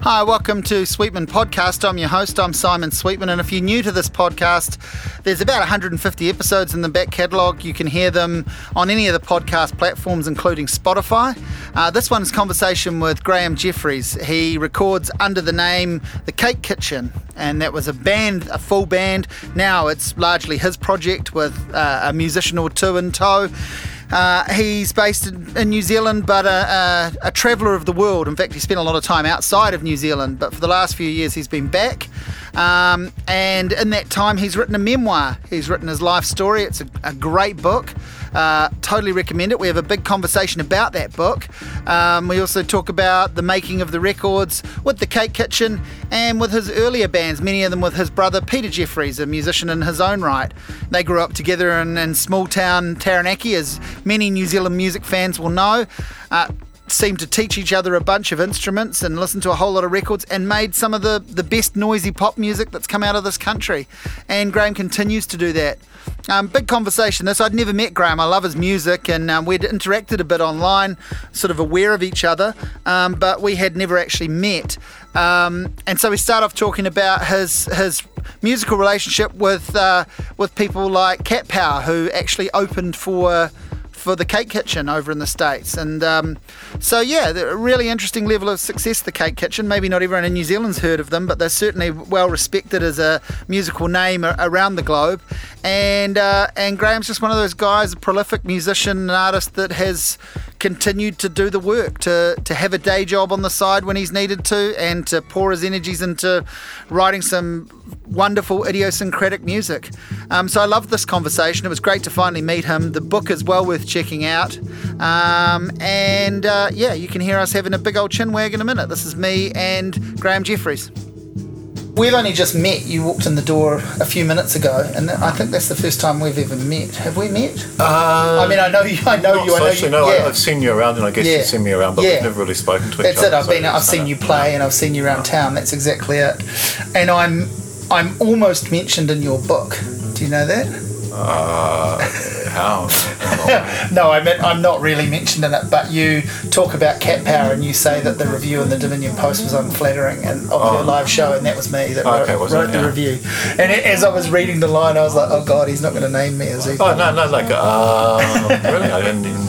Hi, welcome to Sweetman Podcast. I'm your host, I'm Simon Sweetman, and if you're new to this podcast, there's about 150 episodes in the back catalogue. You can hear them on any of the podcast platforms, including Spotify. Uh, this one's conversation with Graeme Jefferies. He records under the name The Cake Kitchen, and that was a band, a full band. Now it's largely his project with uh, a musician or two in tow. Uh, he's based in, in, New Zealand, but a, a, a traveller of the world. In fact, he spent a lot of time outside of New Zealand, but for the last few years, he's been back. Um, and in that time, he's written a memoir. He's written his life story. It's a, a great book. Uh, totally recommend it. We have a big conversation about that book. Um, we also talk about the making of the records with the Cake Kitchen and with his earlier bands, many of them with his brother Peter Jefferies, a musician in his own right. They grew up together in, in small town Taranaki, as many New Zealand music fans will know. Uh, seemed to teach each other a bunch of instruments and listen to a whole lot of records and made some of the, the best noisy pop music that's come out of this country. And Graeme continues to do that. Um, big conversation this. I'd never met Graeme. I love his music and um, we'd interacted a bit online, sort of aware of each other, um, but we had never actually met. Um, and so we start off talking about his his musical relationship with uh, with people like Cat Power, who actually opened for for the Cake Kitchen over in the States. And um, so, yeah, a really interesting level of success, the Cake Kitchen. Maybe not everyone in New Zealand's heard of them, but they're certainly well respected as a musical name around the globe. And, uh, and Graeme's just one of those guys, a prolific musician and artist that has continued to do the work, to, to have a day job on the side when he's needed to, and to pour his energies into writing some wonderful idiosyncratic music. Um, so I loved this conversation. It was great to finally meet him. The book is well worth checking out. Um, and uh, yeah, you can hear us having a big old chin wag in a minute. This is me and Graeme Jefferies. We've only just met. You walked in the door a few minutes ago, and I think that's the first time we've ever met. Have we met? Uh, I mean, I know you. I know you. I know you. No, yeah. I've seen you around, and I guess Yeah. you've seen me around, but Yeah. we've never really spoken to each That's other. it. I've so been. I've seen you play, and I've seen you around town. That's exactly it. And I'm. I'm almost mentioned in your book. Do you know that? Uh, how? No, I meant I'm not really mentioned in it, but you talk about cat power and you say that the review in the Dominion Post was unflattering and of your Oh. live show, and that was me that Okay, wrote, wrote the Yeah. review. And as I was reading the line, I was like, oh god, he's not going to name me, is he? oh no, no, like uh, really? I didn't even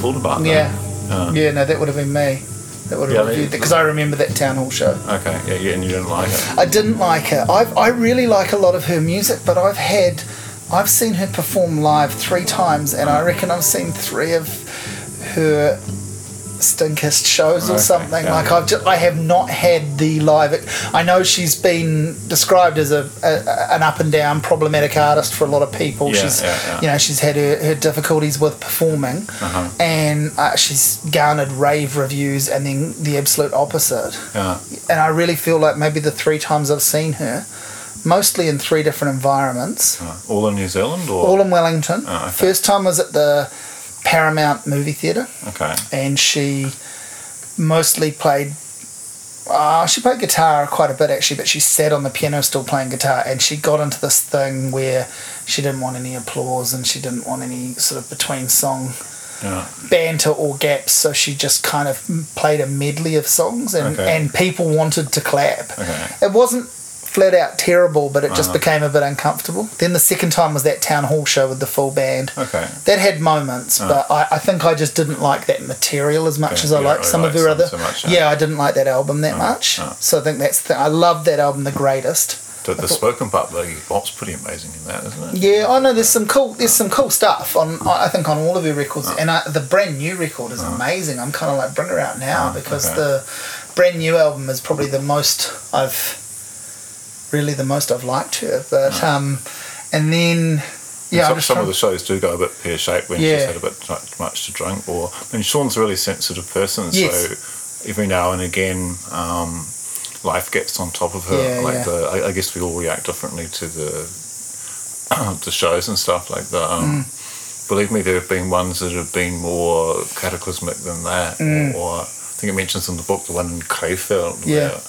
thought about that. yeah, Uh, yeah, no, that would have been me. That would have Yeah, reviewed because I remember that town hall show. Okay, yeah, yeah, and you didn't like it. I didn't like her. I've, I really like a lot of her music, but I've had, I've seen her perform live three times, and I reckon I've seen three of her stinkest shows or Okay, something. yeah. Like I've just, I have not had the live. I know she's been described as a, a an up and down problematic artist for a lot of people. Yeah, she's yeah, yeah. you know she's had her, her difficulties with performing, Uh-huh. and uh, she's garnered rave reviews, and then the absolute opposite Yeah. and I really feel like maybe the three times I've seen her, mostly in three different environments, Uh, all in New Zealand or all in Wellington. Oh, okay. First time was at the Paramount Movie Theatre, okay. and she mostly played. Uh, she played guitar quite a bit actually, but she sat on the piano still playing guitar, and she got into this thing where she didn't want any applause and she didn't want any sort of between song Yeah. banter or gaps, so she just kind of played a medley of songs, and, Okay. and people wanted to clap. Okay. It wasn't flat out terrible, but it just Uh-huh. became a bit uncomfortable. Then the second time was that town hall show with the full band. Okay. That had moments, Uh. but I, I think I just didn't like that material as much as I you like don't some really of her other. so much, yeah. yeah. I didn't like that album that Uh, much. uh. So I think that's the, I love that album the greatest. The, the spoken part, the bop's pretty amazing in that, isn't it? Yeah, I know there's some cool there's some cool stuff on I I think on all of her records, and I, the brand new record is amazing. I'm kind of like bring her out now because okay. the brand new album is probably the most I've really the most I've liked her. But um, and then yeah, I'm some, some of the shows do go a bit pear shaped when Yeah. she's had a bit too much to drink, or I mean, Chan's a really sensitive person, Yes. so every now and again, um, life gets on top of her. Yeah, like yeah. the, I, I guess we all react differently to the the shows and stuff like that. Um, Mm. Believe me, there have been ones that have been more cataclysmic than that, Mm. or, I think it mentions in the book the one in Krefeld Yeah. where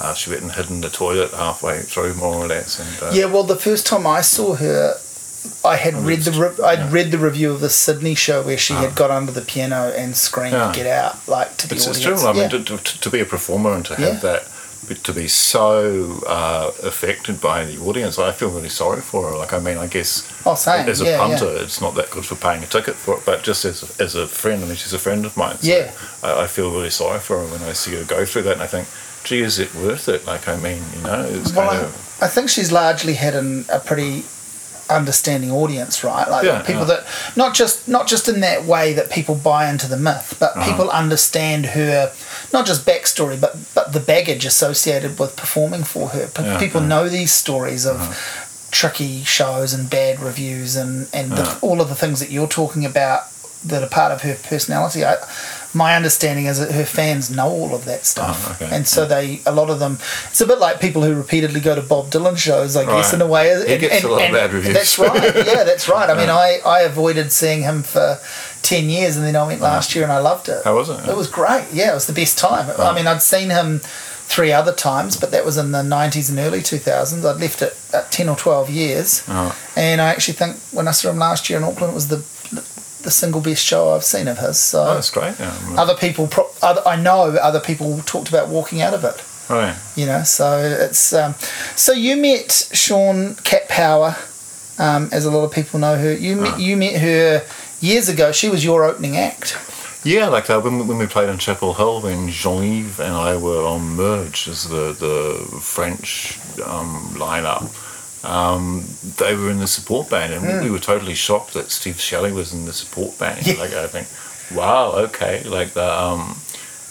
uh, she went and hid in the toilet halfway through, more or less. And, uh, Yeah, well, the first time I saw her, I had read the re- I'd yeah. read the review of the Sydney show where she Ah. had got under the piano and screamed Yeah. "Get out!" like to the It's, it's true. I mean, yeah. to, to, to be a performer and to have that to be so uh, affected by the audience. I feel really sorry for her. Like, I mean, I guess Oh, as a yeah, punter, yeah. it's not that good for paying a ticket for it, but just as a, as a friend, I mean, she's a friend of mine. So Yeah. I, I feel really sorry for her when I see her go through that, and I think, gee, is it worth it? Like, I mean, you know, it's Well, kind I, of. I think she's largely had an, a pretty understanding audience, right? Like Yeah, people yeah. that not just not just in that way that people buy into the myth, but Uh-huh. people understand her not just backstory, but but the baggage associated with performing for her. P- Yeah, people know these stories of. Uh-huh. Tricky shows and bad reviews and and the, all of the things that you're talking about that are part of her personality. I, my understanding is that her fans know all of that stuff, Oh, okay. and so they a lot of them. It's a bit like people who repeatedly go to Bob Dylan shows, I guess, Right. in a way. He gets a lot of bad reviews. That's right. Yeah, that's right. I mean, Yeah. I, I avoided seeing him for ten years, and then I went uh-huh. last year, and I loved it. How was it? It was great. Yeah, it was the best time. I mean, I'd seen him three other times, but that was in the '90s and early 2000s. I'd left it at ten or twelve years, Oh. and I actually think when I saw him last year in Auckland, it was the the single best show I've seen of his. So. Oh, that's great. Yeah. other people pro- other, i know other people talked about walking out of it Right. you know so it's um, so you met Chan cat power um, as a lot of people know her you met, you met her years ago she was your opening act Yeah, like uh, when, we- when we played in Chapel Hill, when Jean-Yves and I were on Merge as the, the French um, lineup, um, they were in the support band, and we, we were totally shocked that Steve Shelley was in the support band. Yeah. Like I think, wow, okay, like the. Um,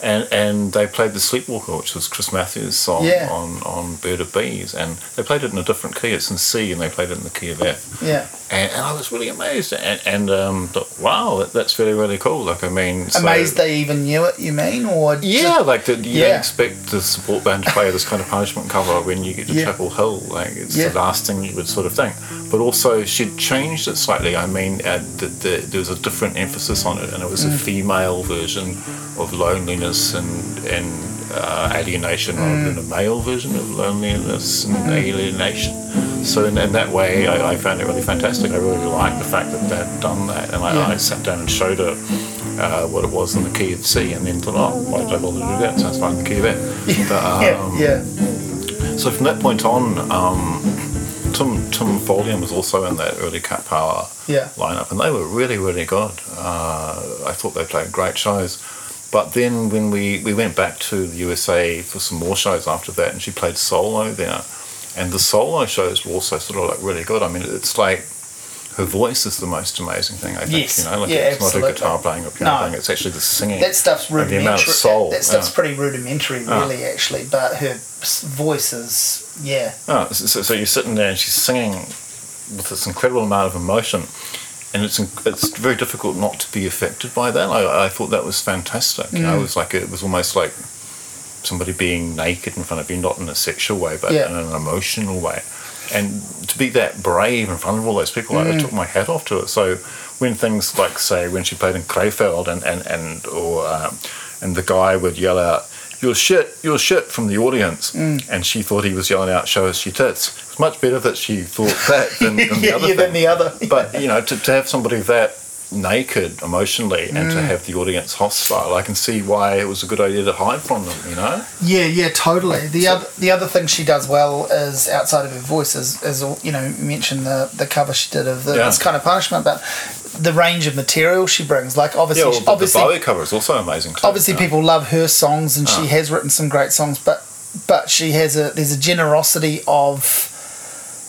and, and they played the Sleepwalker, which was Chris Matthews' song Yeah. on, on Beard of Bees, and they played it in a different key. It's in C, and they played it in the key of F yeah and, and I was really amazed and, and um, thought, wow, that, that's really really cool. Like I mean, so- amazed they even knew it you mean or yeah, like that you Yeah. don't expect the support band to play this kind of punishment cover when you get to Yeah. Chapel Hill. Like it's Yeah. the last thing you would sort of think. But also, she'd changed it slightly. I mean, uh, the, the, there was a different emphasis on it, and it was Mm. a female version of loneliness and and uh, alienation rather than a male version of loneliness and Mm. alienation. So in, in that way, I, I found it really fantastic. I really liked the fact that they'd done that, and I, Yeah. I sat down and showed her uh, what it was in the key of C, and then thought, oh, why did I bother to do that? Sounds fine in the key of. But, um, yeah yeah So from that point on, um, Tim Tim was also in that early Cat Power yeah lineup, and they were really, really good. Uh, I thought they played great shows. But then when we, we went back to the USA for some more shows after that, and she played solo there, and the solo shows were also sort of like really good. I mean, it's like her voice is the most amazing thing. I think Yes. you know, like Yeah, it's not absolutely. her guitar playing or piano No. playing; it's actually the singing. that stuff's And the rudimentary amount of soul, that, that stuff's yeah. pretty rudimentary Ah. really actually but her voice is yeah Oh, so, so- so you're sitting there and she's singing with this incredible amount of emotion, and it's it's very difficult not to be affected by that. I, I thought that was fantastic. You know, it was like it was almost like somebody being naked in front of you, not in a sexual way, but Yeah. in an emotional way. And to be that brave in front of all those people, I, I took my hat off to it. So when things like, say, when she played in Krefeld and and and or um, and the guy would yell out, "You're shit, you're shit" from the audience, and she thought he was yelling out, "Show us your tits." It's much better that she thought that than, than the other yeah than the other But you know, to, to have somebody that naked emotionally and Mm. to have the audience hostile, I can see why it was a good idea to hide from them. You know. Yeah, yeah, totally. The other the other thing she does well is outside of her voice is, is you know you mentioned the the cover she did of the, Yeah. this kind of punishment, but the range of material she brings, like obviously, Yeah, well, the, obviously, the Bowie cover is also amazing. Too, obviously, you know. people love her songs, and she Ah. has written some great songs, but but she has a there's a generosity of.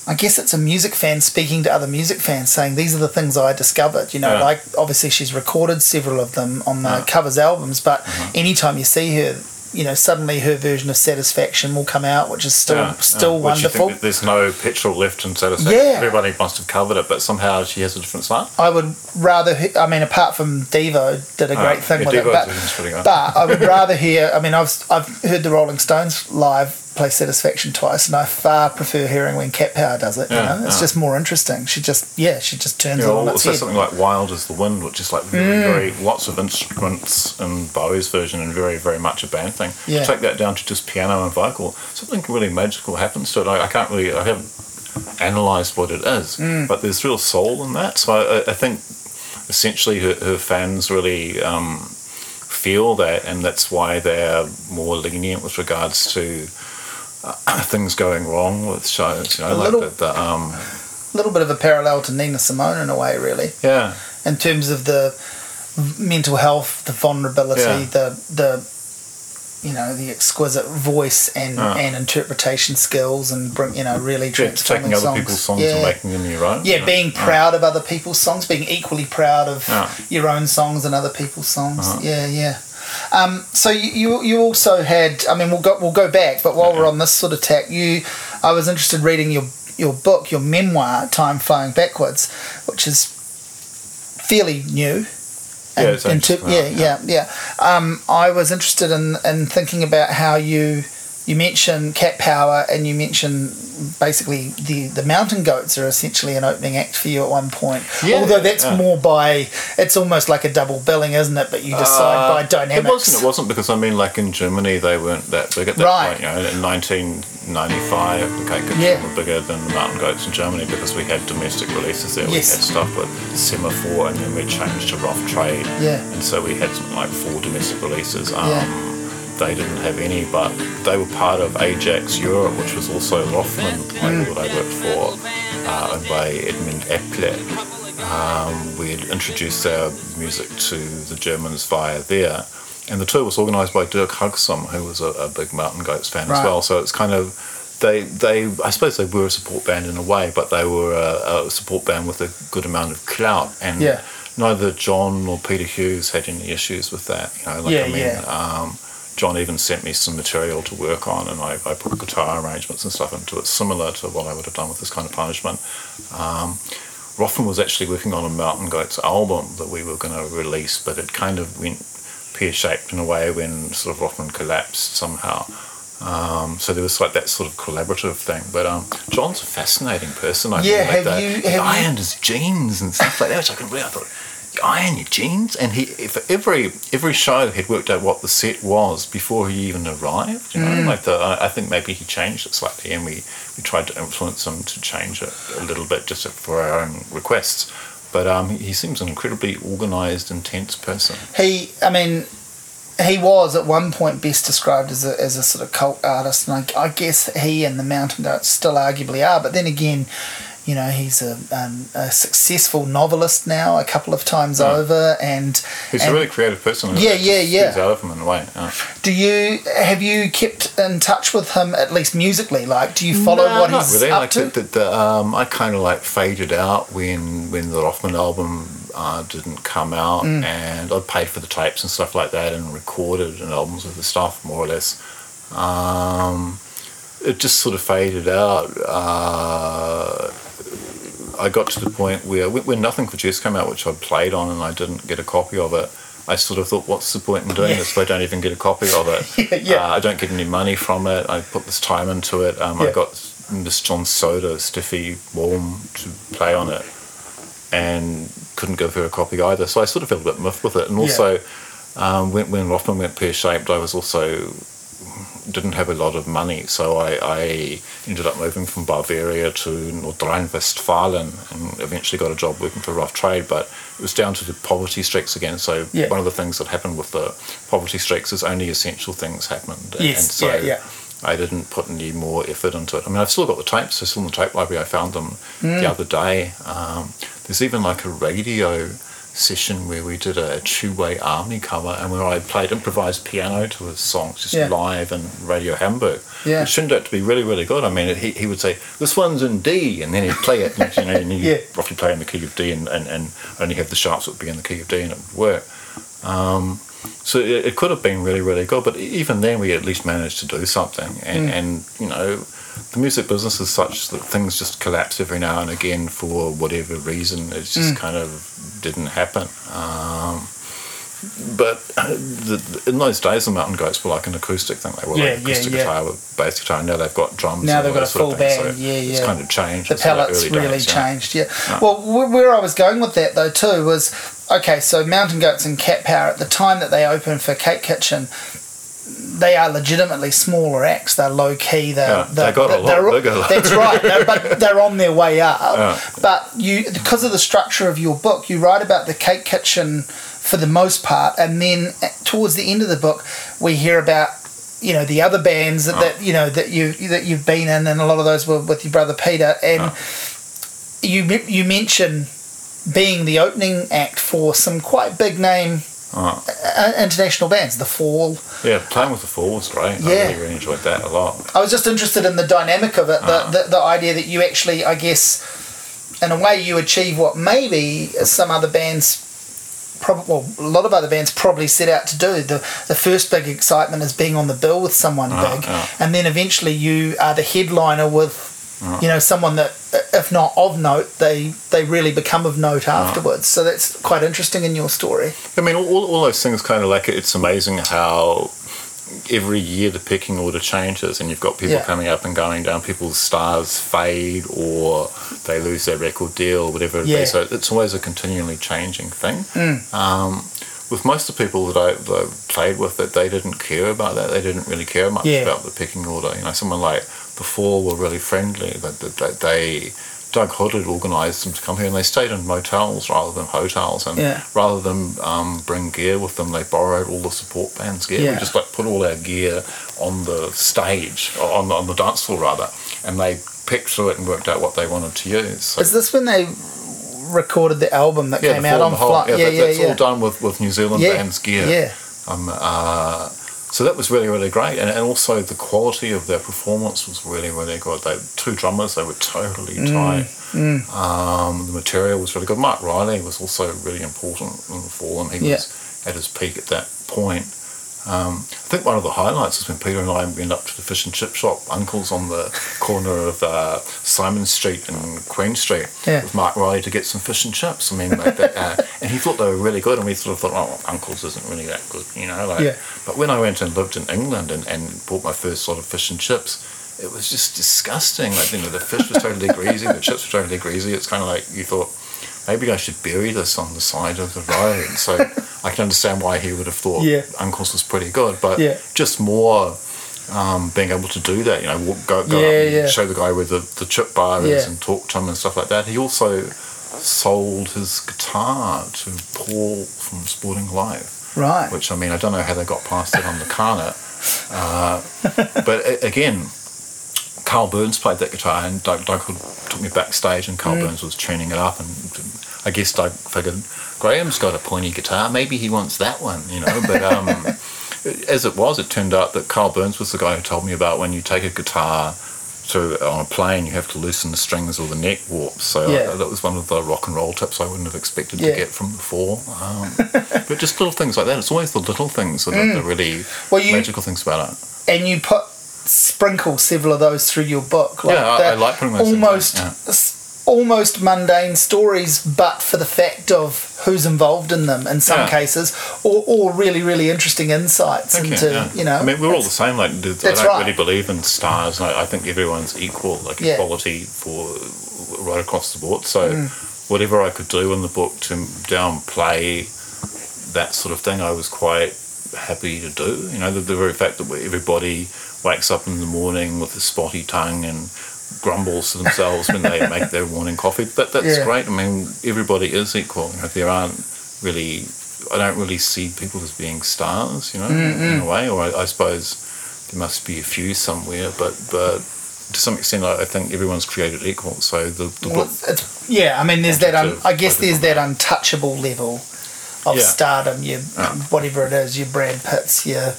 I guess it's a music fan speaking to other music fans, saying these are the things I discovered. You know, Yeah. like obviously she's recorded several of them on the Yeah. covers albums, but Uh-huh. anytime you see her, you know, suddenly her version of Satisfaction will come out, which is still Yeah, still yeah. Which you wonderful. there's no petrol left in satisfaction. Yeah. Everybody must have covered it, but somehow she has a different slant. I would rather, he- I mean, apart from Devo did a great Ah, thing yeah, with it, but, version's pretty good. but I would rather hear. I mean, I've I've heard the Rolling Stones live play Satisfaction twice, and I far prefer hearing when Cat Power does it. You know, it's yeah. just more interesting. She just, yeah, she just turns You it on its also head. something like Wild Is the Wind, which is like very, Mm. very lots of instruments in Bowie's version and very, very much a band thing. Yeah. Take that down to just piano and vocal. Something really magical happens to it. I, I can't really, I haven't analysed what it is, Mm. but there's real soul in that. So I, I think essentially her, her fans really um, feel that, and that's why they're more lenient with regards to uh, things going wrong with shows. You know, A like little- the, the um, A little bit of a parallel to Nina Simone in a way, really, yeah, in terms of the mental health, the vulnerability, Yeah. the the you know the exquisite voice and, Ah. and interpretation skills, and bring you know really yeah taking other songs. people's songs yeah. and making them your own. yeah, being proud of other people's songs, being equally proud of Yeah. your own songs and other people's songs. Uh-huh. Yeah, yeah. Um, so you, you you also had. I mean, we'll go we'll go back, but while we're on this sort of tack, you, I was interested reading your your book, your memoir, Time Flowing Backwards, which is fairly new. Yeah, And it's only into- just yeah, yeah, yeah. Um, I was interested in, in thinking about how you you mentioned Cat Power and you mentioned basically the, the Mountain Goats are essentially an opening act for you at one point. Yeah, Although that's yeah. more by it's almost like a double billing, isn't it? But you decide Uh, by dynamics. It wasn't. It wasn't because I mean, like in Germany, they weren't that big at that Right. point. You know, in 1995, the Cake Yeah. were bigger than the Mountain Goats in Germany because we had domestic releases there. Yes. We had stuff with Semaphore, and then we changed to Rough Trade. Yeah. And so we had something like four domestic releases. Um, Yeah. They didn't have any, but they were part of Ajax Europe, which was also Rothman, the label that I worked for, uh, owned by Edmund Epple um, we had introduced our music to the Germans via there. And the tour was organised by Dirk Hugsom, who was a, a big Mountain Goats fan Right. as well. So it's kind of they they I suppose they were a support band in a way, but they were a, a support band with a good amount of clout. And Yeah. neither John nor Peter Hughes had any issues with that. You know, like Yeah, I mean, yeah. um, John even sent me some material to work on, and I, I put guitar arrangements and stuff into it, similar to what I would have done with this kind of punishment. Um, Rothman was actually working on a Mountain Goats album that we were going to release, but it kind of went pear shaped in a way when sort of Rothman collapsed somehow. Um, so there was like that sort of collaborative thing. But um, John's a fascinating person. I Yeah, mean, like have the, you- he have you- ironed his jeans and stuff like that, which I couldn't believe. I thought, you iron your jeans? And he, for every every show, he'd worked out what the set was before he even arrived. You know, Mm. like the, I I think maybe he changed it slightly, and we, we tried to influence him to change it a little bit just for our own requests. But um, he seems an incredibly organised, intense person. He, I mean, he was at one point best described as a, as a sort of cult artist, and I, I guess he and the Mountain Goats still arguably are. But then again, you know, he's a, um, a successful novelist now, a couple of times Yeah. over. And, He's and a really creative person. Yeah, yeah, yeah. speaks out of him in a way. yeah. do you have you kept in touch with him at least musically? Like, do you follow No, what not he's really. up like to? The, the, the, um, I kind of like faded out when when the Rothman album uh, didn't come out, Mm. and I'd paid for the tapes and stuff like that, and recorded and albums of the stuff more or less. Um, it just sort of faded out. Uh, I got to the point where when, Nothing for Juice came out, which I played on, and I didn't get a copy of it. I sort of thought, what's the point in doing Yeah. this if I don't even get a copy of it? Yeah, yeah. Uh, I don't get any money from it. I put this time into it. Um, Yeah. I got Miss John Soda, Stefanie Böhm, to play on it, and couldn't give her a copy either. So I sort of felt a bit miffed with it. And also, um, when, when Rothman went pear shaped, I was also didn't have a lot of money, so I, I ended up moving from Bavaria to Nordrhein-Westfalen and eventually got a job working for Rough Trade. But it was down to the poverty strikes again. So Yeah. one of the things that happened with the poverty strikes is only essential things happened. And- Yes, and so yeah, yeah. I didn't put any more effort into it. I mean, I've still got the tapes. They're still in the tape library. I found them Mm. the other day. Um, there's even like a radio session where we did a two-way army cover and where I played improvised piano to his songs just Yeah. live in Radio Hamburg. Yeah. Which turned out to be really, really good. I mean, he, he would say, this one's in D, and then he'd play it, and, you know, and he'd Yeah. roughly play in the key of D and, and, and only have the sharps that would be in the key of D and it would work. Um, so it, it could have been really, really good, but even then we at least managed to do something. And, Mm. and you know, the music business is such that things just collapse every now and again for whatever reason. It's just Mm. kind of didn't happen. Um, but uh, the, in those days, the Mountain Goats were like an acoustic thing. They were Yeah, like acoustic yeah. guitar with bass guitar. Now they've got drums. Now and they've got a full band, So yeah, It's kind of changed. the palettes really days, changed. Yeah. Yeah. Well, where I was going with that though too was okay. So Mountain Goats and Cat Power at the time that they opened for Cake Kitchen. They are legitimately smaller acts. They're low key. They're, Yeah, they're, they got a lot bigger. That's right. They're, but they're on their way up. Yeah. But you, because of the structure of your book, you write about the Cake Kitchen for the most part, and then towards the end of the book, we hear about you know the other bands that, that you know that you that you've been in, and a lot of those were with your brother Peter, and you you mention being the opening act for some quite big name Oh. uh, international bands, The Fall. Yeah, playing with the Fall was great. I Yeah. really, really enjoyed that a lot. I was just interested in the dynamic of it, the, the, the idea that you actually, I guess, in a way, you achieve what maybe some other bands. Probably, well, a lot of other bands probably set out to do. The the first big excitement is being on the bill with someone Ah, big, ah. and then eventually you are the headliner with, you know, someone that, if not of note, they they really become of note afterwards. So that's quite interesting in your story. I mean, all, all, those things kind of like it's amazing how every year the pecking order changes and you've got people Yeah. coming up and going down, people's stars fade or they lose their record deal, whatever it Yeah. be. So it's always a continually changing thing. Mm. Um, with most of the people that I, that I played with, that they didn't care about that. They didn't really care much Yeah. about the pecking order. You know, someone like Four were really friendly. That that- that they Doug Hood had organised them to come here, and they stayed in motels rather than hotels. And Yeah. rather than um, bring gear with them, they borrowed all the support bands' gear. Yeah. We just like put all our gear on the stage, on the, on the dance floor rather, and they picked through it and worked out what they wanted to use. So, Is this when they recorded the album that yeah, came out on whole- Fly? yeah, Yeah, that- yeah, that's all done with, with New Zealand bands' gear. Yeah. Um, uh, so that was really, really great. And, and also the quality of their performance was really, really good. They two drummers, they were totally Mm, tight. Um, the material was really good. Marc Riley was also really important in the fall, and he Yeah. was at his peak at that point. Um, I think one of the highlights is when Peter and I went up to the fish and chip shop, Uncle's on the corner of uh, Simon Street and Queen Street, Yeah. with Marc Riley to get some fish and chips. I mean, like that, uh, and he thought they were really good, and we sort of thought, oh, Uncle's isn't really that good, you know. Like, Yeah. But when I went and lived in England and, and bought my first sort of fish and chips, it was just disgusting. Like, you know, the fish was totally greasy, the chips were totally greasy. It's kind of like you thought, maybe I should bury this on the side of the road. So I can understand why he would have thought Yeah. Uncle's was pretty good, but Yeah. just more um, being able to do that, you know, walk, go, go Yeah, up and yeah. show the guy where the, the chip bar is and talk to him and stuff like that. He also sold his guitar to Paul from Sporting Life Right. which I mean, I don't know how they got past it on the Carnet. Uh, but again, Karl Burns played that guitar, and Doug, Doug took me backstage, and Karl Burns was tuning it up, and I guess Doug figured Graeme's got a pointy guitar, maybe he wants that one, you know. But um, as it was, it turned out that Karl Burns was the guy who told me about when you take a guitar to on a plane, you have to loosen the strings or the neck warps. So Yeah. uh, that was one of the rock and roll tips I wouldn't have expected Yeah. to get from before. Um, but just little things like that. It's always the little things that are the really Mm. Well, you- magical things about it. and you put sprinkle several of those through your book. Yeah, I- I like putting those almost almost mundane stories, but for the fact of who's involved in them in some Yeah. cases, or, or really really interesting insights Thank you, into yeah. you know. I mean, we're all the same. Like, I don't right. really believe in stars, and I, I think everyone's equal, like Yeah. equality for right across the board. So, Mm. whatever I could do in the book to downplay that sort of thing, I was quite happy to do. You know, the, the very fact that everybody wakes up in the morning with a spotty tongue and grumbles to themselves when they make their morning coffee. That that's Yeah. great. I mean, everybody is equal. You know, there aren't really. I don't really see people as being stars. You know, in a way, or I, I suppose there must be a few somewhere, but but to some extent, I, I think everyone's created equal. So the, the well, book, yeah, I mean, there's that. Un, I guess there's that untouchable level of Yeah. stardom. Your whatever it is, your Brad Pitts, your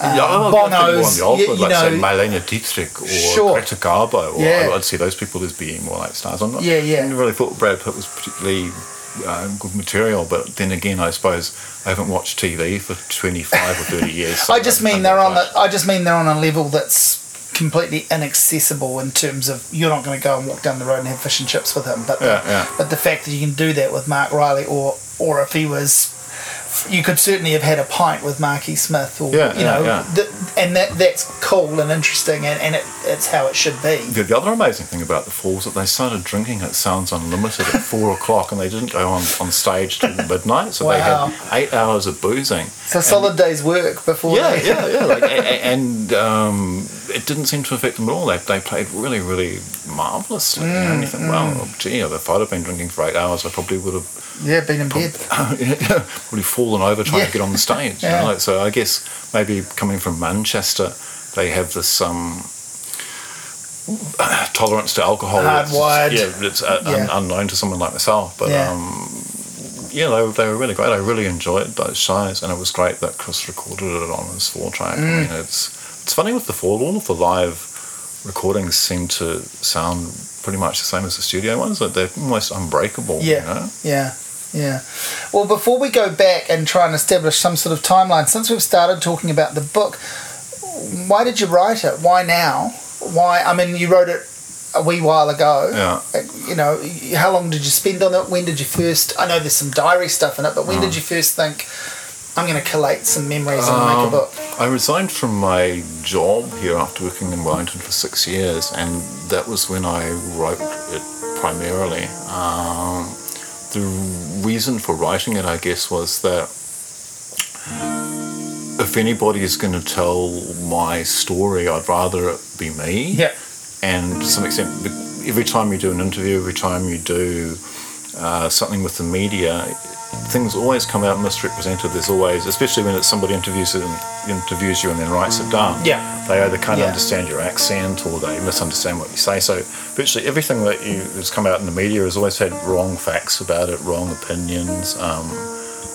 um, yeah, I would think more on Bono's, the you, you like say know, Marlene Dietrich or Sure. Greta Garbo, or Yeah. I, would see those people as being more like stars. I'm not, Yeah, yeah. I never really thought Brad Pitt was particularly uh, good material, but then again, I suppose I haven't watched TV for 25 or 30 years. so I just mean they're on the. I just mean they're on a level that's completely inaccessible in terms of you're not going to go and walk down the road and have fish and chips with him. But the, Yeah, yeah. but the fact that you can do that with Marc Riley, or or if he was, you could certainly have had a pint with Marky Smith, or Yeah, you yeah, know, yeah. th- and that that's cool and interesting, and, and it, it's how it should be. The, the other amazing thing about the Fall was that they started drinking at Sounds Unlimited at four o'clock, and they didn't go on, on stage till midnight. So they had eight hours of boozing. So a solid day's work before. Yeah, they, yeah, yeah. Like, and um, it didn't seem to affect them at all. They, they played really, really marvelously. You, know, and you think, well, gee, if I'd have been drinking for eight hours, I probably would have yeah, been in bed. yeah, probably fallen over trying Yeah. to get on the stage. you know, like, so I guess maybe coming from Manchester, they have this um, tolerance to alcohol. Hardwired. Yeah, it's uh, un- unknown to someone like myself. But Yeah. um, yeah, they, were- they were really great. I really enjoyed those shows, and it was great that Chris recorded it on his four track. I Mm. mean, it's it's funny with the four, all of the live recordings seem to sound pretty much the same as the studio ones. That they're almost unbreakable. Yeah. You know? Yeah, yeah. Well, before we go back and try and establish some sort of timeline, since we've started talking about the book, why did you write it? Why now? Why? I mean, you wrote it a wee while ago. Yeah. Uh, You know, how long did you spend on it? When did you first? I know there's some diary stuff in it, but when Mm. did you first think? I'm going to collate some memories and make a Um, book. I resigned from my job here after working in Wellington for six years, and that was when I wrote it primarily. Um, the reason for writing it, I guess, was that if anybody is going to tell my story, I'd rather it be me Yeah. and to some extent, every time you do an interview, every time you do uh, something with the media, things always come out misrepresented. There's always, especially when it's somebody interviews it, interviews you and then writes it down. Yeah. They either can't Yeah. understand your accent or they misunderstand what you say. So virtually everything that you has come out in the media has always had wrong facts about it, wrong opinions. Um,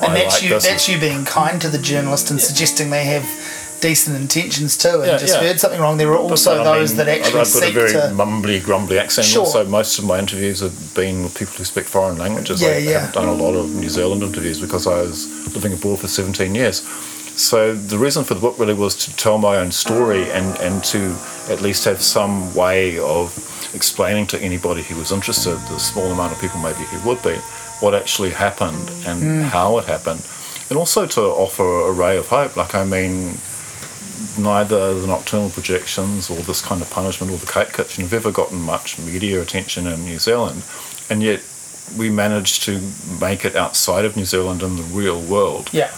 And I that's like you. That's you being kind to the journalist and suggesting they have decent intentions too, and Yeah, just yeah. heard something wrong. There are also But, I those mean, that actually I've got a very to. mumbly, grumbly accent. Sure. Also, most of my interviews have been with people who speak foreign languages. Yeah, I yeah. haven't done a lot of New Zealand interviews because I was living abroad for 17 years. So the reason for the book really was to tell my own story and, and to at least have some way of explaining to anybody who was interested, the small amount of people maybe who would be, what actually happened and Hmm. how it happened. And also to offer a ray of hope. Like, I mean, neither the nocturnal projections or this kind of punishment or the cake kitchen have ever gotten much media attention in New Zealand, and yet we managed to make it outside of New Zealand in the real world Yeah.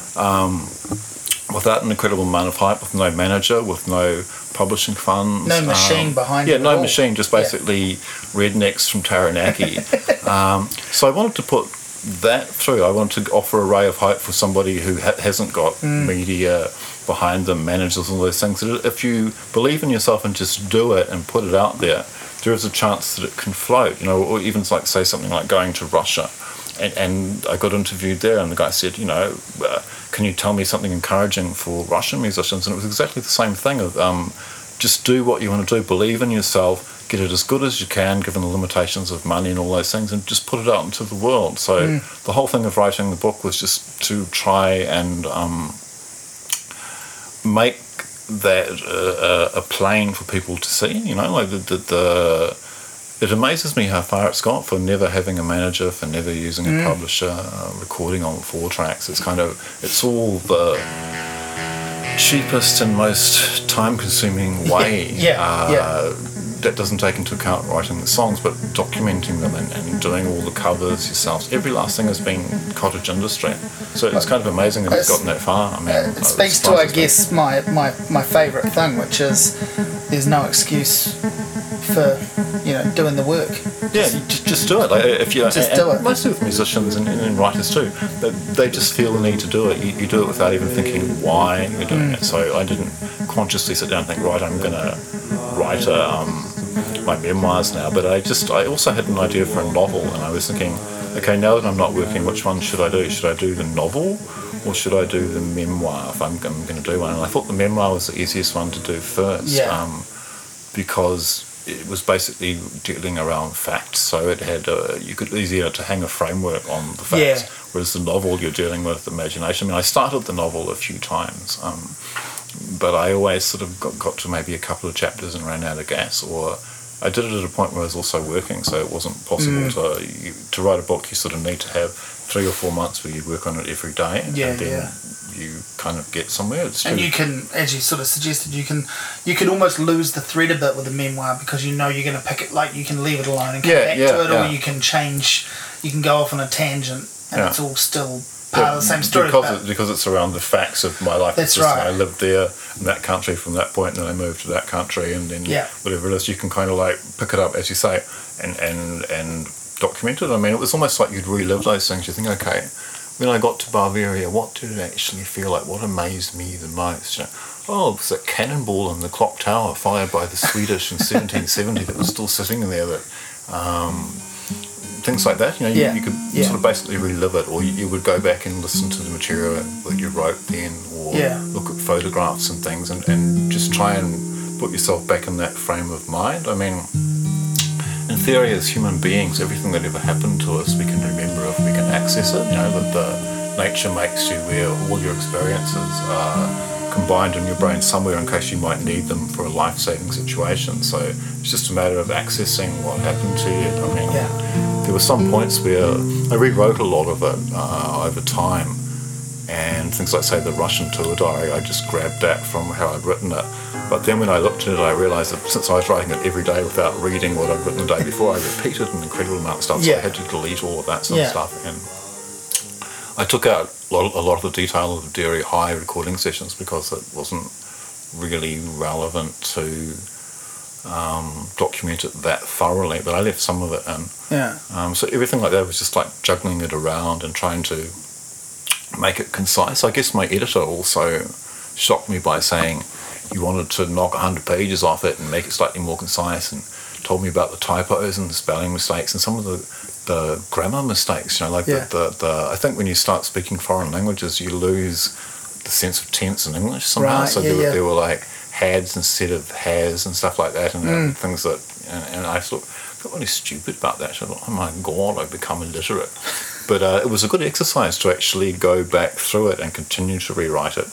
without an incredible amount of hype, with no manager, with no publishing funds, No machine behind yeah, it at no all. machine, just Yeah. basically rednecks from Taranaki. um, so I wanted to put that through. I wanted to offer a ray of hope for somebody who ha- hasn't got Mm. media behind them, managers, all those things. That if you believe in yourself and just do it and put it out there, there is a chance that it can float. You know, or even like say something like going to Russia. And, and I got interviewed there, and the guy said, you know, uh, can you tell me something encouraging for Russian musicians? And it was exactly the same thing of um, just do what you want to do, believe in yourself, get it as good as you can, given the limitations of money and all those things, and just put it out into the world. So the whole thing of writing the book was just to try and um, make that uh, a plane for people to see. You know, like the, the, the it amazes me how far it's got for never having a manager, for never using a publisher, uh, recording on four tracks. It's kind of it's all the cheapest and most time-consuming way. Yeah, uh, yeah. That doesn't take into account writing the songs, but documenting them and, and doing all the covers yourself. Every last thing has been cottage industry, so it's kind of amazing that it's gotten that far. I mean, Uh, uh, it speaks to, I guess, my, my, my favourite thing, which is there's no excuse for, you know, doing the work. Yeah, you just, just do it. Like if you Just and- do it. Mostly with musicians and, and writers too, they, they just feel the need to do it. You, you do it without even thinking why you're doing Mm. it. So I didn't consciously sit down and think, right, I'm gonna write a, um, my memoirs now. But I just I also had an idea for a novel, and I was thinking, okay, now that I'm not working, which one should I do? Should I do the novel? Or should I do the memoir if I'm, I'm going to do one? And I thought the memoir was the easiest one to do first. Yeah. Um, because it was basically dealing around facts. So it had uh, you could easier to hang a framework on the facts. Yeah. Whereas the novel you're dealing with imagination. I mean, I started the novel a few times, um, but I always sort of got, got to maybe a couple of chapters and ran out of gas, or I did it at a point where I was also working, so it wasn't possible Mm. to you, to write a book. You sort of need to have three or four months where you work on it every day, Yeah, and then yeah. you kind of get somewhere. It's And true. you can, as you sort of suggested, you can you can almost lose the thread a bit with a memoir because you know you're going to pick it. Like you can leave it alone and come Yeah, back to it, or you can change. You can go off on a tangent, and it's all still the same story. because, it, because it's around the facts of my life. That's just right. I lived there in that country from that point, and then I moved to that country, and then Yeah. whatever it is, you can kind of like pick it up as you say, and and and document it. I mean, it was almost like you'd relive those things. You think, okay, when I got to Bavaria, what did it actually feel like? What amazed me the most? You know, oh, it was a cannonball in the clock tower fired by the Swedish in 1770 that was still sitting there. That um, things like that. You know, you, Yeah, you could yeah. sort of basically relive it, or you, you would go back and listen to the material that you wrote then, or Yeah. look at photographs and things, and, and just try and put yourself back in that frame of mind. I mean, in theory, as human beings, everything that ever happened to us, we can remember if we can access it. You know, that the nature makes you where all your experiences are combined in your brain somewhere in case you might need them for a life-saving situation. So it's just a matter of accessing what happened to you. I mean, Yeah. There were some points where I rewrote a lot of it uh, over time, and things like say the Russian tour diary, I just grabbed that from how I'd written it. But then when I looked at it, I realised that since I was writing it every day without reading what I'd written the day before, I repeated an incredible amount of stuff. yeah. So I had to delete all of that sort Yeah. of stuff, and I took out a lot, a lot of the detail of the Dairy High recording sessions because it wasn't really relevant to um, document it that thoroughly. But I left some of it in. Yeah. Um, so everything like that was just like juggling it around and trying to make it concise. I guess my editor also shocked me by saying he wanted to knock 100 pages off it and make it slightly more concise and told me about the typos and the spelling mistakes and some of the, the grammar mistakes. You know, like Yeah. the, the, the, I think when you start speaking foreign languages, you lose the sense of tense in English somehow. Right, so yeah, there, yeah. there were like hads instead of has and stuff like that and, Mm. and things that, and, and I thought, I felt really stupid about that. I thought, oh my god, I've become illiterate. But uh, it was a good exercise to actually go back through it and continue to rewrite it.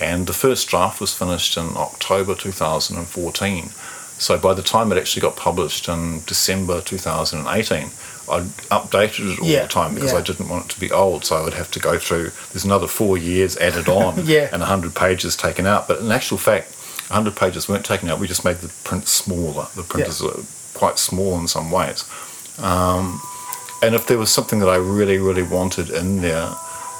And the first draft was finished in October 2014. So by the time it actually got published in December 2018, I'd updated it all Yeah, the time because yeah. I didn't want it to be old. So I would have to go through, there's another four years added on Yeah. and 100 pages taken out. But in actual fact, 100 pages weren't taken out. We just made the print smaller. The printers are quite small in some ways. Um, and if there was something that I really, really wanted in there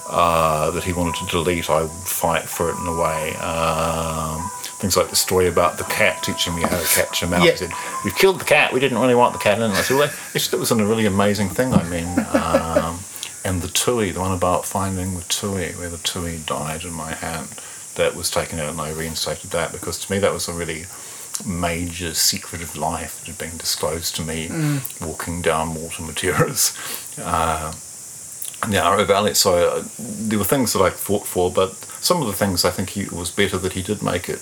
uh, that he wanted to delete, I would fight for it in a way. Um, things like the story about the cat teaching me how to catch a mouse. Yeah. He said, We've killed the cat. We didn't really want the cat in. And I said, Well, that was a really amazing thing. I mean, um, and the tui, the one about finding the tui, where the tui died in my hand, that was taken out and I reinstated that because to me that was a really major secret of life that had been disclosed to me walking down Mortimer Terrace uh, in the Aro Valley. So uh, there were things that I fought for, but some of the things I think he, it was better that he did make it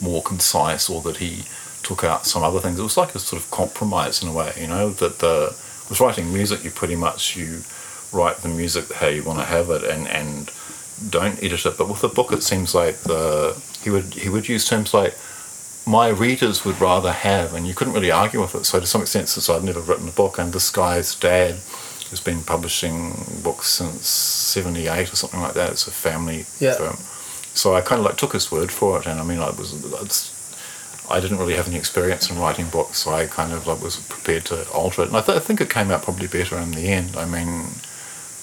more concise or that he took out some other things. It was like a sort of compromise in a way, you know, that the with writing music you pretty much you write the music how you want to have it and, and don't edit it. But with the book it seems like the he would he would use terms like my readers would rather have and you couldn't really argue with it. So to some extent since I'd never written a book and this guy's dad has been publishing books since seventy eight or something like that. It's a family Yeah. firm. So I kind of like took his word for it, and I mean, I was, it's, I didn't really have any experience in writing books, so I kind of like was prepared to alter it, and I, th- I think it came out probably better in the end. I mean,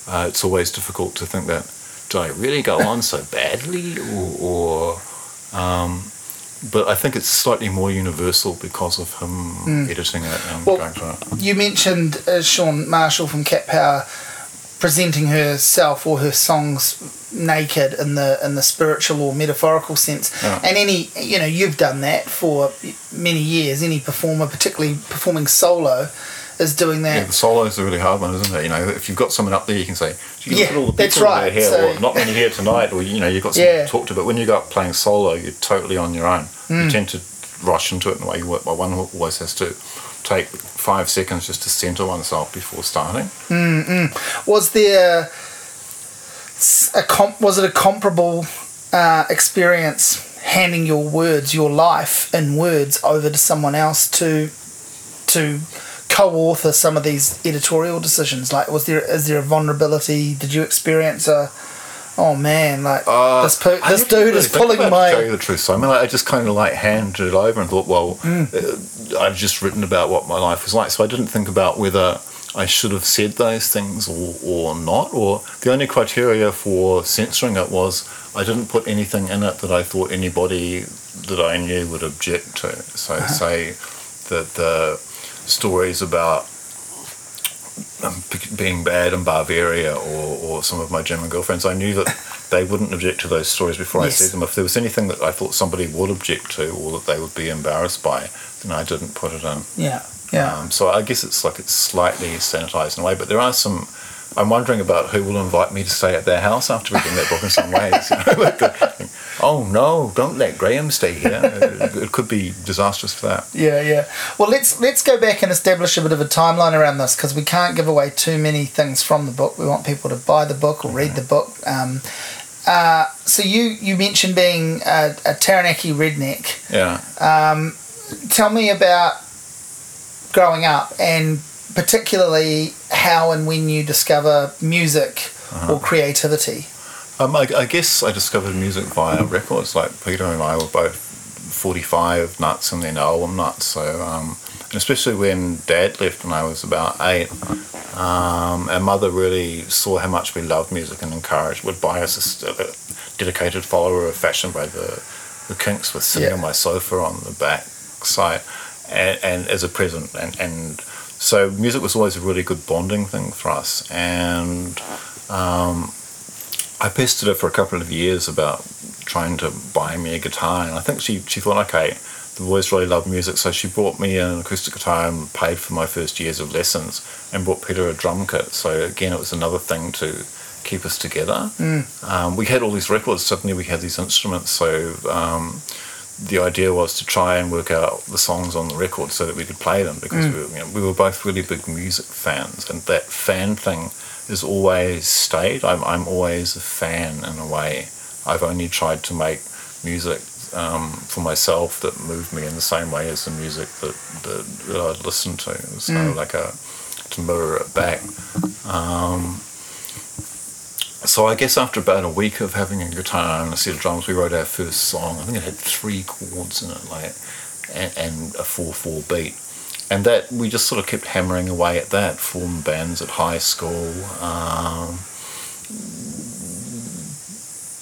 uh, it's always difficult to think that did I really go on so badly, or, or um, but I think it's slightly more universal because of him editing it and Well, going through it. You mentioned uh, Chan Marshall from Cat Power presenting herself or her songs naked in the in the spiritual or metaphorical sense. Yeah. And any you know you've done that for many years. Any performer, particularly performing solo, is doing Yeah, that. the solo is a really hard one, isn't it? You know, if you've got someone up there, you can say, "Do you Yeah, look at all the that's right, here, so- or not many here tonight, or you know, you've got someone Yeah. to talk to." But when you go up playing solo, you're totally on your own. Hmm. You tend to rush into it in a way. You work. By one always has to take five seconds just to centre oneself before starting. Was there a comp- was it a comparable uh, experience handing your words, your life in words, over to someone else to to co-author some of these editorial decisions? Like, was there is there a vulnerability? Did you experience a oh man, like Uh, this po- this dude really is pulling To tell you my the truth, Simon, I just kind of like handed it over and thought, well, Mm. uh, I've just written about what my life was like, so I didn't think about whether I should have said those things or, or not. Or the only criteria for censoring it was I didn't put anything in it that I thought anybody that I knew would object to. So Uh-huh. say that the stories about um, being bad in Bavaria or, or some of my German girlfriends, I knew that they wouldn't object to those stories before Yes. I said them. If there was anything that I thought somebody would object to or that they would be embarrassed by, then I didn't put it in. yeah yeah Um, so I guess it's like it's slightly sanitized in a way, but there are some. I'm wondering about who will invite me to stay at their house after reading that book in some ways. You know, like, oh no, don't let Graeme stay here. It, it could be disastrous for that. Yeah, yeah. Well, let's let's go back and establish a bit of a timeline around this because we can't give away too many things from the book. We want people to buy the book or read the book. Um, uh, so you you mentioned being a, a Taranaki redneck. Yeah. Tell me about growing up and particularly how and when you discover music or creativity. Um, I, I guess I discovered music via records. Like Peter and I were both 45 nuts and then album nuts. So, um, and especially when Dad left when I was about eight, um, our mother really saw how much we loved music and encouraged. Would buy us a, a dedicated follower of Fashion by the the Kinks was sitting Yeah. on my sofa on the back side, and, and as a present, and and so music was always a really good bonding thing for us, and. Um, I pestered her for a couple of years about trying to buy me a guitar, and I think she, she thought, okay, the boys really love music, so she brought me an acoustic guitar and paid for my first years of lessons, and brought Peter a drum kit. So again, it was another thing to keep us together. Um, we had all these records. Suddenly, we had these instruments. So um, the idea was to try and work out the songs on the record so that we could play them because we, were, you know, we were both really big music fans, and that fan thing has always stayed. I'm, I'm always a fan in a way. I've only tried to make music um, for myself that moved me in the same way as the music that, that, that I'd listened to. So like a to mirror it back. Um, so I guess after about a week of having a guitar and a set of drums, we wrote our first song. I think it had three chords in it, like and, and a four-four beat and that we just sort of kept hammering away at that. Formed bands at high school. Um,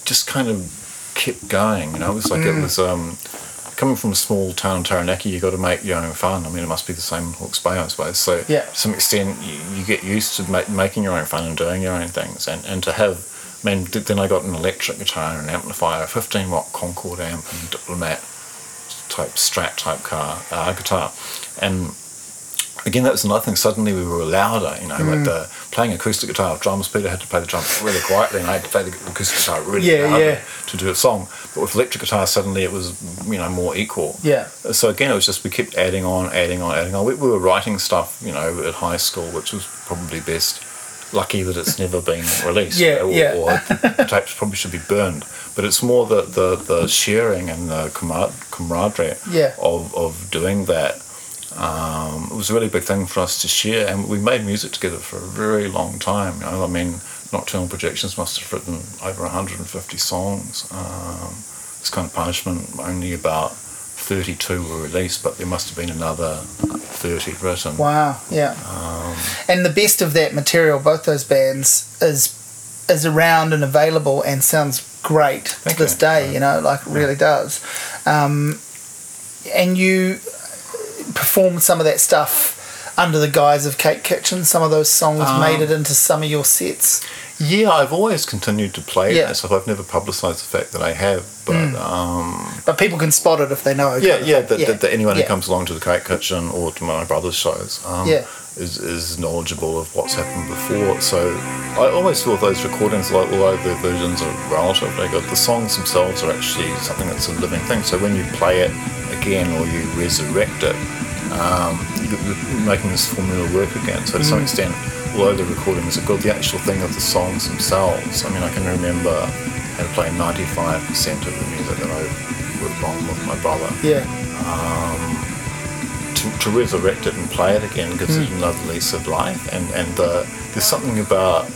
just kind of kept going. You know, it was like it was um, coming from a small town, Taranaki. You got to make your own fun. I mean, it must be the same in Hawke's Bay, I suppose. So Yeah. to some extent, you, you get used to ma- making your own fun and doing your own things, and and to have. I mean, then I got an electric guitar and an amplifier, a 15 watt Concord amp and diplomat type Strat type car uh, guitar, and again that was another thing. Suddenly we were louder, you know, like mm. the playing acoustic guitar with drums. Peter had to play the drums really quietly, and I had to play the acoustic guitar really Yeah, loud yeah. to do a song. But with electric guitar, suddenly it was you know more equal. Yeah. So again, it was just we kept adding on, adding on, adding on. We, we were writing stuff, you know, at high school, which was probably best. Lucky that it's never been released. Yeah, or, yeah. or the tapes probably should be burned. But it's more the, the, the sharing and the camar- camaraderie Yeah. of, of doing that. Um, it was a really big thing for us to share, and we made music together for a very long time. You know, I mean, Nocturnal Projections must have written over 150 songs. Um, This Kind of Punishment. Only about 32 were released, but there must have been another 30 written. Wow. Yeah. Um, and the best of that material, both those bands, is is around and available and sounds great to this you. day. You know, like it really does. Um, and you performed some of that stuff under the guise of CakeKitchen. Some of those songs Um, made it into some of your sets. yeah, I've always continued to play Yeah. that stuff. I've never publicised the fact that I have, but um, But people can spot it if they know. yeah, yeah, that, that, that anyone Yeah. who comes along to the CakeKitchen or to my brother's shows um, Yeah. is, is knowledgeable of what's happened before. So I always feel those recordings, like, although the versions are relatively good, the songs themselves are actually something that's a living thing. So when you play it again or you resurrect it, um, you- you're making this formula work again. So to Mm. some extent, although the recordings are good, the actual thing of the songs themselves, I mean, I can remember how to play 95% of the music that I worked on with my brother Yeah. to, to resurrect it and play it again gives it another lease of life. And and uh, there's something about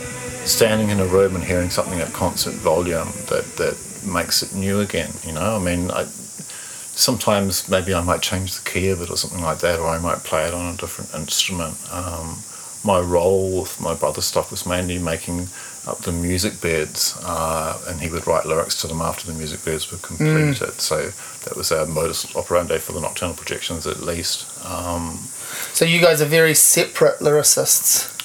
standing in a room and hearing something at constant volume that that makes it new again. You know, I mean, I, sometimes maybe I might change the key of it or something like that, or I might play it on a different instrument. Um, my role with my brother's stuff was mainly making up the music beds, uh, and he would write lyrics to them after the music beds were completed. Mm. So that was our modus operandi for the nocturnal projections, at least. Um, so you guys are very separate lyricists.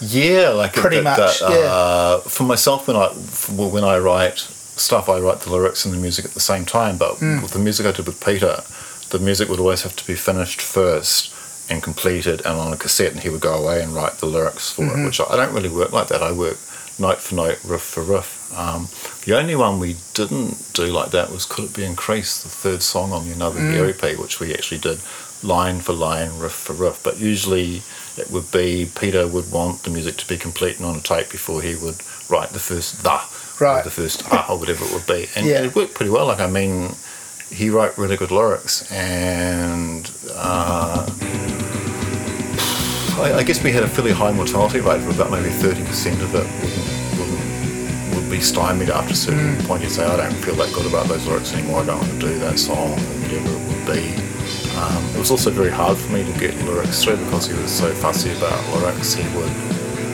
Yeah, like pretty that, much. That, yeah. Uh, for myself, when I when I write stuff, I write the lyrics and the music at the same time. But mm. with the music I did with Peter, the music would always have to be finished first and completed and on a cassette, and he would go away and write the lyrics for mm-hmm. it. Which I, I don't really work like that. I work note for note, riff for riff. Um, the only one we didn't do like that was Could It Be Increased, the third song on the Another mm. Year EP, which we actually did line for line, riff for riff. But usually it would be Peter would want the music to be complete and on a tape before he would write the first da, right. the first ah, or whatever it would be. And, yeah. it worked pretty well. Like, I mean, he wrote really good lyrics and. Uh, I, I, guess we had a fairly high mortality rate of about maybe 30% of it wouldn't, wouldn't, would be stymied after a certain mm. point. You'd say, I don't feel that good about those lyrics anymore, I don't want to do that song, or whatever it would be. Um, it was also very hard for me to get lyrics through because he was so fussy about lyrics. He would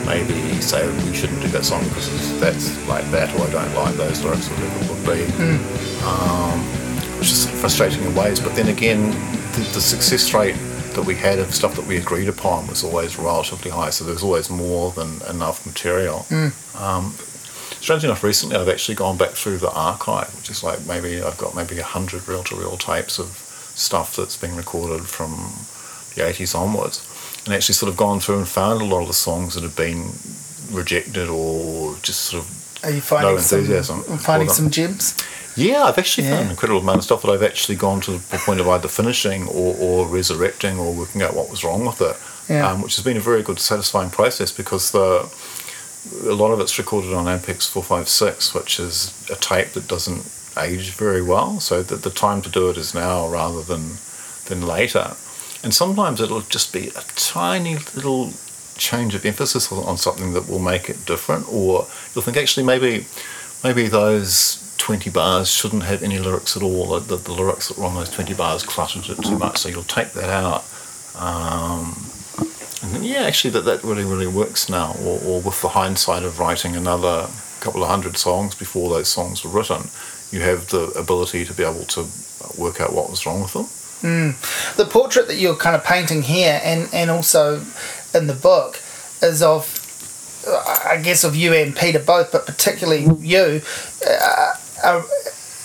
maybe say, we shouldn't do that song because that's like that, or I don't like those lyrics, or whatever it would be. Mm. Um, which is frustrating in ways, but then again, the, the success rate that we had of stuff that we agreed upon was always relatively high, so there was always more than enough material. Mm. Um, strangely enough, recently I've actually gone back through the archive, which is like maybe I've got maybe a hundred reel-to-reel tapes of stuff that's been recorded from the 80s onwards, and actually sort of gone through and found a lot of the songs that have been rejected or just sort of are you finding no enthusiasm some, finding some gems? Yeah, I've actually yeah. found an incredible amount of stuff that I've actually gone to the point of either finishing or, or resurrecting or working out what was wrong with it, yeah. um, which has been a very good, satisfying process because the a lot of it's recorded on Ampex 456, which is a tape that doesn't age very well. So that the time to do it is now rather than than later. And sometimes it'll just be a tiny little change of emphasis on something that will make it different, or you'll think actually maybe maybe those 20 bars shouldn't have any lyrics at all. The, the, lyrics that were on those 20 bars cluttered it too much, so you'll take that out. Um, and then, yeah, actually, that, that really, really works now. Or, or with the hindsight of writing another couple of hundred songs before those songs were written, you have the ability to be able to work out what was wrong with them. Mm. The portrait that you're kind of painting here and, and also in the book is of, I guess, of you and Peter both, but particularly you. Uh, a,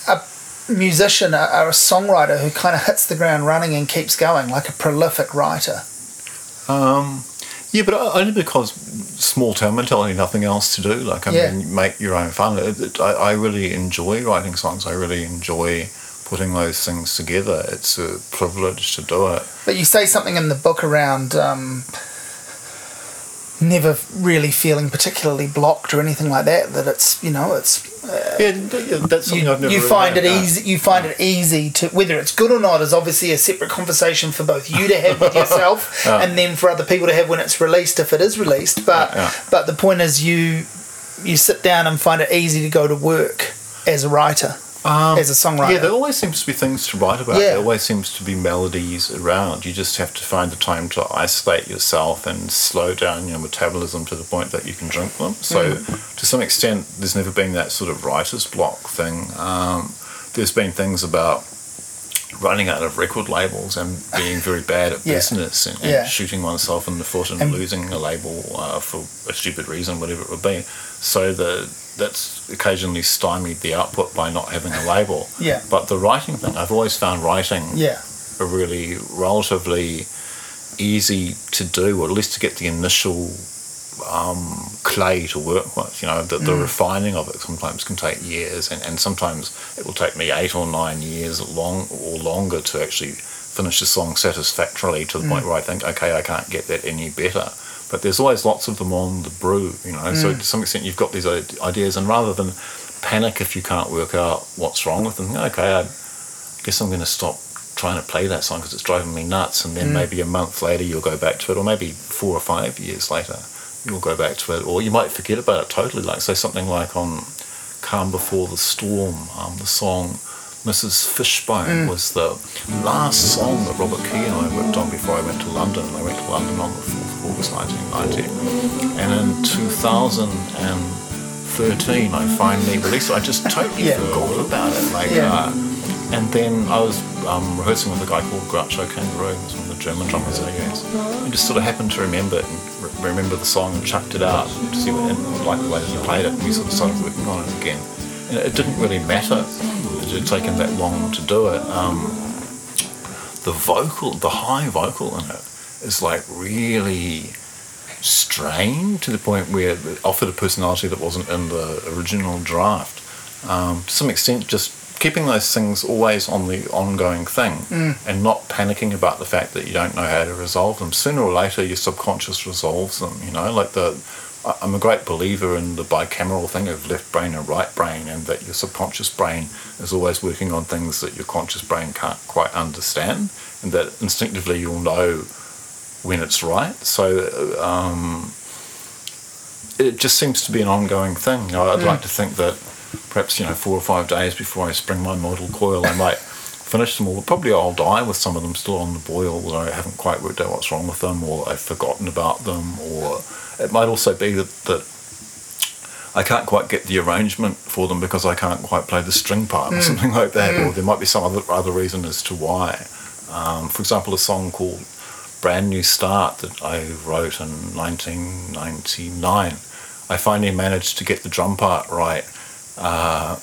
a musician, a, a songwriter who kind of hits the ground running and keeps going, like a prolific writer? Um, yeah, but only because small town mentality, nothing else to do. Like, I yeah. mean, make your own fun. I, I really enjoy writing songs. I really enjoy putting those things together. It's a privilege to do it. But you say something in the book around. Um, never really feeling particularly blocked or anything like that. That it's you know it's uh, yeah, that's something you, I've never. You find it easy. You find it easy to whether it's good or not is obviously a separate conversation for both you to have with yourself yeah. and then for other people to have when it's released if it is released. But yeah. but the point is you you sit down and find it easy to go to work as a writer. Um, as a songwriter. Yeah, there always seems to be things to write about. Yeah. There always seems to be melodies around. You just have to find the time to isolate yourself and slow down your metabolism to the point that you can drink them. So, mm. to some extent, there's never been that sort of writer's block thing. Um, there's been things about running out of record labels and being very bad at yeah. business and, and yeah. shooting oneself in the foot and, and losing a label uh, for a stupid reason, whatever it would be. So the that's occasionally stymied the output by not having a label. Yeah. But the writing thing, I've always found writing yeah. a really relatively easy to do, or at least to get the initial um, clay to work with. You know, the, the mm. refining of it sometimes can take years, and, and sometimes it will take me eight or nine years long or longer to actually finish a song satisfactorily to the mm. point where I think, okay, I can't get that any better but there's always lots of them on the brew, you know. Mm. So to some extent, you've got these ideas, and rather than panic if you can't work out what's wrong with them, okay, I guess I'm going to stop trying to play that song because it's driving me nuts, and then mm. maybe a month later you'll go back to it, or maybe four or five years later, you'll go back to it, or you might forget about it totally. Like say something like on "Calm Before the Storm," um, the song "Mrs. Fishbone" was the last song that Robert Key and I worked on before I went to London. And I went to London on the fourth of August, nineteen ninety, and in two thousand and thirteen, I finally released it. I just totally Yeah. forgot about it. Like. Yeah. Uh, and then I was um, rehearsing with a guy called Groucho Kangaroo, who's one of the German drummers I use. I just sort of happened to remember it and re- remember the song and chucked it out to see what, and like the way that he played it. And we sort of started working on it again. And it didn't really matter that it had taken that long to do it. Um, the vocal, the high vocal in it is like really strained to the point where it offered a personality that wasn't in the original draft. Um, to some extent, just keeping those things always on the ongoing thing and not panicking about the fact that you don't know how to resolve them. Sooner or later, your subconscious resolves them. You know, like the. I'm a great believer in the bicameral thing of left brain and right brain, and that your subconscious brain is always working on things that your conscious brain can't quite understand, and that instinctively you'll know when it's right. So um, it just seems to be an ongoing thing. You know, I'd like to think that perhaps you know four or five days before I spring my model coil, I might finish them all. Probably I'll die with some of them still on the boil, although I haven't quite worked out what's wrong with them, or I've forgotten about them, or it might also be that that. I can't quite get the arrangement for them because I can't quite play the string part or something like that, or there might be some other other reason as to why. Um, for example, a song called brand new start that I wrote in 1999. I finally managed to get the drum part right uh,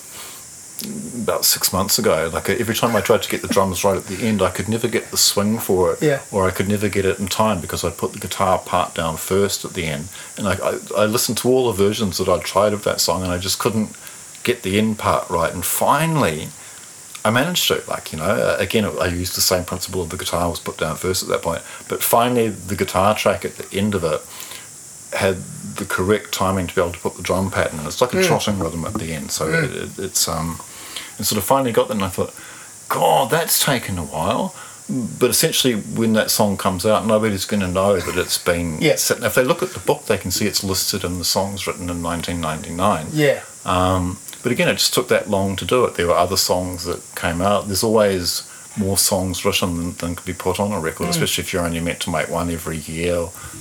about six months ago. Like every time I tried to get the drums right at the end, I could never get the swing for it, Yeah. or I could never get it in time because I put the guitar part down first at the end. And I, I, I listened to all the versions that I'd tried of that song, and I just couldn't get the end part right. And finally, I managed to, like, you know, uh, again, I used the same principle of the guitar was put down first at that point, but finally the guitar track at the end of it had the correct timing to be able to put the drum pattern in. It's like a trotting rhythm at the end, so it, it, it's, um, and sort of finally got that, and I thought, God, that's taken a while. But essentially, when that song comes out, nobody's going to know that it's been. Yeah. set. If they look at the book, they can see it's listed in the songs written in 1999. Yeah. Um, but again, it just took that long to do it. There were other songs that came out. There's always more songs written than, than could be put on a record, especially if you're only meant to make one every year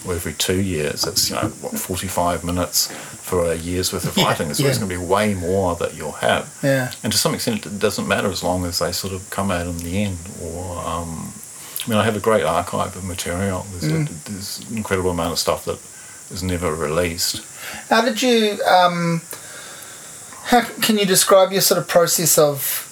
or every two years. It's, you know, what, 45 minutes for a year's worth of Yeah, writing. There's yeah. always going to be way more that you'll have. Yeah. And to some extent, it doesn't matter as long as they sort of come out in the end. Or, um, I mean, I have a great archive of material. There's, Mm. a, there's an incredible amount of stuff that is never released. How did you? Um, how can you describe your sort of process of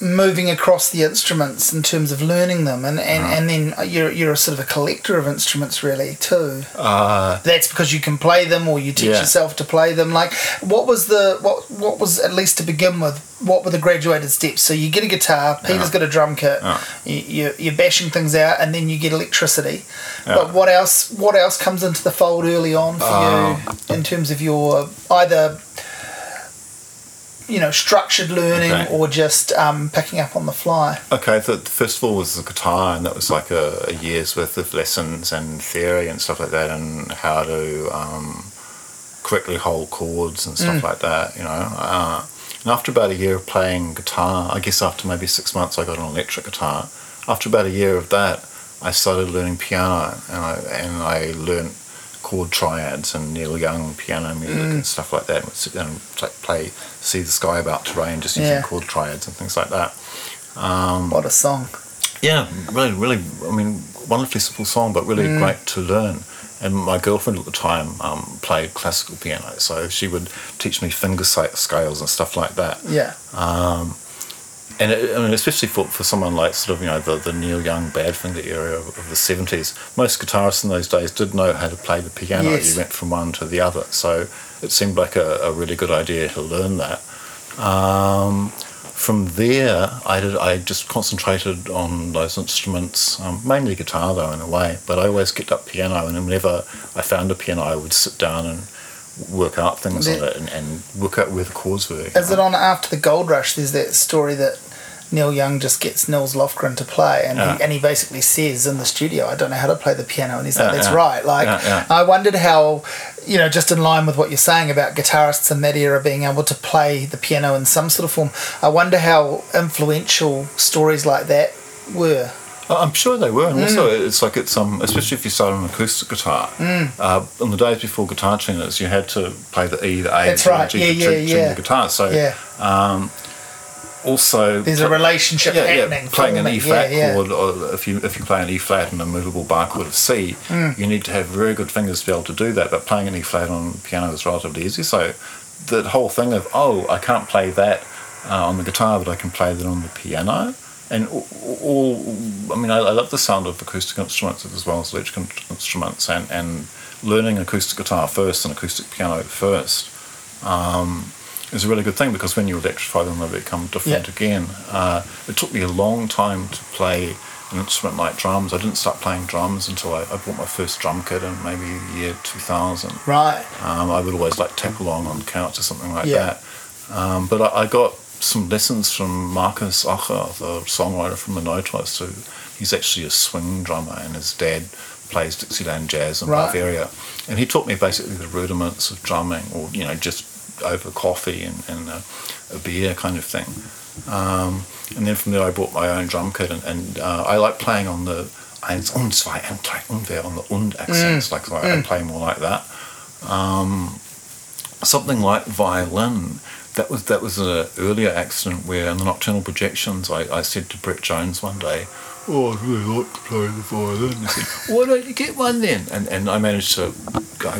moving across the instruments in terms of learning them, and and, and then you're you're a sort of a collector of instruments really too. Uh, That's because you can play them, or you teach Yeah. yourself to play them. Like, what was the what what was at least to begin with? What were the graduated steps? So you get a guitar. Peter's Yeah. got a drum kit. Yeah. You, you, you're bashing things out, and then you get electricity. But what else? What else comes into the fold early on for Uh, you in terms of your either you know structured learning Okay. or just um, picking up on the fly? Okay, the, the first of all was the guitar, and that was like a, a year's worth of lessons and theory and stuff like that, and how to um, correctly hold chords and stuff like that, you know. Uh, and after about a year of playing guitar, I guess after maybe six months, I got an electric guitar. After about a year of that, I started learning piano, and I and I learned chord triads and Neil Young piano music and stuff like that. And sit down and like, play "See the Sky About to Rain" just using Yeah. chord triads and things like that. Um, What a song! yeah, really, really. I mean, wonderfully simple song, but really great to learn. And my girlfriend at the time um, played classical piano, so she would teach me finger scales and stuff like that. Yeah, Um, and it, I mean, especially for, for someone like sort of you know the, the Neil Young Badfinger era of, of the seventies, most guitarists in those days did know how to play the piano. Yes. You went from one to the other, so it seemed like a, a really good idea to learn that. Um, from there, I did. I just concentrated on those instruments, um, mainly guitar though in a way. But I always kept up piano, and whenever I found a piano, I would sit down and work out things on it and, and work out where the chords were. is know. it on after the gold rush? There's that story that Neil Young just gets Nils Lofgren to play, and he, ah. and he basically says in the studio, "I don't know how to play the piano," and he's like, Yeah, "That's yeah. right." Like. Ah, ah. I wondered how, you know, just in line with what you're saying about guitarists in that era being able to play the piano in some sort of form. I wonder how influential stories like that were. Uh, I'm sure they were, and Mm. also it's like it's um, especially if you start on acoustic guitar. Mm. Uh, in the days before guitar tuners, you had to play the E, the A, That's the right. G Yeah, to yeah, tune yeah. the guitar. So Yeah, um, also there's a relationship yeah, happening. yeah, playing an. E flat yeah. chord, or if you if you play an E flat and a movable bar chord of C, Mm. you need to have very good fingers to be able to do that. But playing an E flat on piano is relatively easy. So the whole thing of oh, I can't play that uh, on the guitar, but I can play that on the piano. And all, I mean, I, I love the sound of acoustic instruments as well as electric instruments, and, and learning acoustic guitar first and acoustic piano first um, is a really good thing because when you electrify them, they become different Yeah. again. Uh, it took me a long time to play an instrument like drums. I didn't start playing drums until I, I bought my first drum kit in maybe the year 2000. Right. Um, I would always like tap along on the couch or something like Yeah. that. Um, but I, I got some lessons from Markus Acher, the songwriter from the Notwist who he's actually a swing drummer and his dad plays Dixieland jazz in Right. Bavaria. And he taught me basically the rudiments of drumming or, you know, just over coffee and, and a, a beer kind of thing. Um, and then from there I bought my own drum kit and, and uh, I like playing on the eins, und, zwei, und, drei, und, wer, on the und accents, like I, I play more like that. Um, something like violin. That was that was an earlier accident where in the nocturnal projections I, I said to Brett Jones one day, "Oh, I'd really like to play the violin." He said, "Why don't you get one then?" And and I managed to go,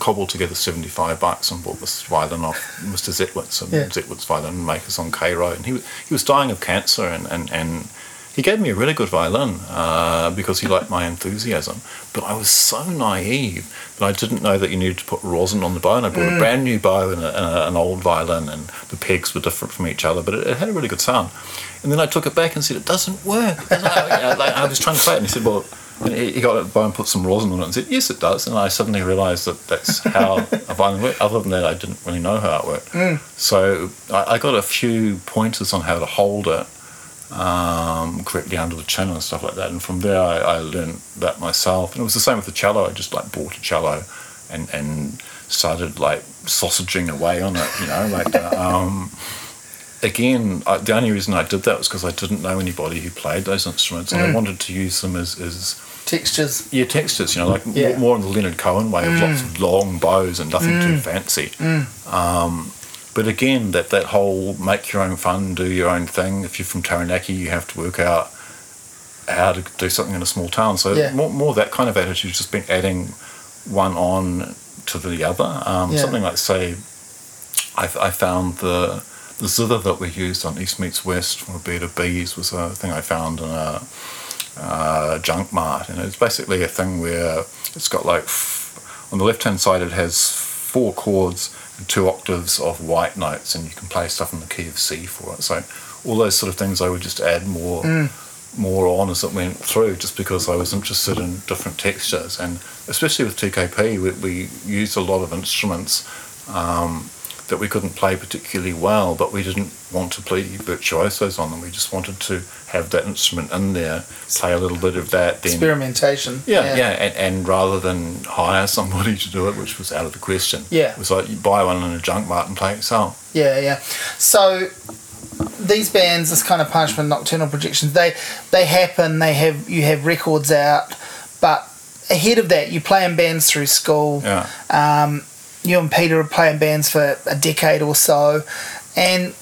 cobble together seventy five bucks and bought this violin off Mr. Zetwitz and Yeah. Zetwitz Violin Makers on Cairo, and he he was dying of cancer and and and. He gave me a really good violin uh, because he liked my enthusiasm, but I was so naive that I didn't know that you needed to put rosin on the bow. And I bought a mm. brand new bow and, a, an old violin, and the pegs were different from each other, but it, it had a really good sound. And then I took it back and said, "It doesn't work." And I, I- like, I was trying to play it, and he said, "Well." And he got a bow and put some rosin on it and said, "Yes, it does." And I suddenly realised that that's how a violin worked. Other than that, I didn't really know how it worked. Mm. So I, I got a few pointers on how to hold it um, correctly under the chin and stuff like that. And from there, I, I learned that myself. And it was the same with the cello. I just like bought a cello and and started like sausaging away on it. You know, like uh, um, again, I, the only reason I did that was because I didn't know anybody who played those instruments, and I wanted to use them as as Textures. yeah textures. You know, like Yeah. more, more in the Leonard Cohen way of lots of long bows and nothing too fancy. Um, but again, that, that whole make your own fun, do your own thing. If you're from Taranaki, you have to work out how to do something in a small town. So Yeah. more, more that kind of attitude, just been adding one on to the other. Um, Yeah. Something like, say, I, I found the the zither that we used on East Meets West from a Beard of Bees was a thing I found in a, uh junk mart, and it's basically a thing where it's got like f- on the left hand side it has four chords two octaves of white notes, and you can play stuff in the key of C for it. So all those sort of things I would just add more more on as it went through, just because I was interested in different textures, and especially with TKP, we, we used a lot of instruments. Um, that we couldn't play particularly well, but we didn't want to play virtuosos on them. We just wanted to have that instrument in there, play a little bit of that, then Experimentation. yeah, yeah, And, and rather than hire somebody to do it, which was out of the question, Yeah. it was like you buy one in a junk mart and play it yourself. Yeah, yeah. So these bands, this kind of punishment, nocturnal projections, they they happen. They have you have records out, but ahead of that, you play in bands through school. Yeah, Um, you and Peter are playing bands for a decade or so. And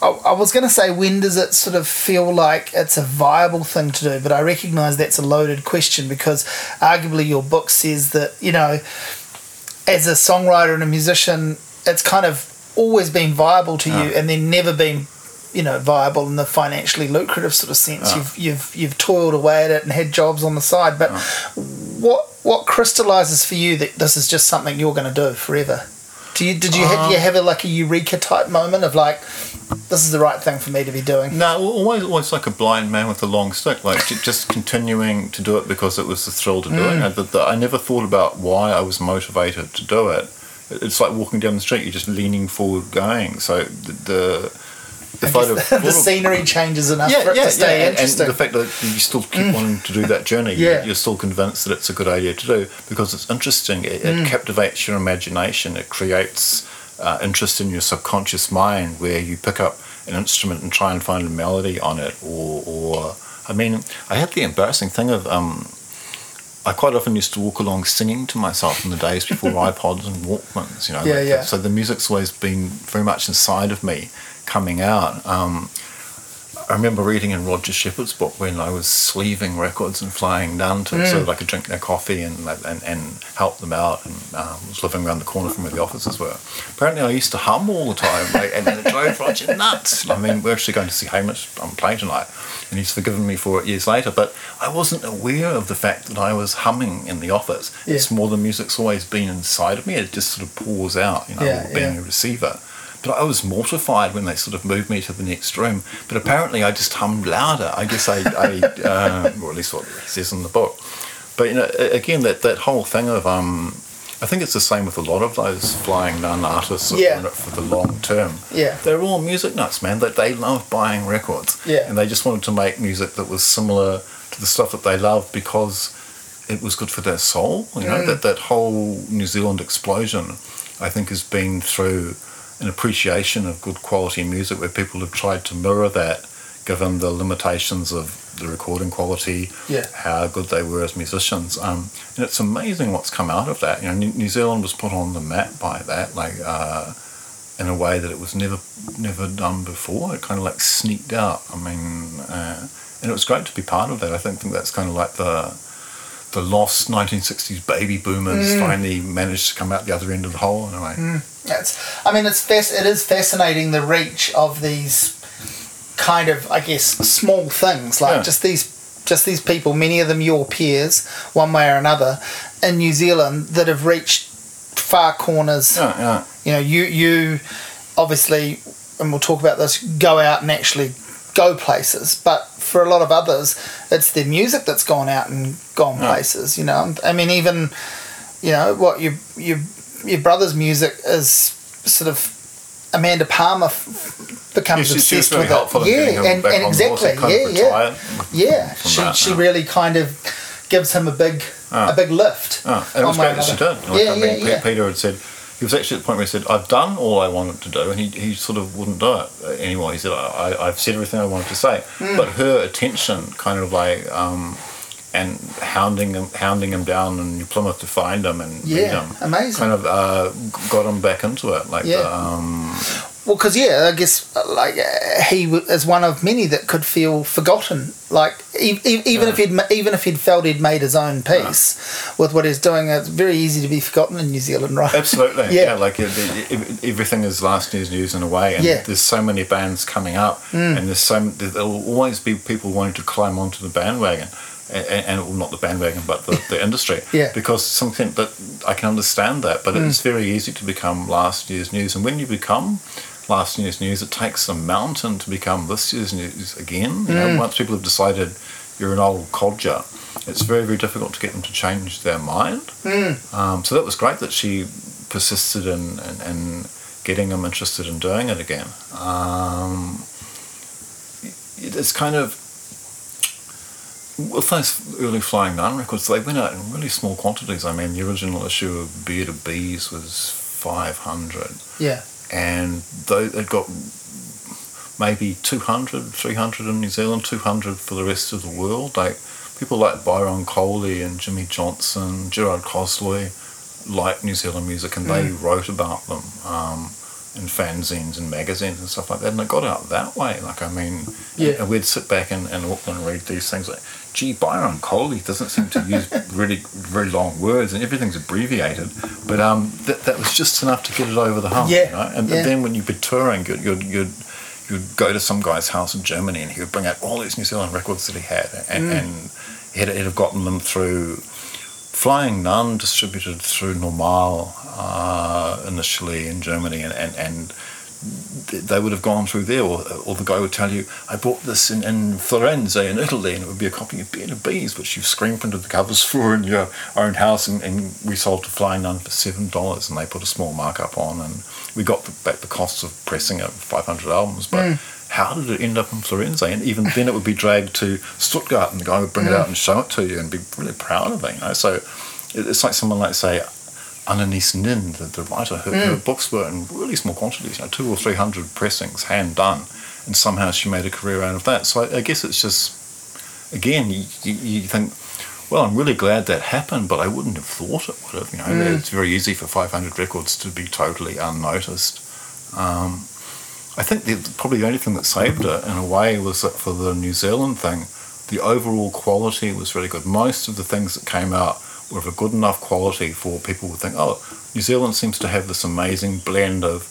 I was going to say, when does it sort of feel like it's a viable thing to do? But I recognise that's a loaded question because arguably your book says that, you know, as a songwriter and a musician, it's kind of always been viable to you ah. and then never been you know viable in the financially lucrative sort of sense Yeah. you've you've you've toiled away at it and had jobs on the side but ah. What what crystallizes for you that this is just something you're going to do forever do you did you have Um, you have a, like a eureka type moment of like this is the right thing for me to be doing no, always, always like a blind man with a long stick, like just continuing to do it because it was the thrill to do Mm. it. I, the, the, I never thought about why I was motivated to do it. It's like walking down the street; you're just leaning forward, going. So the, the I if I'd guess have the, the thought of- scenery changes enough for it to stay and, interesting. and the fact that you still keep wanting to do that journey, Mm. Yeah. you're still convinced that it's a good idea to do because it's interesting. It, it Mm. captivates your imagination. It creates uh, interest in your subconscious mind where you pick up an instrument and try and find a melody on it. Or, or I mean, I had the embarrassing thing of. Um, I quite often used to walk along singing to myself in the days before iPods and Walkmans, you know. Yeah, like, yeah. So the music's always been very much inside of me, coming out. Um, I remember reading in Roger Shepherd's book when I was sleeving records and flying down to so that I could drink their coffee and and, and help them out and um, was living around the corner from where the offices were. Apparently, I used to hum all the time like, and it drove Roger nuts. I mean, we're actually going to see Hamish on play tonight, and he's forgiven me for it years later. But I wasn't aware of the fact that I was humming in the office. Yeah. It's more the music's always been inside of me. It just sort of pours out, you know, Yeah, being yeah. a receiver. But I was mortified when they sort of moved me to the next room. But apparently, I just hummed louder. I guess I, I uh, or at least what he says in the book. But you know, again, that that whole thing of um, I think it's the same with a lot of those flying nun artists that Yeah. it for the long term. Yeah. they're all music nuts, man. That they love buying records. Yeah. and they just wanted to make music that was similar to the stuff that they loved because it was good for their soul. You know, Mm. that that whole New Zealand explosion, I think, has been through an appreciation of good quality music where people have tried to mirror that, given the limitations of the recording quality, Yeah. how good they were as musicians. Um, and it's amazing what's come out of that. You know, New Zealand was put on the map by that, like. Uh, in a way that it was never never done before. It kind of like sneaked out. I mean, uh, and it was great to be part of that. I think, think that's kind of like the the lost 1960s baby boomers finally managed to come out the other end of the hole in a way. It's, I mean, it's fas- it is fascinating the reach of these kind of, I guess, small things like Yeah. just these, just these people, many of them your peers, one way or another, in New Zealand that have reached far corners. Yeah, yeah. You know, you you obviously, and we'll talk about this, go out and actually go places. But for a lot of others, it's their music that's gone out and gone Yeah. places. You know, I mean, even you know what your your your brother's music is sort of Amanda Palmer f- becomes Yeah, she- she was obsessed very with helpful it. Yeah, and, and on the horse. Exactly, yeah, yeah, yeah. She that, she yeah. really kind of gives him a big Ah. a big lift. Oh, and it was great that she did. Like, yeah, I mean, yeah, Pe- yeah. Peter had said, he was actually at the point where he said, I've done all I wanted to do, and he, he sort of wouldn't do it anymore. He said, I, I've said everything I wanted to say. Hmm. But her attention kind of like, um, and hounding him, hounding him down in Plymouth to find him and meet Yeah, him, amazing. kind of uh, got him back into it. Like, Yeah. the, um, Well, because yeah, I guess uh, like uh, he w- is one of many that could feel forgotten. Like e- e- even if he'd even if he'd felt he'd made his own piece with what he's doing, it's very easy to be forgotten in New Zealand, right? Absolutely, Yeah. yeah. Like it, it, everything is last year's news in a way, and Yeah. Mm. there's so many bands coming up, and there's so there'll always be people wanting to climb onto the bandwagon, and, and well, not the bandwagon, but the, the industry. Yeah. Mm. Because something that I can understand that, but it's very easy to become last year's news, and when you become last year's news, it takes a mountain to become this year's news again. You Mm. know, once people have decided you're an old codger. It's very, very difficult to get them to change their mind. Um, so that was great that she persisted in, in, in getting them interested in doing it again. Um, it's kind of with those early Flying Nun records, they went out in really small quantities. I mean, the original issue of Beard of Bees was 500, yeah, and they it got maybe 200, 300 in New Zealand, 200 for the rest of the world. Like people like Byron Coley and Jimmy Johnson, Gerard Cosloy, liked New Zealand music, and they wrote about them um, in fanzines and magazines and stuff like that. And it got out that way. Like I mean, Yeah. and we'd sit back in, in Auckland and read these things like. Gee, Byron Coley doesn't seem to use really very long words, and everything's abbreviated. But um, that, that was just enough to get it over the hump. Yeah, You know? And yeah. then when you'd be touring, you'd, you'd, you'd you'd go to some guy's house in Germany and he would bring out all these New Zealand records that he had, and, Mm. and he'd, he'd have gotten them through Flying Nun, distributed through Normal uh, initially in Germany, and, and, and they would have gone through there, or, or the guy would tell you, I bought this in, in Firenze eh, in Italy, and it would be a copy of Bees, which you've screen printed the covers for in your own house, and, and we sold to Flying Nun for $7, and they put a small markup on, and we got the, back the costs of pressing it, 500 albums, but mm. how did it end up in Firenze? Eh? And even then, it would be dragged to Stuttgart, and the guy would bring it out mm. and show it to you and be really proud of it. You know? So it- it's like someone like, say, Anaïs Nin, the, the writer, her, her books were in really small quantities, you know, two or three hundred pressings, hand done, and somehow she made a career out of that. So I, I guess it's just, again, you, you, you think, well, I'm really glad that happened, but I wouldn't have thought it would have. You know, it's very easy for 500 records to be totally unnoticed. Um, I think the, probably the only thing that saved it in a way was that for the New Zealand thing, the overall quality was really good. Most of the things that came out were of a good enough quality for people would think, oh, New Zealand seems to have this amazing blend of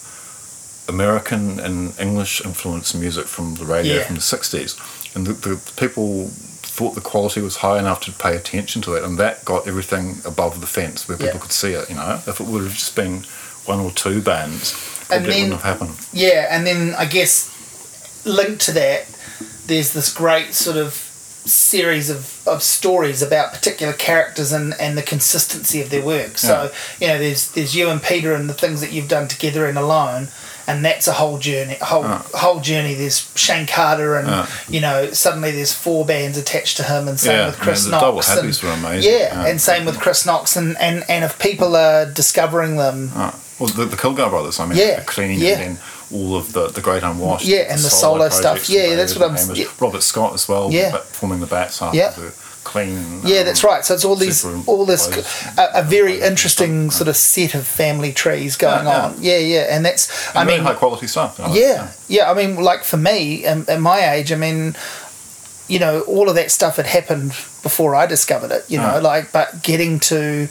American and English influenced music from the radio Yeah. from the 60s. And the, the people thought the quality was high enough to pay attention to it, and that got everything above the fence where people Yeah. could see it, you know. If it would have just been one or two bands, And it then- wouldn't have happened. Yeah, and then I guess linked to that, there's this great sort of series of, of stories about particular characters and, and the consistency of their work. So, you know, there's there's you and Peter and the things that you've done together and alone and that's a whole journey whole whole journey. There's Shayne Carter and Yeah. you know, suddenly there's four bands attached to him and same Yeah, with Chris yeah, the Double Knox. Happies and, were amazing, Yeah, yeah. and same with Chris Knox and, and, and if people are discovering them. Well, the, the Kilgour brothers, I mean, Yeah, the clean yeah. and then all of the, the Great Unwashed. Yeah, and the solo stuff. projects Yeah, that's what I'm- yeah. Robert Scott as well, Yeah. but forming the Bats after Yeah. the clean. Yeah, um, that's right. So it's all these, all this, a, a very interesting sort of set of family trees going Yeah, yeah. on. Yeah, yeah, and that's, And I really mean, high quality stuff. you know, yeah, yeah. I mean, like for me, um, at my age, I mean, you know, all of that stuff had happened before I discovered it. You know, Right. like, but getting to,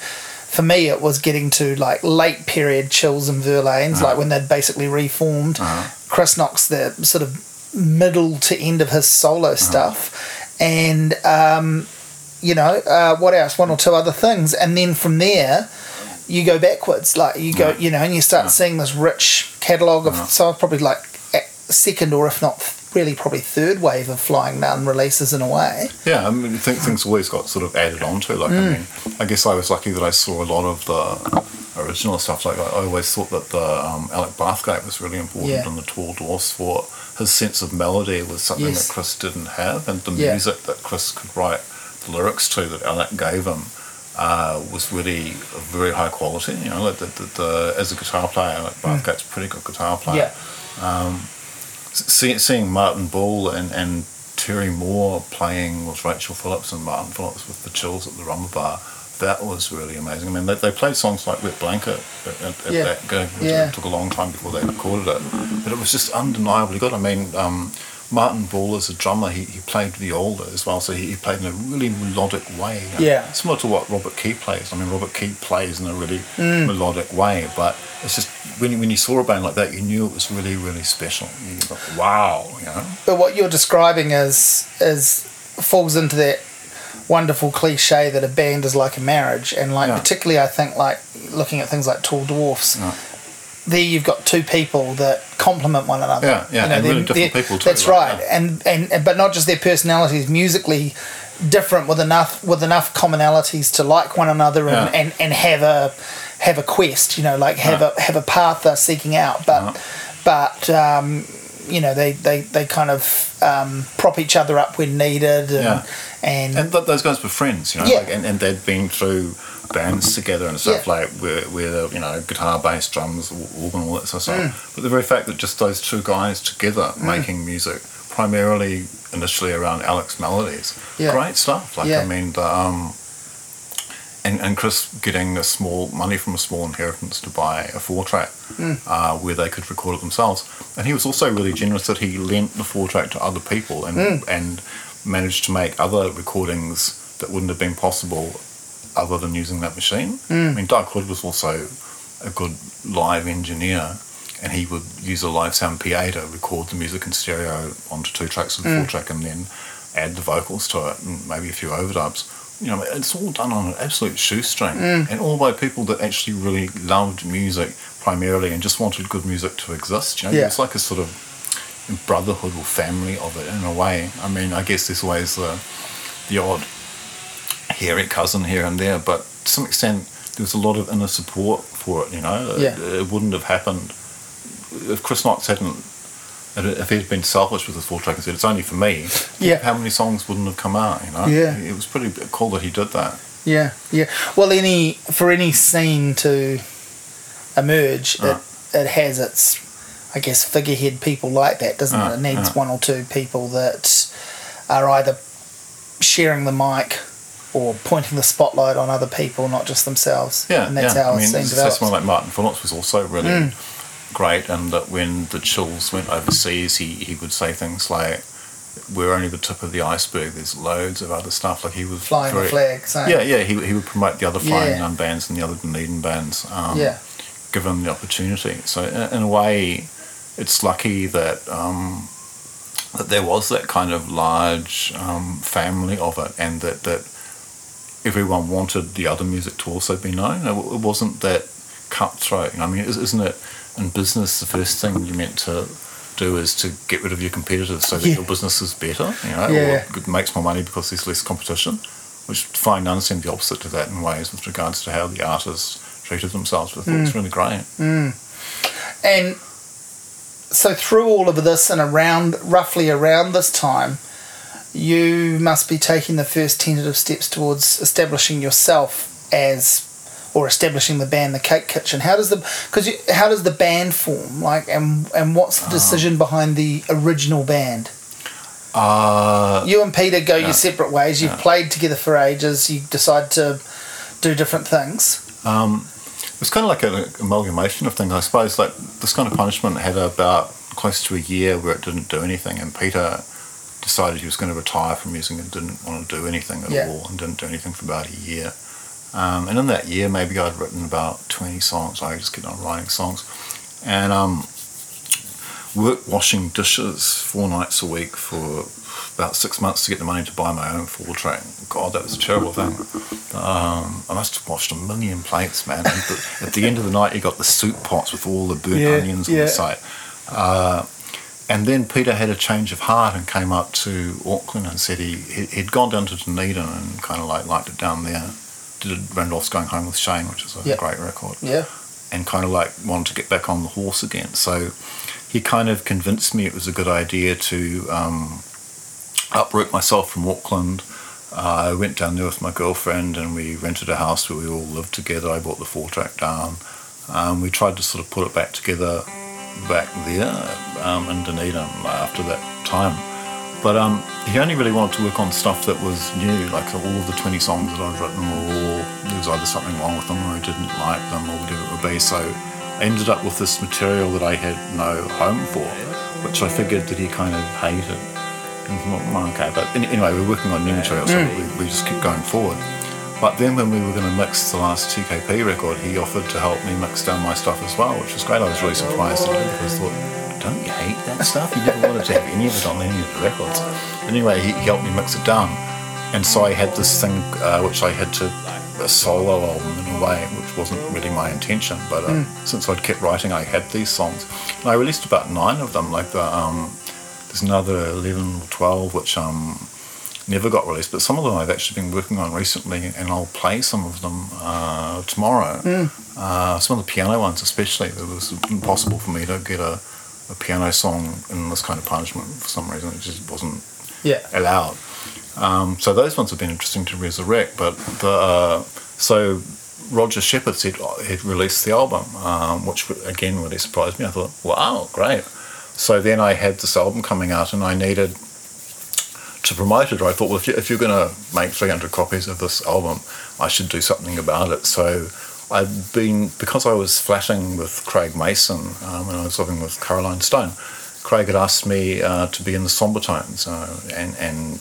for me, it was getting to like late period Chills and Verlaines, like when they'd basically reformed. Uh-huh. Chris Knox, the sort of middle to end of his solo stuff, and um, you know, uh, what else? One or two other things, and then from there, you go backwards. Like you go, you know, and you start seeing this rich catalogue of. So probably like second or if not really probably third wave of Flying Nun releases in a way. Yeah, I mean, I think things always got sort of added onto. Like, Mm. I mean, I guess I was lucky that I saw a lot of the original stuff. Like, I always thought that the um, Alec Bathgate was really important Yeah. in the Tall Dwarfs for his sense of melody was something Yes. that Chris didn't have, and the Yeah. music that Chris could write the lyrics to that Alec gave him. Uh, was really very high quality. You know, like the, the, the, as a guitar player, Alec Bathgate's a pretty good guitar player see, seeing Martyn Bull and, and Terry Moore playing with Rachel Phillipps and Martin Phillipps with the Chills at the Rumba Bar, that was really amazing. I mean, they, they played songs like Wet Blanket at, at, at Yeah. that gig, which Yeah. took a long time before they recorded it, but it was just undeniably good. I mean, um, Martyn Bull as a drummer, he, he played viola as well, so he, he played in a really melodic way. Yeah. Similar to what Robert Key plays. I mean, Robert Key plays in a really Mm. melodic way, but it's just when you, when you saw a band like that, you knew it was really, really special. You thought, wow, you know. But what you're describing is is falls into that wonderful cliche that a band is like a marriage, and like Yeah. particularly I think like looking at things like Tall Dwarfs. Yeah. There you've got two people that complement one another. Yeah, yeah, and they're- really different people too, That's like, right, yeah. and, and and but not just their personalities, musically different with enough with enough commonalities to like one another and, Yeah. and, and have a have a quest, you know, like have Yeah. a have a path they're seeking out. But Yeah. but um, you know they, they, they kind of um, prop each other up when needed and Yeah. and, And th- those guys were friends, you know, Yeah. like, and, and they'd been through bands together and stuff Yeah. like where, where you know guitar, bass, drums, organ, all that sort of Mm. stuff. But the very fact that just those two guys together making music, primarily initially around Alec's melodies, Yeah. great stuff. Like Yeah. I mean, the, um, and and Chris getting a small money from a small inheritance to buy a four track Mm. uh, where they could record it themselves. And he was also really generous that he lent the four track to other people and Mm. and managed to make other recordings that wouldn't have been possible other than using that machine. Mm. I mean, Doug Hood was also a good live engineer. And he would use a live sound PA to record the music in stereo onto two tracks of the four track and then add the vocals to it and maybe a few overdubs. You know, it's all done on an absolute shoestring Mm. and all by people that actually really loved music primarily and just wanted good music to exist. You know, Yeah. it's like a sort of brotherhood or family of it in a way. I mean, I guess there's always the, the odd hairy cousin here and there, but to some extent, there was a lot of inner support for it. You know, Yeah. it, it wouldn't have happened if Chris Knox hadn't If he'd been selfish with his four track and said it's only for me, Yeah. how many songs wouldn't have come out? You know, Yeah. it was pretty cool that he did that. Yeah, yeah. Well, any for any scene to emerge, Uh. it, it has its, I guess, figurehead people like that, doesn't Uh, it? It needs uh. one or two people that are either sharing the mic or pointing the spotlight on other people, not just themselves. Yeah, and that's yeah. how I mean, scene that's develops. someone like Martin Phillipps was also really Mm. Great, and that when the Chills went overseas, he, he would say things like, "We're only the tip of the iceberg. There's loads of other stuff." Like he was Flying very, the flag. So, Yeah, yeah. He, he would promote the other flying Yeah. nun bands and the other Dunedin bands. Um, yeah, given the opportunity. So in, in a way, it's lucky that um, that there was that kind of large um, family of it, and that that everyone wanted the other music to also be known. It, it wasn't that cutthroat. I mean, isn't it in business the first thing you're meant to do is to get rid of your competitors so that Yeah. your business is better, you know, Yeah. or it makes more money because there's less competition. Which fine, I understand the opposite to that in ways with regards to how the artists treated themselves. But thought it's mm. really great. Mm. and so through all of this and around, roughly around this time, you must be taking the first tentative steps towards establishing yourself as or establishing the band the CakeKitchen how does the because how does the band form like and and what's the decision behind the original band Uh, you and peter go Yeah. your separate ways you've Yeah. played together for ages you decide to do different things Um, it was kind of like an amalgamation of things. I suppose like this kind of punishment had about close to a year where it didn't do anything, and Peter decided he was going to retire from music and didn't want to do anything at Yeah. all, and didn't do anything for about a year. Um, and in that year, maybe I'd written about twenty songs. I was just kept on writing songs, and um, worked washing dishes four nights a week for about six months to get the money to buy my own four track. God, that was a terrible thing. Um, I must have washed a million plates, man. The, at the end of the night, you got the soup pots with all the burnt Yeah, onions on yeah. the side. Uh, and then Peter had a change of heart and came up to Auckland and said he, he- he'd gone down to Dunedin and kind of like liked it down there. Did Randolph's Going Home with Shayne, which is a Yeah. great record yeah and kind of like wanted to get back on the horse again. So he kind of convinced me it was a good idea to um, uproot myself from Auckland. Uh, I went down there with my girlfriend and we rented a house where we all lived together. I bought the four track down. Um, we tried to sort of put it back together back there um, in Dunedin after that time. But um, he only really wanted to work on stuff that was new, like all of the 20 songs that I'd written were all, there was either something wrong with them or I didn't like them or whatever it would be. So I ended up with this material that I had no home for, which I figured that he kind of hated. And thought, "Well, okay, but anyway, we're working on new material, so we, we just kept going forward. But then when we were going to mix the last TKP record, he offered to help me mix down my stuff as well, which was great. I was really surprised at it because I thought, don't you hate that stuff? You never wanted to have any of it on any of the records. Anyway, he, he helped me mix it down. And so I had this thing uh, which I had to, a solo album in a way, which wasn't really my intention. But uh, since I'd kept writing, I had these songs. And I released about nine of them, like the, um, there's another 11 or 12 which um, never got released, but some of them I've actually been working on recently, and I'll play some of them uh, tomorrow. Uh, some of the piano ones, especially, it was impossible for me to get a, a piano song in this kind of punishment for some reason. It just wasn't yeah allowed. Um, so those ones have been interesting to resurrect. But the uh, so Roger Shepard said oh, he'd released the album, um, which again really surprised me. I thought, wow, great. So then I had this album coming out, and I needed to promote it. I thought, well, if, you, if you're going to make 300 copies of this album, I should do something about it. So I'd been because I was flatting with Craig Mason um, when I was living with Caroline Stone. Craig had asked me uh, to be in the Somber Tones, uh, and and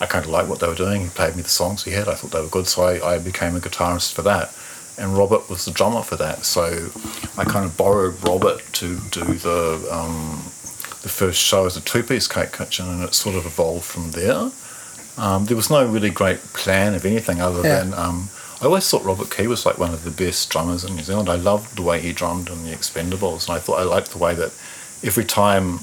I kind of liked what they were doing. He played me the songs he had. I thought they were good, so I, I became a guitarist for that. And Robert was the drummer for that, so I kind of borrowed Robert to do the um, the first show as a two-piece CakeKitchen, and it sort of evolved from there. Um, there was no really great plan of anything other Yeah. than um, I always thought Robert Key was like one of the best drummers in New Zealand. I loved the way he drummed in the Expendables, and I thought I liked the way that every time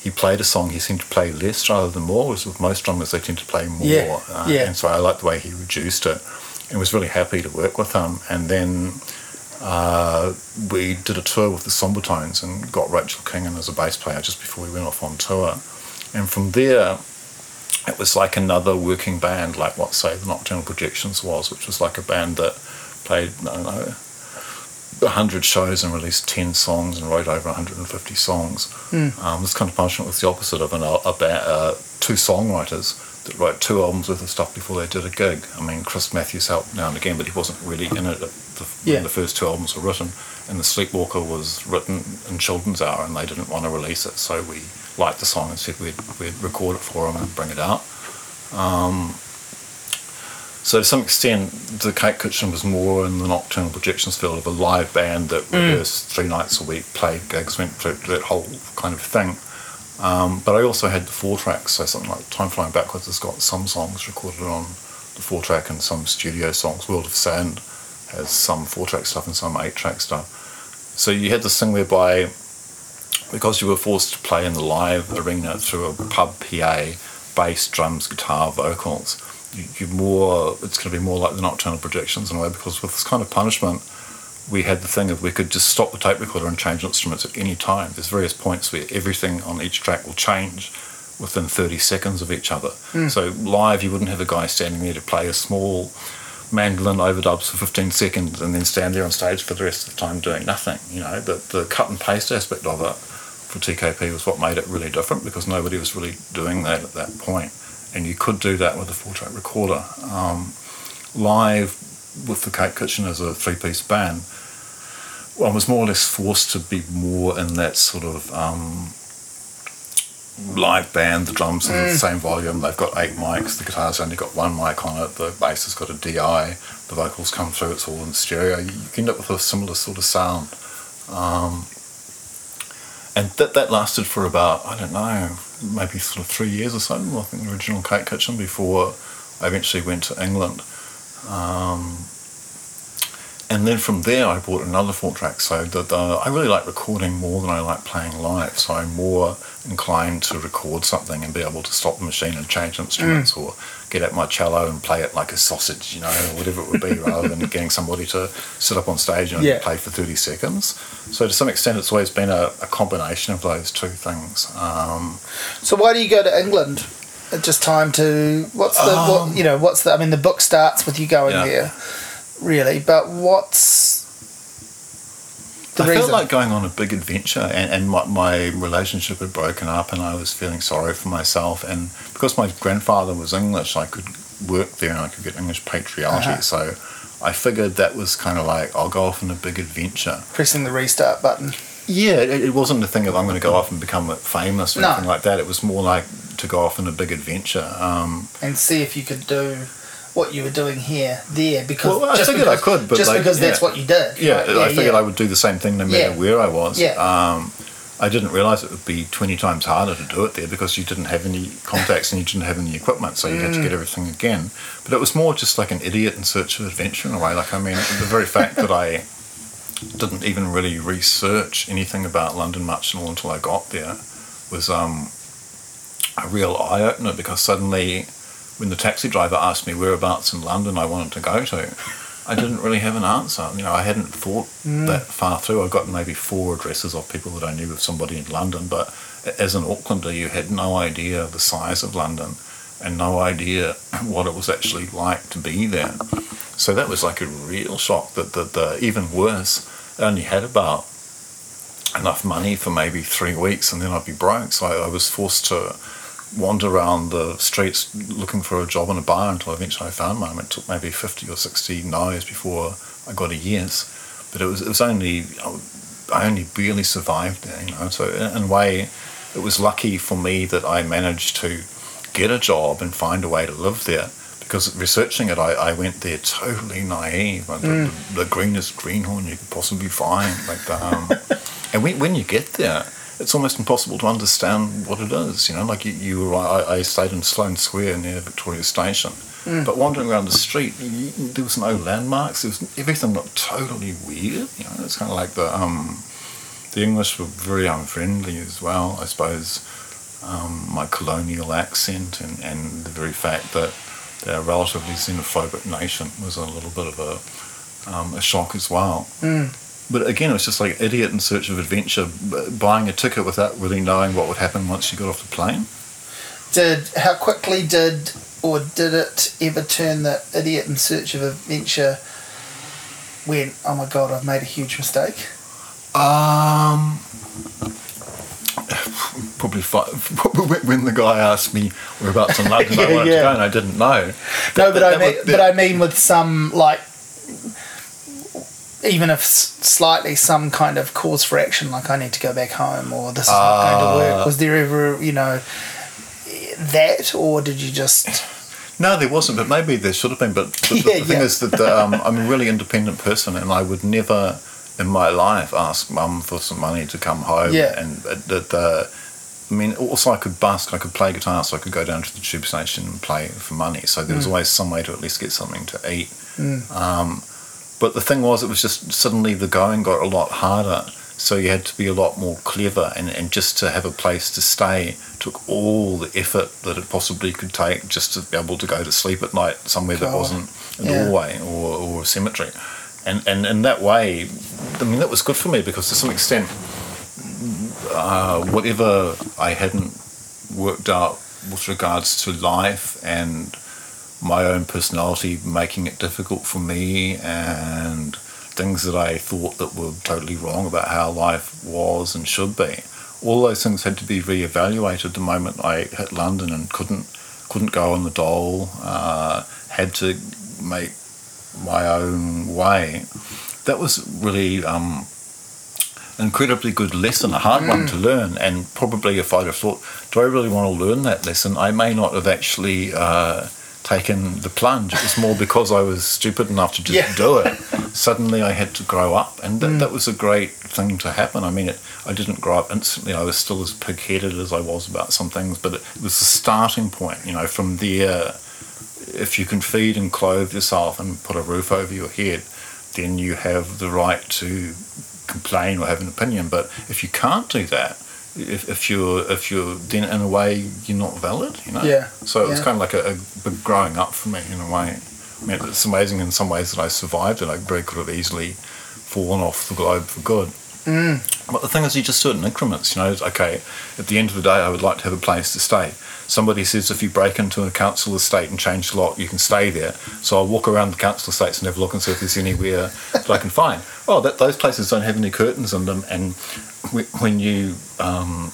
he played a song, he seemed to play less rather than more. Whereas with most drummers, they tend to play more. Yeah, Uh, yeah. And so I liked the way he reduced it, and was really happy to work with him. And then uh, we did a tour with the Somber Tones and got Rachel King in as a bass player just before we went off on tour. And from there, it was like another working band, like what, say, the Nocturnal Projections was, which was like a band that played, I don't know, 100 shows and released 10 songs and wrote over 150 songs. Mm. Um, this kind of punishment was the opposite of an, a, a ba- uh, two songwriters that wrote two albums worth of stuff before they did a gig. I mean, Chris Matthews helped now and again, but he wasn't really in it the, yeah. when the first two albums were written. And The Sleepwalker was written in Children's Hour and they didn't want to release it, so we liked the song and said we'd, we'd record it for them and bring it out. Um, so to some extent, the CakeKitchen was more in the nocturnal projections field of a live band that Mm. rehearsed three nights a week, played gigs, went through that whole kind of thing. Um, but I also had the four tracks, so something like Time Flowing Backwards has got some songs recorded on the four track and some studio songs. World of Sand has some four track stuff and some eight track stuff. So you had this thing whereby, because you were forced to play in the live arena through a pub PA, bass, drums, guitar, vocals, you, you more it's going to be more like the nocturnal projections in a way because with this kind of punishment we had the thing of we could just stop the tape recorder and change instruments at any time. There's various points where everything on each track will change within 30 seconds of each other. Hmm. So live you wouldn't have a guy standing there to play a small mandolin overdubs for 15 seconds and then stand there on stage for the rest of the time doing nothing you know? The, the cut and paste aspect of it for TKP was what made it really different because nobody was really doing that at that point. and you could do that with a four track recorder. Um, live with the CakeKitchen as a three piece band, one was more or less forced to be more in that sort of um, live band. The drums are the same volume, they've got eight mics, the guitar's only got one mic on it, the bass has got a DI, the vocals come through, it's all in stereo. You, you end up with a similar sort of sound. Um, and that, that lasted for about, I don't know, maybe sort of three years or so, I think the original CakeKitchen, before I eventually went to England. Um, and then from there, I bought another four track. So the, I really like recording more than I like playing live. So I'm more inclined to record something and be able to stop the machine and change instruments or get at my cello and play it like a sausage, you know, or whatever it would be, rather than getting somebody to sit up on stage and Yeah. play for 30 seconds. So to some extent, it's always been a, a combination of those two things. Um, So why do you go to England? Just time to what's the what, you know what's the I mean the book starts with you going Yeah. there, really. But what's I reason? felt like going on a big adventure, and, and my, my relationship had broken up, and I was feeling sorry for myself. And because my grandfather was English, I could work there and I could get English patriality. Uh-huh. So I figured that was kind of like, I'll go off on a big adventure. pressing the restart button. Yeah, it, it wasn't a thing of I'm going to go off and become famous or No. anything like that. It was more like to go off on a big adventure. Um, and see if you could do what you were doing here there because Well, I just figured I because, could, but just like, because that's what you did. Yeah, right? I figured I would do the same thing no matter Yeah. where I was. Yeah. Um, I didn't realise it would be 20 times harder to do it there because you didn't have any contacts and you didn't have any equipment, so you had to Mm. get everything again. But it was more just like an idiot in search of adventure in a way. Like, I mean, the very fact that I didn't even really research anything about London much until I got there was um, a real eye opener because suddenly, when the taxi driver asked me whereabouts in London I wanted to go to, I didn't really have an answer. You know, I hadn't thought mm. that far through. I got maybe four addresses of people that I knew of somebody in London, but as an Aucklander, you had no idea the size of London and no idea what it was actually like to be there. So that was like a real shock. That the, the even worse, I only had about enough money for maybe three weeks, and then I'd be broke. So I, I was forced to wander around the streets looking for a job in a bar until eventually I found one. It took maybe 50 or 60 no's before I got a yes. But it was, it was only, I only barely survived there, you know. So in, a way, it was lucky for me that I managed to get a job and find a way to live there. Because researching it, I, I went there totally naive. Like the, the, the greenest greenhorn you could possibly find. Like the, um, and when, when you get there, it's almost impossible to understand what it is. You know, like you, you were, I, I stayed in Sloane Square near Victoria Station, but wandering around the street, you, there was no landmarks. There was everything looked totally weird. You know, it's kind of like the um, the English were very unfriendly as well. I suppose um, my colonial accent and, and the very fact that they're a relatively xenophobic nation was a little bit of a um, a shock as well. But again, it was just like idiot in search of adventure, buying a ticket without really knowing what would happen once you got off the plane. Did how quickly did or did it ever turn the idiot in search of adventure when oh my god I've made a huge mistake? Um, probably fi- probably when the guy asked me whereabouts in London I wanted yeah. to go, and I didn't know. No, but I that mean, would- but I mean with some like, even if slightly some kind of cause for action, like I need to go back home or this is not going to Ah. work. Was there ever, you know, that, or did you just? No, there wasn't, but maybe there should have been. But the, Yeah, the thing yeah. is that um, I'm a really independent person, and I would never in my life ask mum for some money to come home. Yeah. And that, uh, I mean, also I could busk, I could play guitar, so I could go down to the tube station and play for money. So there was always some way to at least get something to eat. Um, but the thing was, it was just suddenly the going got a lot harder. So you had to be a lot more clever, and, and just to have a place to stay took all the effort that it possibly could take just to be able to go to sleep at night somewhere that wasn't a Yeah. doorway or, or a cemetery. And, and in that way, I mean, that was good for me because to some extent, uh, whatever I hadn't worked out with regards to life and my own personality making it difficult for me and things that I thought that were totally wrong about how life was and should be. All those things had to be reevaluated the moment I hit London and couldn't couldn't go on the dole. Uh, had to make my own way. That was really um, an incredibly good lesson, a hard one to learn. And probably if I'd have thought, do I really want to learn that lesson? I may not have actually uh, taken the plunge. It was more because I was stupid enough to just Yeah. do it. Suddenly I had to grow up, and that, mm. that was a great thing to happen. I mean, it, I didn't grow up instantly. I was still as pig-headed as I was about some things, but it, it was the starting point. You know, from there, if you can feed and clothe yourself and put a roof over your head, then you have the right to complain or have an opinion. But if you can't do that, if, if you're if you're then in a way you're not valid, you know. Yeah, So it was yeah. kind of like a, a big growing up for me in a way. I mean, it's amazing in some ways that I survived it. I very could have easily fallen off the globe for good. Mm. But the thing is, you just do it in increments. You know, it's, okay, at the end of the day, I would like to have a place to stay. Somebody says if you break into a council estate and change the lock, you can stay there. So I'll walk around the council estates and have a look and see if there's anywhere that I can find. Oh, that, those places don't have any curtains in them. And when you um,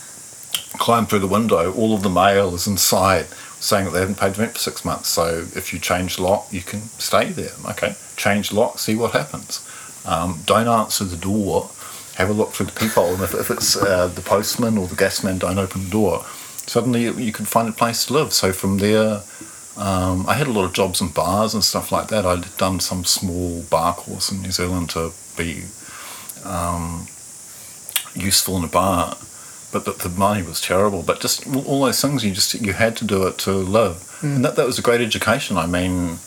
climb through the window, all of the mail is inside saying that they haven't paid rent for six months. So if you change the lock, you can stay there. Okay, change the lock, see what happens. Um, don't answer the door. Have a look through the peephole, and if, if it's uh, the postman or the gasman, don't open the door. Suddenly, you, could find a place to live. So from there, um, I had a lot of jobs in bars and stuff like that. I'd done some small bar course in New Zealand to be um, useful in a bar, but the, the money was terrible. But just all- all those things, you just you had to do it to live, and that that was a great education. I mean,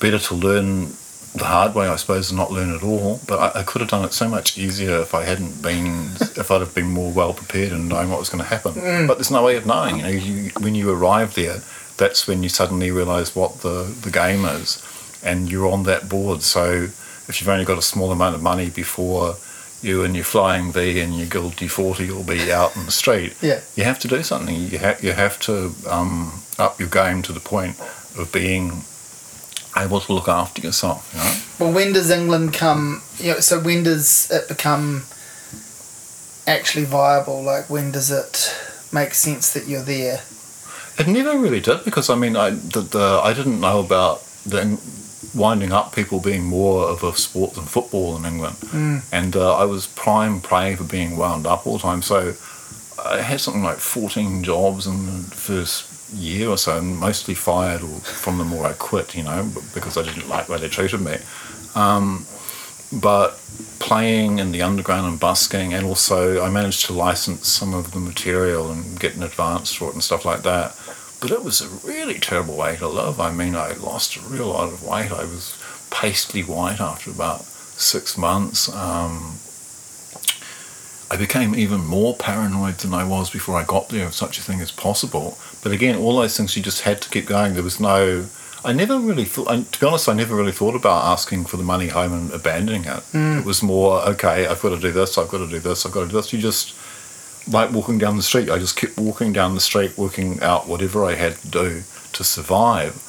better to learn the hard way, I suppose, than not learn at all. But I, I could have done it so much easier if I hadn't been, if I'd have been more well prepared and known what was going to happen. But there's no way of knowing. You know, you, when you arrive there, that's when you suddenly realise what the the game is, and you're on that board. So if you've only got a small amount of money before you and your flying V and your Guild D40 will be out in the street, Yeah. you have to do something. You have you have to um, up your game to the point of being able to look after yourself. You know, Well, when does England come? You know, so when does it become actually viable? Like, when does it make sense that you're there? it never really did because I mean I the, the I didn't know about the winding up people being more of a sport than football in England, and uh, I was prime prey for being wound up all the time. So I had something like fourteen jobs in the first year or so, and mostly fired or from them or I quit. You know, because I didn't like the way they treated me. Um, but playing in the underground and busking, and also I managed to license some of the material and get an advance for it and stuff like that. But it was a really terrible way to live. I mean, I lost a real lot of weight. I was pasty white after about six months. Um, I became even more paranoid than I was before I got there, if such a thing is possible. But again, all those things you just had to keep going. There was no, I never really thought. I, to be honest, I never really thought about asking for the money home and abandoning it. Mm. It was more okay. I've got to do this. I've got to do this. I've got to do this. You just like walking down the street. I just kept walking down the street, working out whatever I had to do to survive.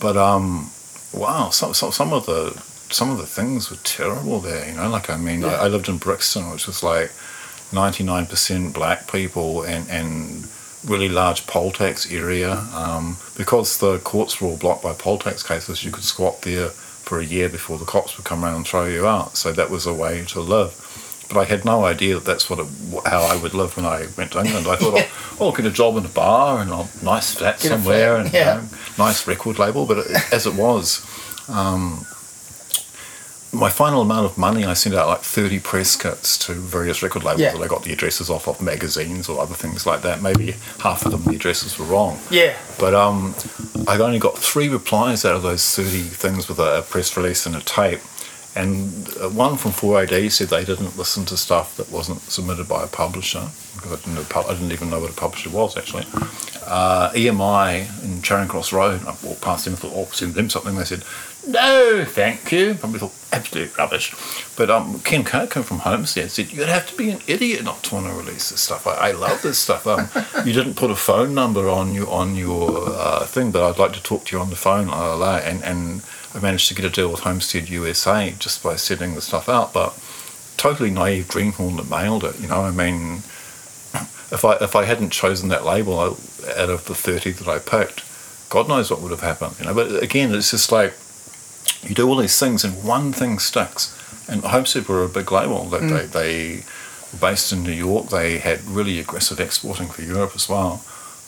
But um, wow, some some, some of the some of the things were terrible there. You know, like I mean, I, I lived in Brixton, which was like ninety nine percent black people and and really large poll tax area. Um, because the courts were all blocked by poll tax cases, you could squat there for a year before the cops would come around and throw you out. So that was a way to live. But I had no idea that that's what it, how I would live when I went to England. I thought, Yeah. oh, I'll get a job in a bar and a nice flat Get somewhere and yeah. you know, nice record label. But it, as it was, um, my final amount of money, I sent out like 30 press kits to various record labels Yeah. that I got the addresses off of magazines or other things like that. Maybe half of them, the addresses were wrong. Yeah. But um, I only got three replies out of those 30 things with a, press release and a tape. And uh, one from 4AD said they didn't listen to stuff that wasn't submitted by a publisher because I didn't, know, I didn't even know what a publisher was actually. Uh, EMI in Charing Cross Road, I walked past them and thought, oh, send them something. They said, no, thank you. Probably thought, absolute rubbish. But um, Ken Katkin from Homestead said, you'd have to be an idiot not to want to release this stuff. I, I love this stuff. Um, you didn't put a phone number on your, on your uh, thing, but I'd like to talk to you on the phone, la, la, la. And, and I managed to get a deal with Homestead USA just by sending the stuff out. But totally naive greenhorn that mailed it. You know, I mean, if I if I hadn't chosen that label I, out of the thirty that I picked, God knows what would have happened. You know, but again, it's just like you do all these things and one thing sticks. And Homestead were a big label. That they they were based in New York. They had really aggressive exporting for Europe as well.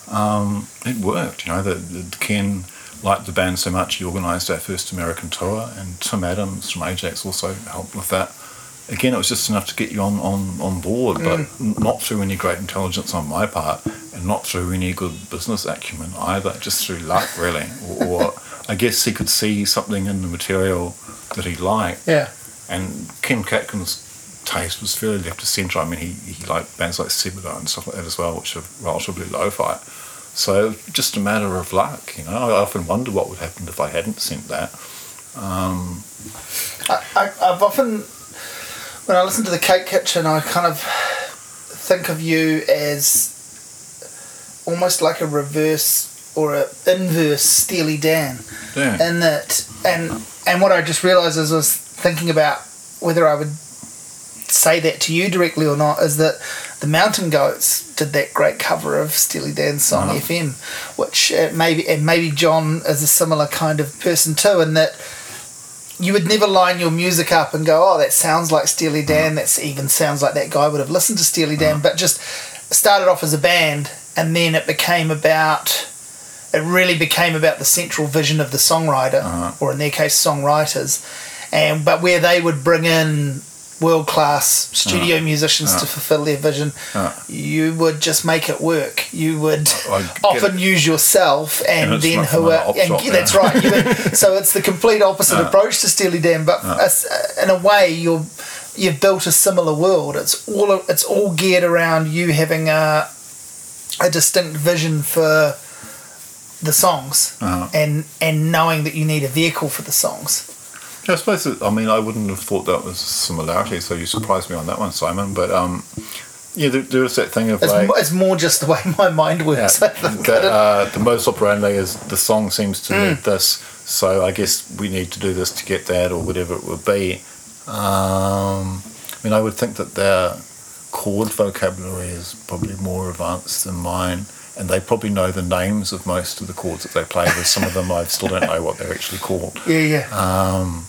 Um, it worked. You know, the, the Ken liked the band so much he organised our first American tour, and Tim Adams from Ajax also helped with that. Again, it was just enough to get you on, on, on board, but n- not through any great intelligence on my part, and not through any good business acumen either, just through luck, really. Or, or I guess he could see something in the material that he liked, Yeah. and Ken Katkin's taste was fairly left of centre. I mean, he, he liked bands like Sebadoh and stuff like that as well, which are relatively lo-fi. So just a matter of luck, you know. I often wonder what would happen if I hadn't sent that. Um, I, I, I've often, when I listen to the CakeKitchen, I kind of think of you as almost like a reverse or a inverse Steely Dan. yeah. in that and and what I just realised as I was thinking about whether I would say that to you directly or not is that the Mountain Goats did that great cover of Steely Dan's song Uh-huh. FM, which uh, maybe and maybe John is a similar kind of person too, in that you would never line your music up and go, oh, that sounds like Steely Dan. That's even sounds like that guy would have listened to Steely Dan, but just started off as a band, and then it became about. It really became about the central vision of the songwriter, Uh-huh. or in their case, songwriters, and but where they would bring in world class studio musicians to Uh-huh. fulfill their vision, Uh-huh. you would just make it work. You would often use yourself, and, And then who are and yeah, that's right. You would- so it's the complete opposite Uh. approach to Steely Dan, but as- in a way, you're you've built a similar world. It's all it's all geared around you having a a distinct vision for the songs Uh-huh. and and knowing that you need a vehicle for the songs. Yeah, I suppose. It, I mean, I wouldn't have thought that was a similarity. So you surprised me on that one, Simon. But um, yeah, there, there is that thing of It's, like, mo- it's more just the way my mind works. Think. that, uh, the most operandi is the song seems to need this, so I guess we need to do this to get that, or whatever it would be. Um, I mean, I would think that their chord vocabulary is probably more advanced than mine. And they probably know the names of most of the chords that they play. But some of them I still don't know what they're actually called. yeah, yeah. Um,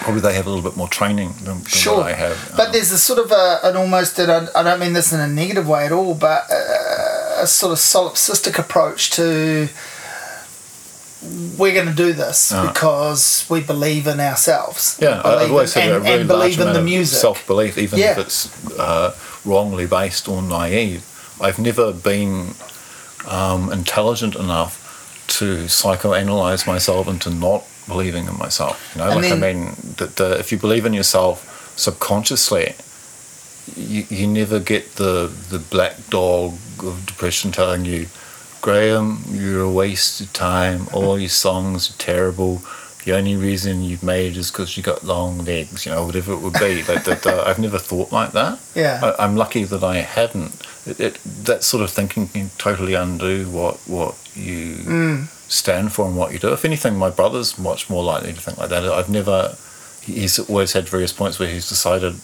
probably they have a little bit more training than, than Sure, I have. but Um, there's a sort of a, an almost, and I, I don't mean this in a negative way at all, but a, a sort of solipsistic approach to we're going to do this Uh. because we believe in ourselves. yeah, I've always had a and, really and large believe in the music. self-belief, even Yeah. if it's uh, wrongly based or naive. I've never been um, intelligent enough to psychoanalyze myself into not believing in myself. You know, And like I mean, that the, if you believe in yourself subconsciously, you, you never get the the black dog of depression telling you Graeme, you're a waste of time. All your songs are terrible. The only reason you've made is because you got long legs, you know, whatever it would be. like that, that, I've never thought like that. Yeah. I, I'm lucky that I hadn't. It, it, that sort of thinking can totally undo what what you Mm. stand for and what you do. If anything, my brother's much more likely to think like that. I've never. He's always had various points where he's decided.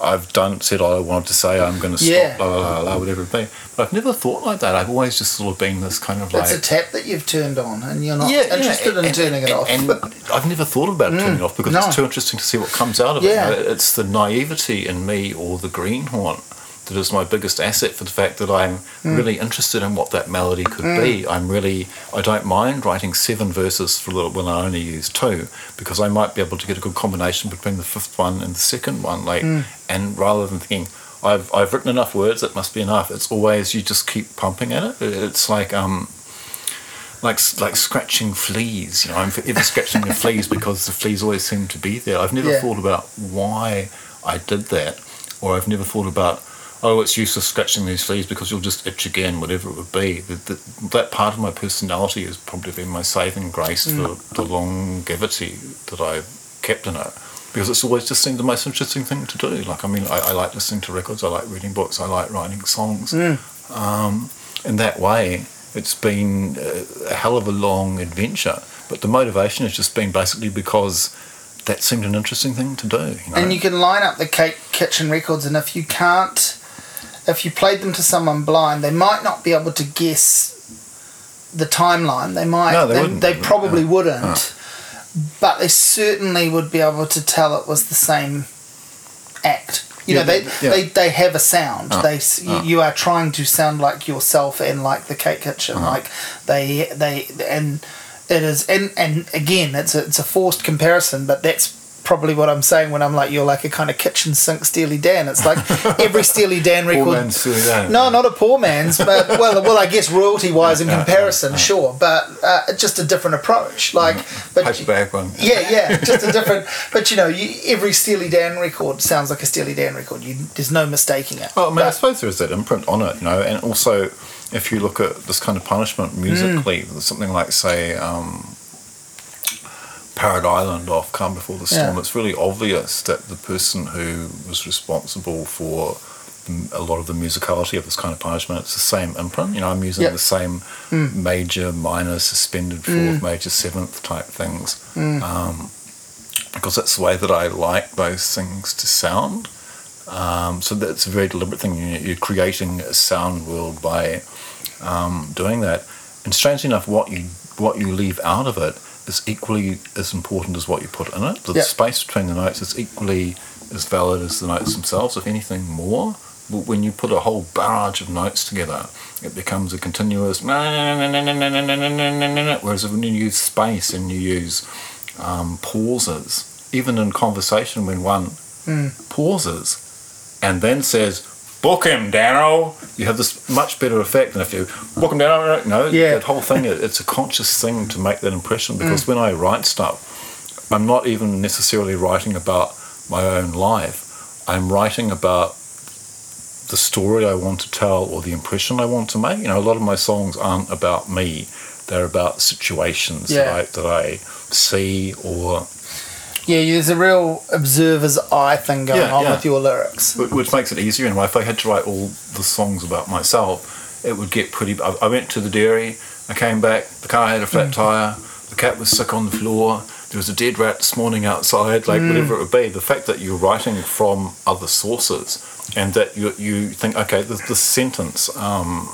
I've done said all I wanted to say. I'm going to stop. Yeah. Blah, blah blah blah whatever it be. But I've never thought like that. I've always just sort of been this kind of like. It's a tap that you've turned on, and you're not yeah, interested in and- turning it off. And I've never thought about mm. turning it off because no. it's too interesting to see what comes out of Yeah. it. It's the naivety in me or the greenhorn that is my biggest asset for the fact that I'm Hmm. really interested in what that melody could be. I'm really, I don't mind writing seven verses for a little when I only use two because I might be able to get a good combination between the fifth one and the second one. Like, Hmm. and rather than thinking, I've, I've written enough words, it must be enough. It's always, you just keep pumping at it. It's like, um, like like scratching fleas. You know, I'm forever scratching the fleas because the fleas always seem to be there. I've never Yeah. thought about why I did that, or I've never thought about oh, it's useless scratching these fleas because you'll just itch again, whatever it would be. That that, that part of my personality has probably been my saving grace for mm. the longevity that I've kept in it. Because it's always just seemed the most interesting thing to do. Like, I mean, I, I like listening to records, I like reading books, I like writing songs. Mm. Um, in that way, it's been a, a hell of a long adventure. But the motivation has just been basically because that seemed an interesting thing to do. You know? and you can line up the Cake Kitchen records, and if you can't, if you played them to someone blind, they might not be able to guess the timeline. They might. No, they they, wouldn't. they probably Yeah. wouldn't. But they certainly would be able to tell it was the same act. You Yeah, know, they, they- yeah. they they have a sound. Uh, they s you, are trying to sound like yourself and like the CakeKitchen. Uh-huh. Like they they and it is and and again it's a, it's a forced comparison, but that's probably what I'm saying when I'm like you're like a kind of kitchen sink Steely Dan. It's like every Steely Dan Poor record. man's Steely Dan. No, not a poor man's, but well, well, I guess royalty wise in comparison, sure, but uh, just a different approach. Like, but Paperback one. yeah, yeah, just a different. But you know, you, every Steely Dan record sounds like a Steely Dan record. You, there's no mistaking it. Well, I mean, I suppose there is that imprint on it, you know, and also if you look at this kind of punishment musically, Mm. something like, say, um, Parrot Island off Calm Before the Storm, Yeah. it's really obvious that the person who was responsible for a lot of the musicality of this kind of punishment, it's the same imprint. You know, I'm using Yeah. the same Mm. major, minor, suspended fourth, major, seventh type things. Mm. Um, because that's the way that I like those things to sound. Um, so that's a very deliberate thing. You- You're creating a sound world by um, doing that. And strangely enough, what you what you leave out of it is equally as important as what you put in it. The Yeah. space between the notes is equally as valid as the notes themselves, if anything more. But when you put a whole barrage of notes together, it becomes a continuous. Whereas when you use space and you use um, pauses, even in conversation, when one Mm. pauses and then says, "Book him, Danno," you have this much better effect than if you book him, Danno. No, Yeah. that whole thing. it- It's a conscious thing to make that impression mm. because when I write stuff, I'm not even necessarily writing about my own life. I'm writing about the story I want to tell or the impression I want to make. You know, a lot of my songs aren't about me; they're about situations Yeah. that I that I see or yeah, there's a real observer's eye thing going Yeah, on yeah. with your lyrics. Which makes it easier. And if I had to write all the songs about myself, it would get pretty. I, I went to the dairy. I came back. The car had a flat tire. The cat was sick on the floor. There was a dead rat this morning outside. Like whatever it would be. The fact that you're writing from other sources and that you you think, okay, this, this sentence. Um,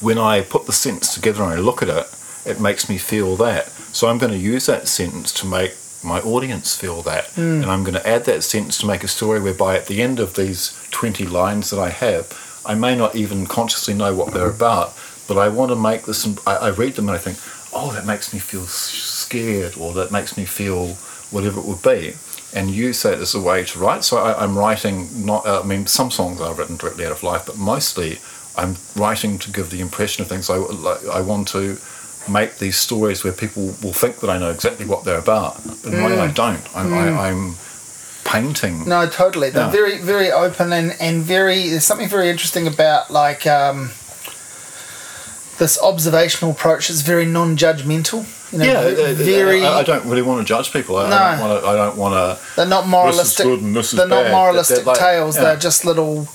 when I put the sentence together and I look at it, it makes me feel that. So I'm going to use that sentence to make my audience feel that. And I'm going to add that sentence to make a story whereby at the end of these 20 lines that I have, I may not even consciously know what they're about, but I want to make this, I, I read them and I think, oh, that makes me feel scared or that makes me feel whatever it would be. And use that as a way to write. So I, I'm writing not. Uh, I mean, some songs I've written directly out of life, but mostly I'm writing to give the impression of things. I like, I want to make these stories where people will think that I know exactly what they're about, but in a way I don't. I'm, I, I'm painting. No, totally. They're Yeah. very, very open and, and very. There's something very interesting about like um, this observational approach is very non-judgmental. You know, yeah, uh, uh, very. I, I don't really want to judge people. I, No. I don't want to. I don't want to. they're not moralistic. good and this is they're not moralistic They're like- tales. yeah. They're just little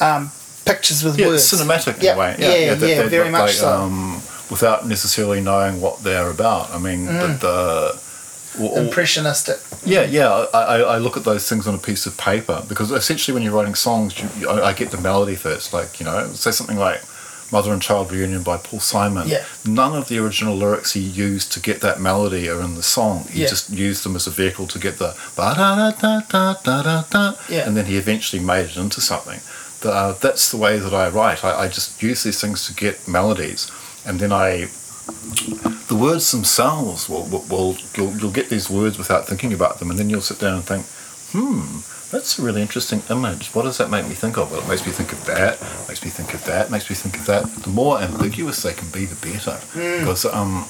um, pictures with Yeah, words. it's cinematic in Yeah, a way. yeah, that- yeah, that- very that, much like, so. Um, without necessarily knowing what they're about. I mean, Mm. the, the or- Impressionistic. yeah, yeah. I, I, look at those things on a piece of paper because essentially, when you're writing songs, you, I I get the melody first. Like you know, say something like "Mother and Child Reunion" by Paul Simon. Yeah. None of the original lyrics he used to get that melody are in the song. He Yeah. just used them as a vehicle to get the ba da da da da da da da, Yeah. and then he eventually made it into something. The, uh, that's the way that I write. I, I just use these things to get melodies, and then I the words themselves will, will, will you'll, you'll get these words without thinking about them and then you'll sit down and think hmm that's a really interesting image. What does that make me think of? Well it makes me think of that makes me think of that makes me think of that. The more ambiguous they can be the better. Because um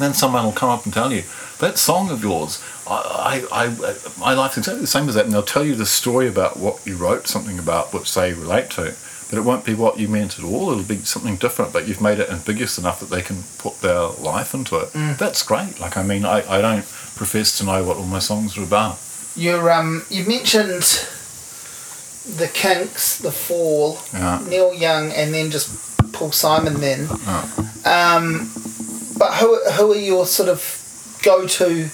then someone will come up and tell you that song of yours I, I, I my life's exactly the same as that and they'll tell you the story about what you wrote something about which they relate to but it won't be what you meant at all. It'll be something different, but you've made it ambiguous enough that they can put their life into it. That's great. Like, I mean, I, I don't profess to know what all my songs are about. You're um, you mentioned the Kinks, the Fall, Yeah. Neil Young, and then just Paul Simon. Then, Oh. um, but who who are your sort of go to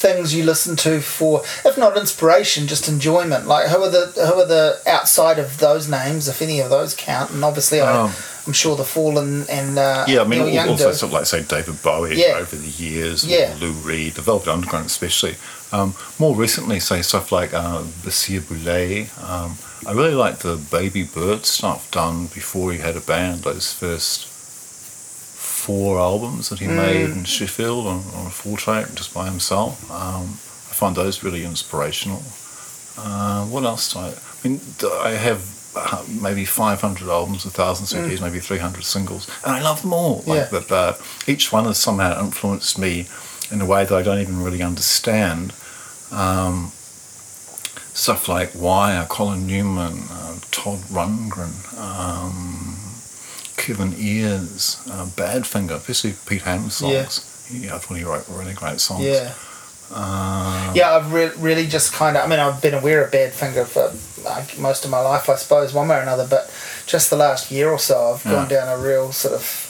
things you listen to for, if not inspiration, just enjoyment? Like who are the who are the outside of those names, if any of those count? And obviously, I, Um, I'm sure the Fall and, uh, Yeah, I mean, Neil also do. sort of like, say, David Bowie Yeah. over the years, Yeah. or Lou Reed, the Velvet Underground especially. Um, more recently, say, stuff like uh, Basir Boulay. Um, I really like the Baby Bird stuff done before he had a band, those first four albums that he Mm. made in Sheffield on, on a four track just by himself. Um, I find those really inspirational. Uh, what else do I? I mean, I have uh, maybe 500 albums, 1,000 CDs, maybe 300 singles, and I love them all. Like Mm. Yeah. that, uh, each one has somehow influenced me in a way that I don't even really understand. Um, stuff like Wire, Colin Newman, uh, Todd Rundgren, um, Kevin Ayers, uh, Badfinger, especially Pete Ham's songs. Yeah. Yeah, I thought he wrote really great songs. Yeah. Uh, Yeah, I've re- really just kind of. I mean, I've been aware of Badfinger for like, most of my life, I suppose, one way or another. But just the last year or so, I've gone down a real sort of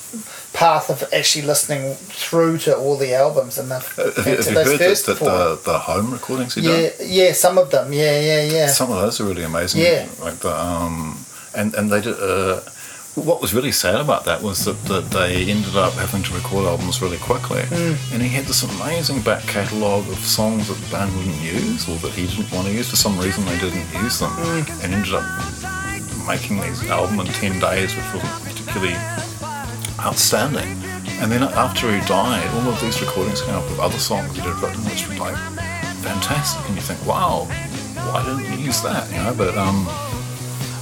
path of actually listening through to all the albums and the, Have have you heard first that the, the home recordings done? yeah, yeah, some of them. Yeah, yeah, yeah. Some of those are really amazing. Yeah. Like the um, and and they did. Uh, what was really sad about that was that, that they ended up having to record albums really quickly, Mm. and he had this amazing back catalogue of songs that the band wouldn't use or that he didn't want to use for some reason. They didn't use them, Mm. and ended up making these album in ten days, which wasn't particularly outstanding. And then after he died, all of these recordings came up with other songs that he'd written, which were like fantastic. And you think, wow, why didn't you use that? You know, but um,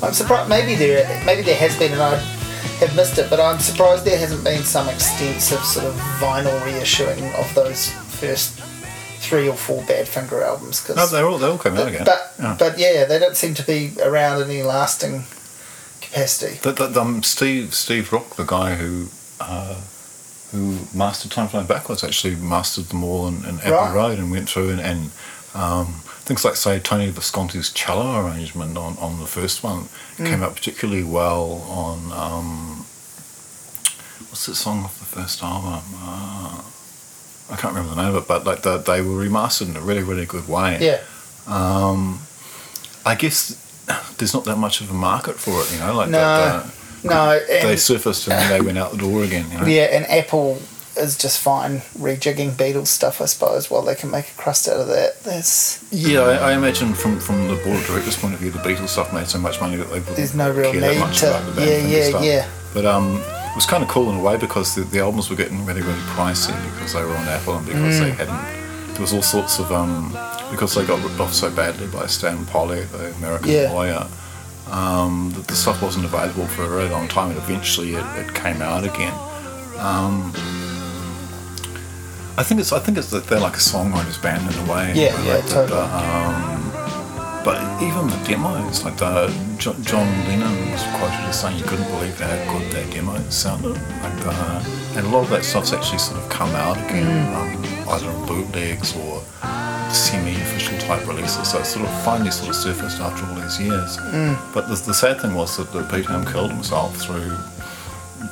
I'm surprised. Maybe there, maybe there has been, and I have missed it. But I'm surprised there hasn't been some extensive sort of vinyl reissuing of those first three or four Badfinger albums. Cause no, they all they all came out again. But yeah. but yeah, they don't seem to be around in any lasting capacity. But, but um, Steve Steve Rooke, the guy who uh, who mastered Time Flowing Backwards, actually mastered them all in, in Abbey Right. Road and went through and, and um, things like say Tony Visconti's cello arrangement on, on the first one Mm. came out particularly well on um, what's the song off the first album? Uh, I can't remember the name of it, but like the, they were remastered in a really really good way. Yeah, Um, I guess there's not that much of a market for it, you know. Like No, that, uh, no, they surfaced and then they went out the door again. You know? yeah, and Apple is just fine rejigging Beatles stuff, I suppose. While they can make a crust out of that, that's Yeah, I, I imagine from from the board of directors' point of view, the Beatles stuff made so much money that they there's no real care need much to. about the band Yeah, yeah, stuff. yeah. But um, it was kind of cool in a way because the, the albums were getting really really pricey because they were on Apple and because Mm. they hadn't. There was all sorts of um, because they got ripped off so badly by Stan Polley, the American Yeah. lawyer. Um, that the stuff wasn't available for a very long time, and eventually it, it came out again. Um, I think it's I think it's that they're like a songwriters band in a way. Yeah, yeah, totally. uh, um, but even the demos, like the John, John Lennon was quoted as saying, "You couldn't believe how good that demo sounded." Like, uh, and a lot of that stuff's actually sort of come out again, um, either in bootlegs or semi-official type releases. So it's sort of finally sort of surfaced after all these years. But the, the sad thing was that, that Peter Ham killed himself through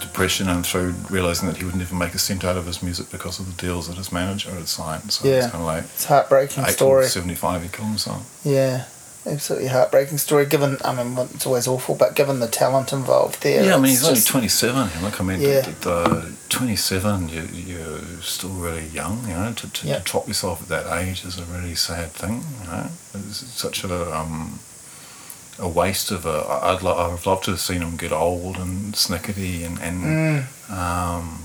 depression and through realizing that he would never make a cent out of his music because of the deals that his manager had signed. So Yeah. it's kind of like It's a heartbreaking story. 75 he killed himself. Yeah, absolutely heartbreaking story. Given, I mean, it's always awful, but given the talent involved there, Yeah, I mean he's only 27. Look, I mean, Yeah. the, the 27, you, you're still really young. You know, to, to, Yeah. to drop yourself at that age is a really sad thing. You know, it's such a um, a waste of a. I'd lo- I've loved to have seen him get old and snickety and and. Mm, Um,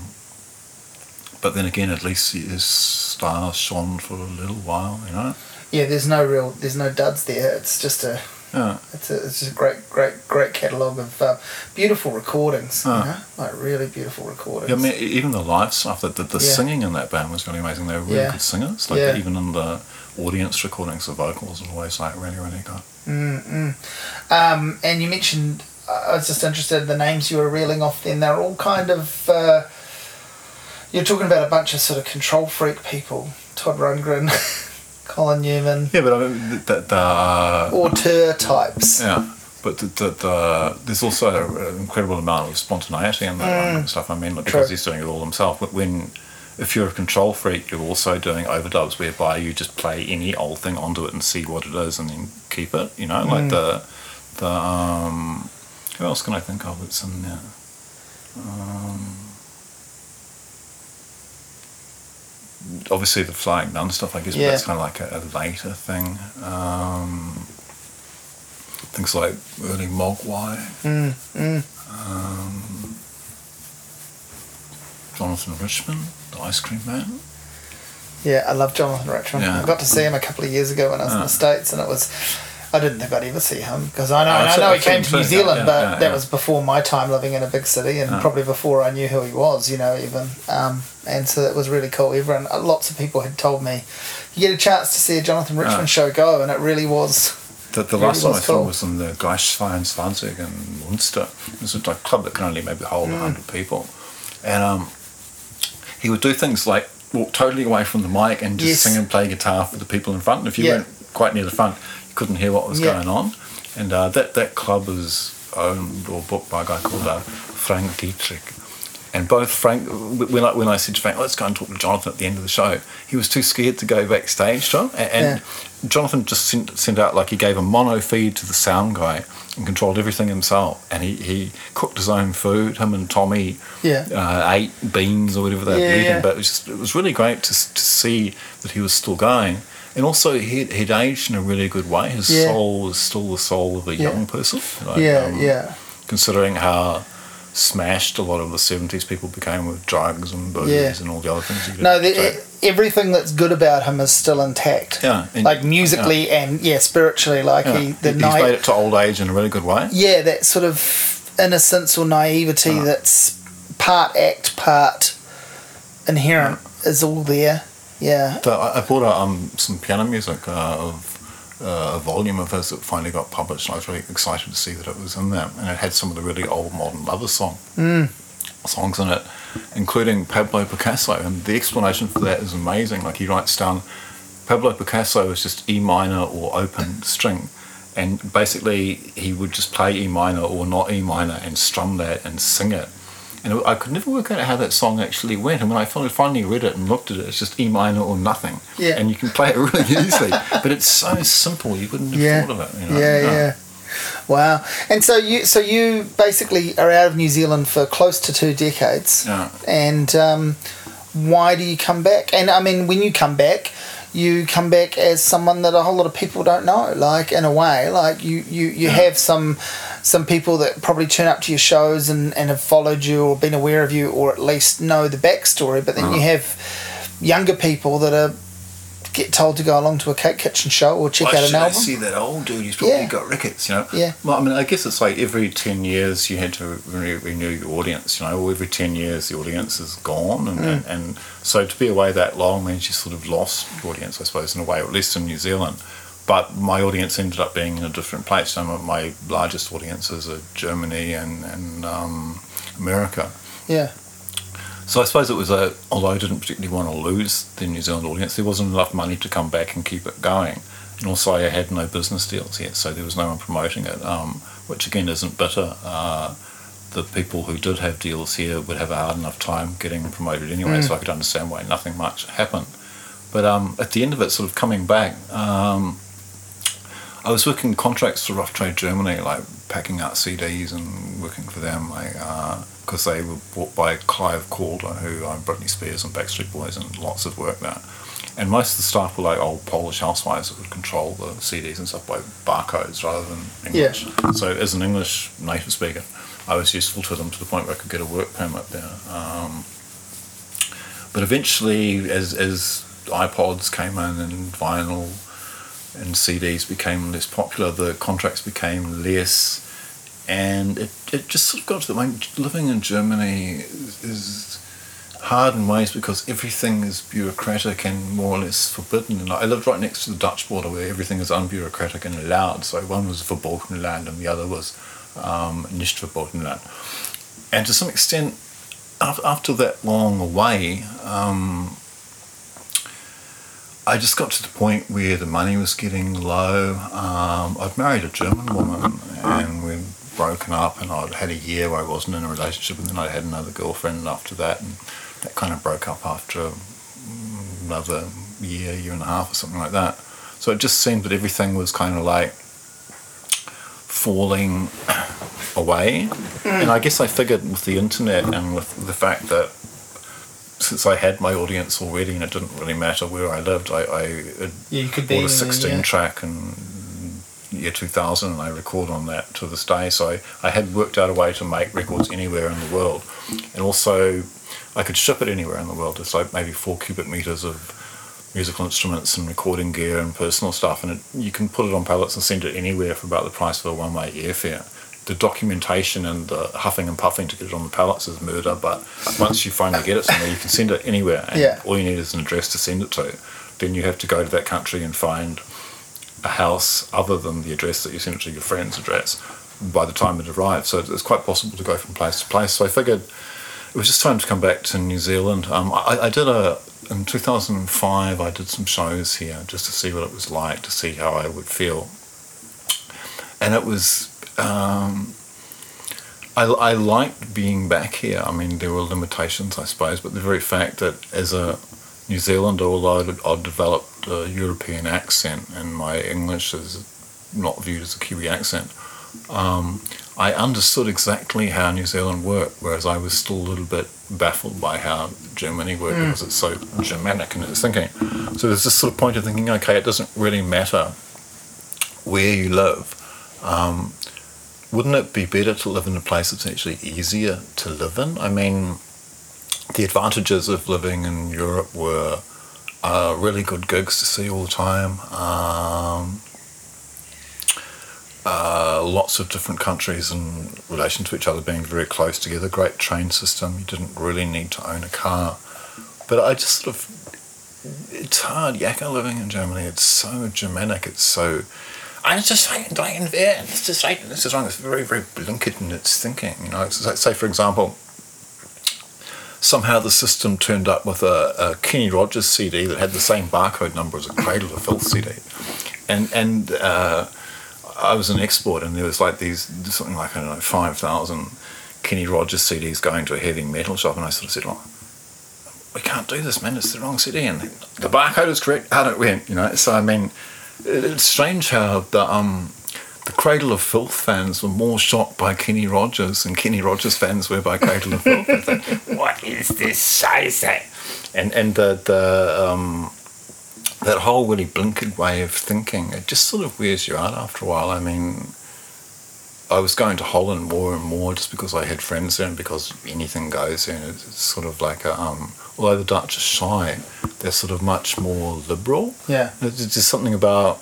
but then again, at least his star shone for a little while. You know. yeah, there's no real, there's no duds there. It's just a, Yeah. it's a, it's just a great, great, great catalogue of uh, beautiful recordings. Ah. You know, like really beautiful recordings. Yeah, I mean, even the live stuff, the, the, the Yeah. singing in that band was really amazing. They were really Yeah. good singers. Like Yeah. even in the audience recordings, of vocals were always like really, really good. Mm-mm. Um, and you mentioned, I was just interested in the names you were reeling off then. They're all kind of, uh, you're talking about a bunch of sort of control freak people. Todd Rundgren, Colin Newman, Yeah, but I mean, the, the, the auteur types. yeah, but the, the, the, there's also an incredible amount of spontaneity in that mm. stuff. I mean, like, because True. he's doing it all himself. But when if you're a control freak, you're also doing overdubs whereby you just play any old thing onto it and see what it is and then keep it. You know, like the the um, who else can I think of that's in there? Um, obviously the Flying Nun stuff, I guess, Yeah. but that's kind of like a, a later thing. Um, things like early Mogwai, Mm, mm. um, Jonathan Richman, ice cream man. Yeah, I love Jonathan Richman. Yeah. I got to see him a couple of years ago when I was in Ah. the States, and it was. I didn't think I'd ever see him because I know, Oh, I know he came to New Zealand, yeah, but yeah, that was before my time living in a big city, and Ah. probably before I knew who he was. You know, even um, and so it was really cool. Everyone, uh, lots of people had told me, you get a chance to see a Jonathan Richman Ah. show, go, and it really was. The, the Really last time was I saw cool. was in the Geistverein in Munster. It was a club that can only maybe hold a 100 people. And um, he would do things like walk totally away from the mic and just Yes. sing and play guitar for the people in front. And if you Yeah. weren't quite near the front, you couldn't hear what was Yeah. going on. And uh, that, that club is owned or booked by a guy called uh, Frank Dietrich. And both Frank, when I, when I said to Frank, let's go and talk to Jonathan at the end of the show, he was too scared to go backstage, John. And, and Jonathan just sent, sent out, like, he gave a mono feed to the sound guy and controlled everything himself. And he, he cooked his own food. Him and Tommy Yeah. uh, ate beans or whatever they Yeah, were eating. yeah. But it was, just, it was really great to, to see that he was still going. And also, he'd, he'd aged in a really good way. His Yeah. soul was still the soul of a Yeah. young person. Like, yeah, um, yeah, considering how smashed a lot of the 70s people became with drugs and booze Yeah. and all the other things no, the, everything that's good about him is still intact. yeah, and- Like musically and yeah, spiritually, like yeah. he the he's night made it to old age in a really good way. yeah, that sort of innocence or naivety Ah. that's part act, part inherent is all there. Yeah. But I, I bought uh, um, some piano music uh, of uh, a volume of his that finally got published. And I was really excited to see that it was in there, and it had some of the really old modern lover song songs in it, including Pablo Picasso. And the explanation for that is amazing. Like he writes down, Pablo Picasso is just E minor or open string. And basically, he would just play E minor or not E minor and strum that and sing it. And I could never work out how that song actually went. And when I finally finally read it and looked at it, it's just E minor or nothing. Yeah. And you can play it really easily. but it's so simple, you wouldn't have Yeah. thought of it. You know? Yeah, No. yeah. Wow. And so you so you basically are out of New Zealand for close to two decades. Yeah. And um, why do you come back? And I mean, when you come back, you come back as someone that a whole lot of people don't know. Like in a way, like you you, you have some some people that probably turn up to your shows and, and have followed you or been aware of you or at least know the backstory. But then you Uh-huh. have younger people that are get told to go along to a CakeKitchen show or check out an should I album. see that old dude? He's probably Yeah. got rickets, you know. Yeah. Well, I mean, I guess it's like every ten years you had to re- renew your audience, you know. Or every ten years the audience is gone, and, and, and so to be away that long means you sort of lost your audience, I suppose, in a way, or at least in New Zealand. But my audience ended up being in a different place. Some of my largest audiences are Germany and, and um, America. Yeah. So I suppose it was a, although I didn't particularly want to lose the New Zealand audience, there wasn't enough money to come back and keep it going. And also I had no business deals yet, so there was no one promoting it, um, which again isn't bitter. Uh, the people who did have deals here would have a hard enough time getting promoted anyway, Mm. so I could understand why nothing much happened. But um, at the end of it, sort of coming back, um, I was working contracts for Rough Trade Germany, like packing out CDs and working for them, like because they were bought by Clive Calder, who owned Britney Spears and Backstreet Boys, and lots of work there. And most of the staff were like old Polish housewives that would control the CDs and stuff by barcodes rather than English. So as an English native speaker, I was useful to them to the point where I could get a work permit there. Um, but eventually, as as iPods came in and vinyl and CDs became less popular, the contracts became less, and it, it just sort of got to the point. Living in Germany is, is hard in ways because everything is bureaucratic and more or less forbidden. And I lived right next to the Dutch border where everything is unbureaucratic and allowed. So one was Verbotenland and the other was um, Nicht Verbotenland. And to some extent, after that long away, um, I just got to the point where the money was getting low. Um, I'd married a German woman and we'd broken up, and I'd had a year where I wasn't in a relationship, and then I had another girlfriend after that, and that kind of broke up after mm, another year, year and a half, or something like that. So it just seemed that everything was kind of like falling away. And I guess I figured with the internet and with the fact that since I had my audience already and it didn't really matter where I lived, I, I Yeah, you could be bought a 16 yeah. track in year 2000 and I record on that to this day. So I, I had worked out a way to make records anywhere in the world. And also, I could ship it anywhere in the world. It's like maybe four cubic meters of musical instruments and recording gear and personal stuff. And it, you can put it on pallets and send it anywhere for about the price of a one way airfare. The documentation and the huffing and puffing to get it on the pallets is murder, but once you finally get it somewhere, you can send it anywhere. And Yeah. all you need is an address to send it to. Then you have to go to that country and find a house other than the address that you sent it to your friend's address by the time it arrives. So it's quite possible to go from place to place. So I figured it was just time to come back to New Zealand. Um, I, I did a in 2005. I did some shows here just to see what it was like, to see how I would feel, and it was. Um, I, I liked being back here. I mean, there were limitations, I suppose, but the very fact that as a New Zealander, although I'd, I'd developed a European accent and my English is not viewed as a Kiwi accent, um, I understood exactly how New Zealand worked, whereas I was still a little bit baffled by how Germany worked because it's so Germanic in its thinking. So there's this sort of point of thinking, okay, it doesn't really matter where you live. Um, wouldn't it be better to live in a place that's actually easier to live in? I mean, the advantages of living in Europe were uh, really good gigs to see all the time. Um, uh, lots of different countries in relation to each other being very close together. Great train system. You didn't really need to own a car. But I just sort of, it's hard. Yakka living in Germany. It's so Germanic. It's so. And it's just right in there. It's just and It's just wrong. It's very, very blinkered in its thinking. You know, it's like, say for example, somehow the system turned up with a, a Kenny Rogers CD that had the same barcode number as a Cradle of Filth CD, and and uh, I was an export, and there was like these something like I don't know five thousand Kenny Rogers CDs going to a heavy metal shop, and I sort of said, "Well, we can't do this, man. It's the wrong CD, and the barcode is correct. How do we?" You know, so I mean, it- it's strange how the um. The Cradle of Filth fans were more shocked by Kenny Rogers than Kenny Rogers fans were by Cradle of Filth. Think, what is this Scheiße? And and the the um, that whole really blinkered way of thinking, it just sort of wears you out after a while. I mean, I was going to Holland more and more just because I had friends there and because anything goes there. And it's it's sort of like a, um, although the Dutch are shy, they're sort of much more liberal. Yeah. There's just something about.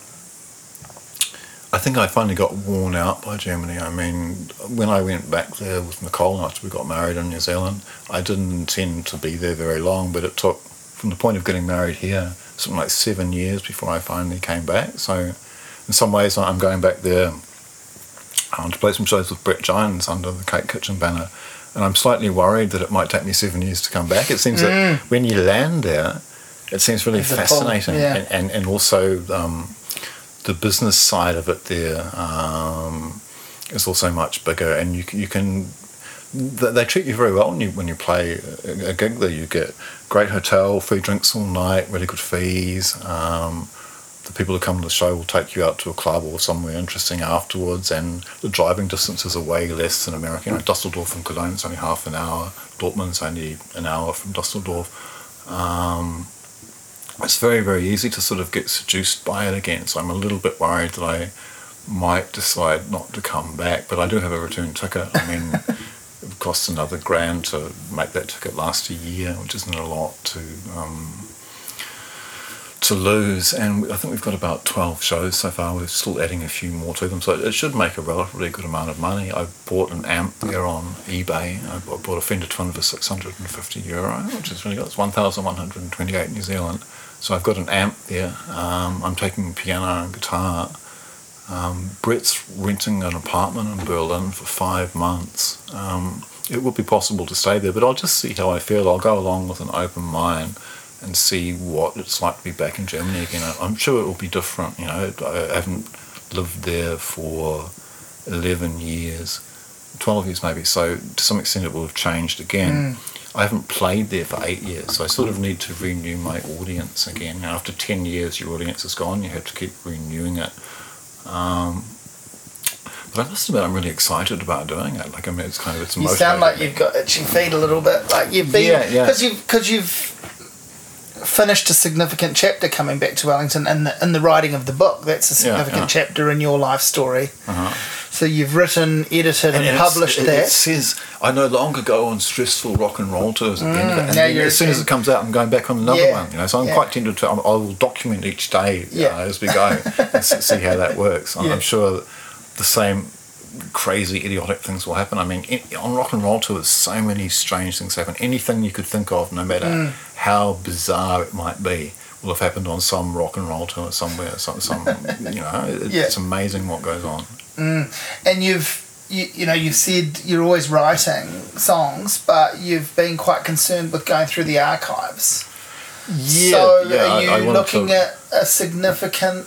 I think I finally got worn out by Germany. I mean, when I went back there with Nicole after we got married in New Zealand, I didn't intend to be there very long, but it took, from the point of getting married here, something like seven years before I finally came back. So in some ways, I'm going back there um, to play some shows with Brett Jones under the CakeKitchen banner. And I'm slightly worried that it might take me seven years to come back. It seems that when you land there, it seems really There's fascinating. yeah. And, and, and also um, the business side of it there um, is also much bigger. And you, you can, they treat you very well when you, when you play a, a gig there. You get great hotel, free drinks all night, really good fees. Um, the people who come to the show will take you out to a club or somewhere interesting afterwards, and the driving distances are way less than America. You know, Dusseldorf and Cologne is only half an hour. Dortmund's only an hour from Dusseldorf. Um, it's very, very easy to sort of get seduced by it again. So I'm a little bit worried that I might decide not to come back, but I do have a return ticket. I mean, it costs another grand to make that ticket last a year, which isn't a lot to um, to lose. And I think we've got about 12 shows so far. We're still adding a few more to them, so it should make a relatively good amount of money. I bought an amp there on eBay. I bought a Fender Twin for 650 euro, which is really good. It's 1,128 New Zealand. So I've got an amp there. Um, I'm taking piano and guitar. Um, Brett's renting an apartment in Berlin for five months. Um, it would be possible to stay there, but I'll just see how I feel. I'll go along with an open mind and see what it's like to be back in Germany again. I'm sure it will be different. You know, I haven't lived there for 11 years, 12 years maybe, so to some extent it will have changed again. I haven't played there for eight years, so I sort of need to renew my audience again. After 10 years, your audience is gone, you have to keep renewing it. Um, but I must admit, I'm really excited about doing it. Like, I mean, it's kind of it's You sound like you've got itchy feet a little bit. Like you've been Yeah, yeah. because you've because you've finished a significant chapter coming back to Wellington in the in the writing of the book. That's a significant yeah. chapter in your life story. Uh-huh. So you've written, edited, and, it's- published it, that. It says I no longer go on stressful rock and roll tours at the end of it. And then as soon as it comes out, I'm going back on another Yeah, one. You know, so I'm yeah. quite tempted to. I will document each day Yeah. uh, as we go and see how that works. I'm, Yeah. I'm sure the same crazy, idiotic things will happen. I mean, on rock and roll tours, so many strange things happen. Anything you could think of, no matter Mm. how bizarre it might be. Will have happened on some rock and roll tour somewhere. Some, some you know, it, Yeah. it's amazing what goes on. and you've you, you know you've said you're always writing songs, but you've been quite concerned with going through the archives. so yeah, are I- you I wanted looking to- at a significant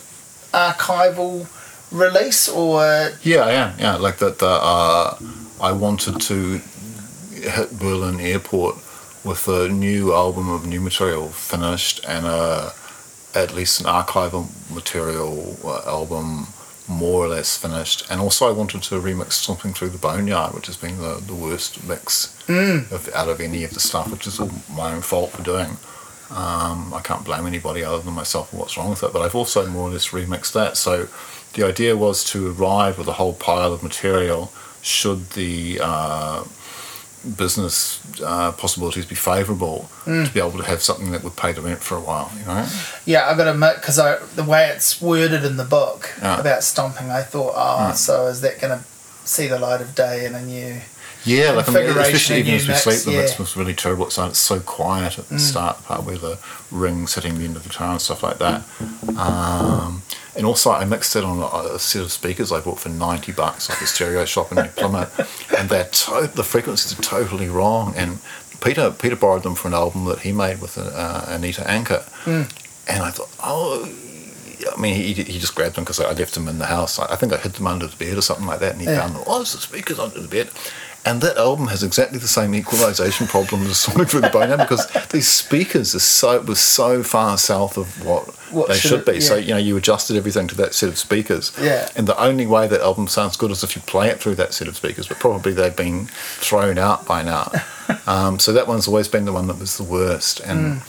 archival release or Yeah, I am. Yeah, like that. The, uh, I wanted to hit Berlin Airport with a new album of new material finished and a, at least an archival material uh, album more or less finished. And also, I wanted to remix Stompin' Through the Boneyard, which has been the, the worst mix of, out of any of the stuff, which is all my own fault for doing. Um, I can't blame anybody other than myself for what's wrong with it, but I've also more or less remixed that. So the idea was to arrive with a whole pile of material should the uh, business uh, possibilities be favourable to be able to have something that would pay the rent for a while, you know? Yeah, I've got to admit, because the way it's worded in the book Yeah. about stomping, I thought, oh, so is that going to see the light of day in a new. Yeah, like I mean, especially even as we sleep, the mix yeah. was really terrible. It's, it's so quiet at the start, the part where the ring's hitting the end of the guitar and stuff like that. Um, and also, I mixed it on a, a set of speakers I bought for ninety bucks off a stereo shop in New Plymouth, and they're to- the frequencies are totally wrong. And Peter Peter borrowed them for an album that he made with uh, Anita Anker, and I thought, oh. I mean, he, he just grabbed them because I left them in the house. I I think I hid them under the bed or something like that, and he Yeah. found them. Oh, there's the speakers under the bed. And that album has exactly the same equalization problem as Stompin' Through the Boneyard because these speakers are so were so far south of what, What they should should, be. So you know you adjusted everything to that set of speakers. Yeah. And the only way that album sounds good is if you play it through that set of speakers. But probably they've been thrown out by now. um, so that one's always been the one that was the worst. And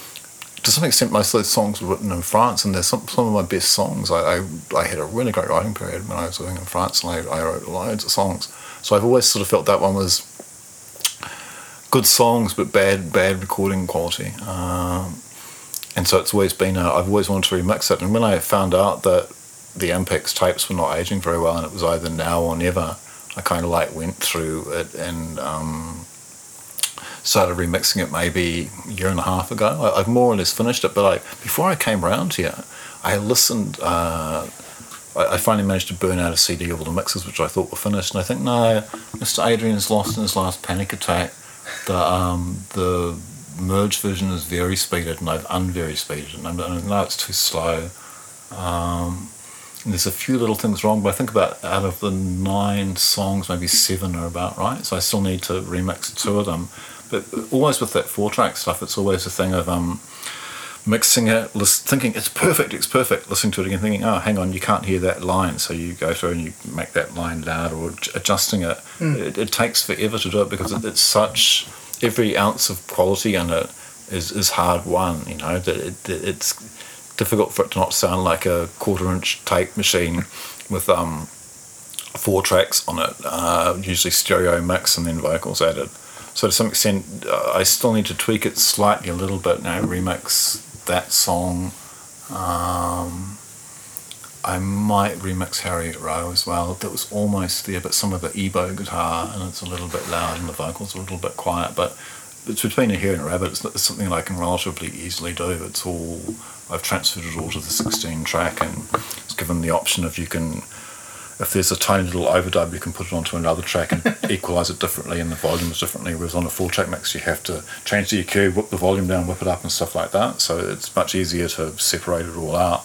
to some extent, most of those songs were written in France, and they're some, some of my best songs. I, I, I had a really great writing period when I was living in France, and I, I wrote loads of songs. So I've always sort of felt that one was good songs, but bad bad recording quality. Um, and so it's always been, a, I've always wanted to remix it. And when I found out that the Ampex tapes were not aging very well, and it was either now or never, I kind of like went through it and um, started remixing it maybe a year and a half ago. I, I've more or less finished it, but I, before I came around here, I listened uh, I, I finally managed to burn out a CD of all the mixes which I thought were finished, and I think no, Mr. Adrian's lost in his last panic attack. The um, the merge version is varispeeded, and I've unvarispeeded it, and I know it's too slow. Um, and there's a few little things wrong, but I think about out of the nine songs, maybe seven are about right. So I still need to remix two of them. But always with that four track stuff, it's always a thing of um, mixing it, list, thinking it's perfect, it's perfect, listening to it again, thinking, oh, hang on, you can't hear that line. So you go through and you make that line louder or adjusting it. Mm. It, it, takes forever to do it because it, it's such, every ounce of quality in it is, is hard won, you know, that it, it's difficult for it to not sound like a quarter inch tape machine with um, four tracks on it, uh, usually stereo mix and then vocals added. So to some extent, uh, I still need to tweak it slightly a little bit now, remix that song. Um, I might remix Harriet Row as well. That was almost there, but some of the EBow guitar and it's a little bit loud and the vocals are a little bit quiet. But it's between a hare and a rabbit. It's, it's something I can relatively easily do. It's all I've transferred it all to the 16 track and it's given the option if you can if there's a tiny little overdub you can put it onto another track and equalize it differently and the volumes differently whereas on a full track mix you have to change the EQ whip the volume down whip it up and stuff like that. So it's much easier to separate it all out.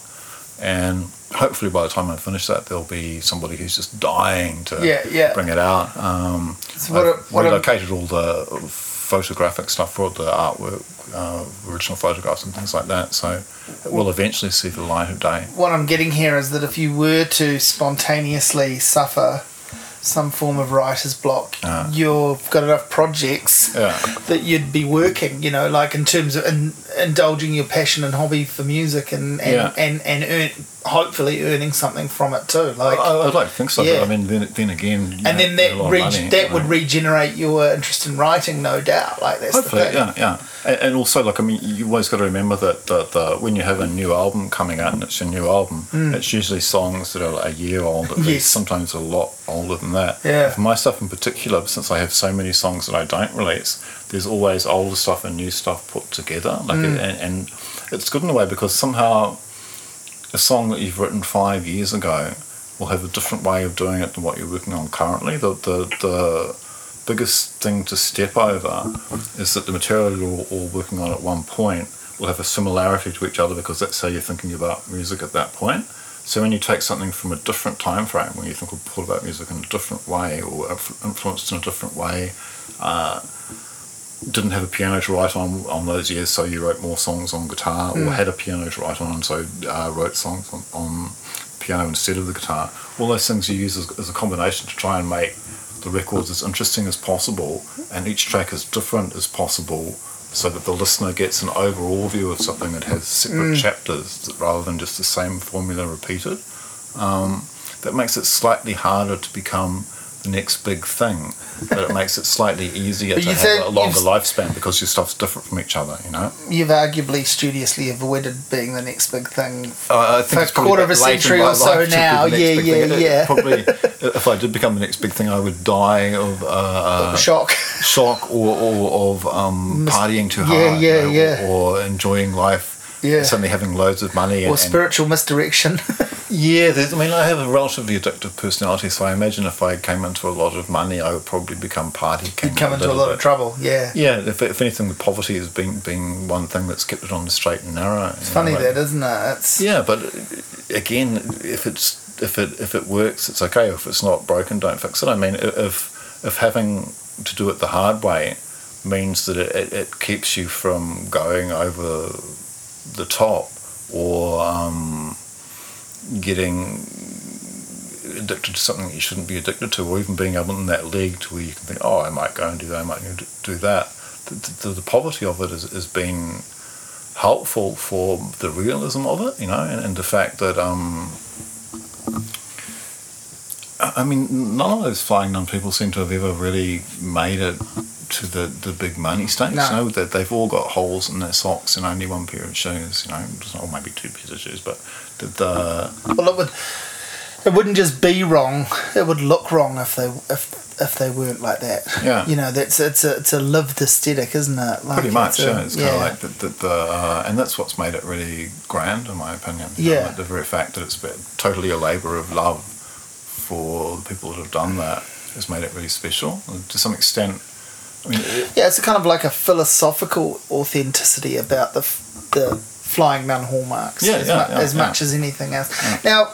And hopefully by the time I finish that there'll be somebody who's just dying to yeah, yeah. bring it out. Um, so what I've what relocated all the photographic stuff for the artwork, uh, original photographs and things like that. So it will eventually see the light of day. What I'm getting here is that if you were to spontaneously suffer some form of writer's block, uh, you've got enough projects yeah. that you'd be working, you know, like in terms of in, indulging your passion and hobby for music and and, yeah. and, and earn, hopefully earning something from it too. Like I, would like to think so. Yeah. I mean, then, then again, and know, then that reg- that would regenerate your interest in writing, no doubt. Like that's hopefully, yeah, yeah. And, and, also, like I mean, you always got to remember that the, the, when you have a new album coming out and it's a new album, mm. it's usually songs that are a year old, at yes. least, sometimes a lot older than that. Yeah. For my stuff in particular, since I have so many songs that I don't release, there's always older stuff and new stuff put together. Like, mm. and, and it's good in a way because somehow a song that you've written five years ago will have a different way of doing it than what you're working on currently. The the, the biggest thing to step over is that the material you're all working on at one point will have a similarity to each other because that's how you're thinking about music at that point. So when you take something from a different time frame, when you think about music in a different way or influenced in a different way, uh, didn't have a piano to write on on those years, so you wrote more songs on guitar, mm. or had a piano to write on, and so uh, wrote songs on, on, piano instead of the guitar. All those things you use as, as, a combination to try and make the records as interesting as possible, and each track as different as possible, so that the listener gets an overall view of something that has separate mm. chapters rather than just the same formula repeated. Um, that makes it slightly harder to become the next big thing, but it makes it slightly easier to have a longer lifespan because your stuff's different from each other, you know? You've arguably studiously avoided being the next big thing uh, I think for a quarter of a century or so now. Yeah, yeah, yeah. Probably, if I did become the next big thing, I would die of uh, shock, shock, or, or of um, partying too hard, yeah, yeah, you know, yeah. Or, or enjoying life yeah. suddenly having loads of money or and, spiritual misdirection. yeah, I mean, I have a relatively addictive personality, so I imagine if I came into a lot of money, I would probably become party. You'd come into a lot bit. of trouble. Yeah. Yeah. If, if anything, the poverty has been been one thing that's kept it on the straight and narrow. It's funny know, that, isn't it? It's yeah, but again, if it's if it if it works, it's okay. If it's not broken, don't fix it. I mean, if if having to do it the hard way means that it, it, it keeps you from going over the top or um, getting addicted to something that you shouldn't be addicted to, or even being able in that leg to where you can think, oh, I might go and do that, I might do that. The, the, the poverty of it has, has been helpful for the realism of it, you know, and, and the fact that, um, I mean, none of those Flying Nun people seem to have ever really made it to the, the big money stakes. No. You know, that they've all got holes in their socks and only one pair of shoes. You know, or maybe two pairs of shoes, but the, well, it would it wouldn't just be wrong; it would look wrong if they if if they weren't like that. Yeah. you know, that's it's a it's a lived aesthetic, isn't it? Like, Pretty much, a- yeah. It's kind of like the, the, the uh, and that's what's made it really grand, in my opinion. Yeah. like the very fact that it's been totally a labour of love for the people that have done that has made it really special. To some extent, I mean, it, Yeah, it's kind of like a philosophical authenticity about the the Flying Nun hallmarks Yeah, as, yeah, mu- yeah, as yeah. much as anything else. Now,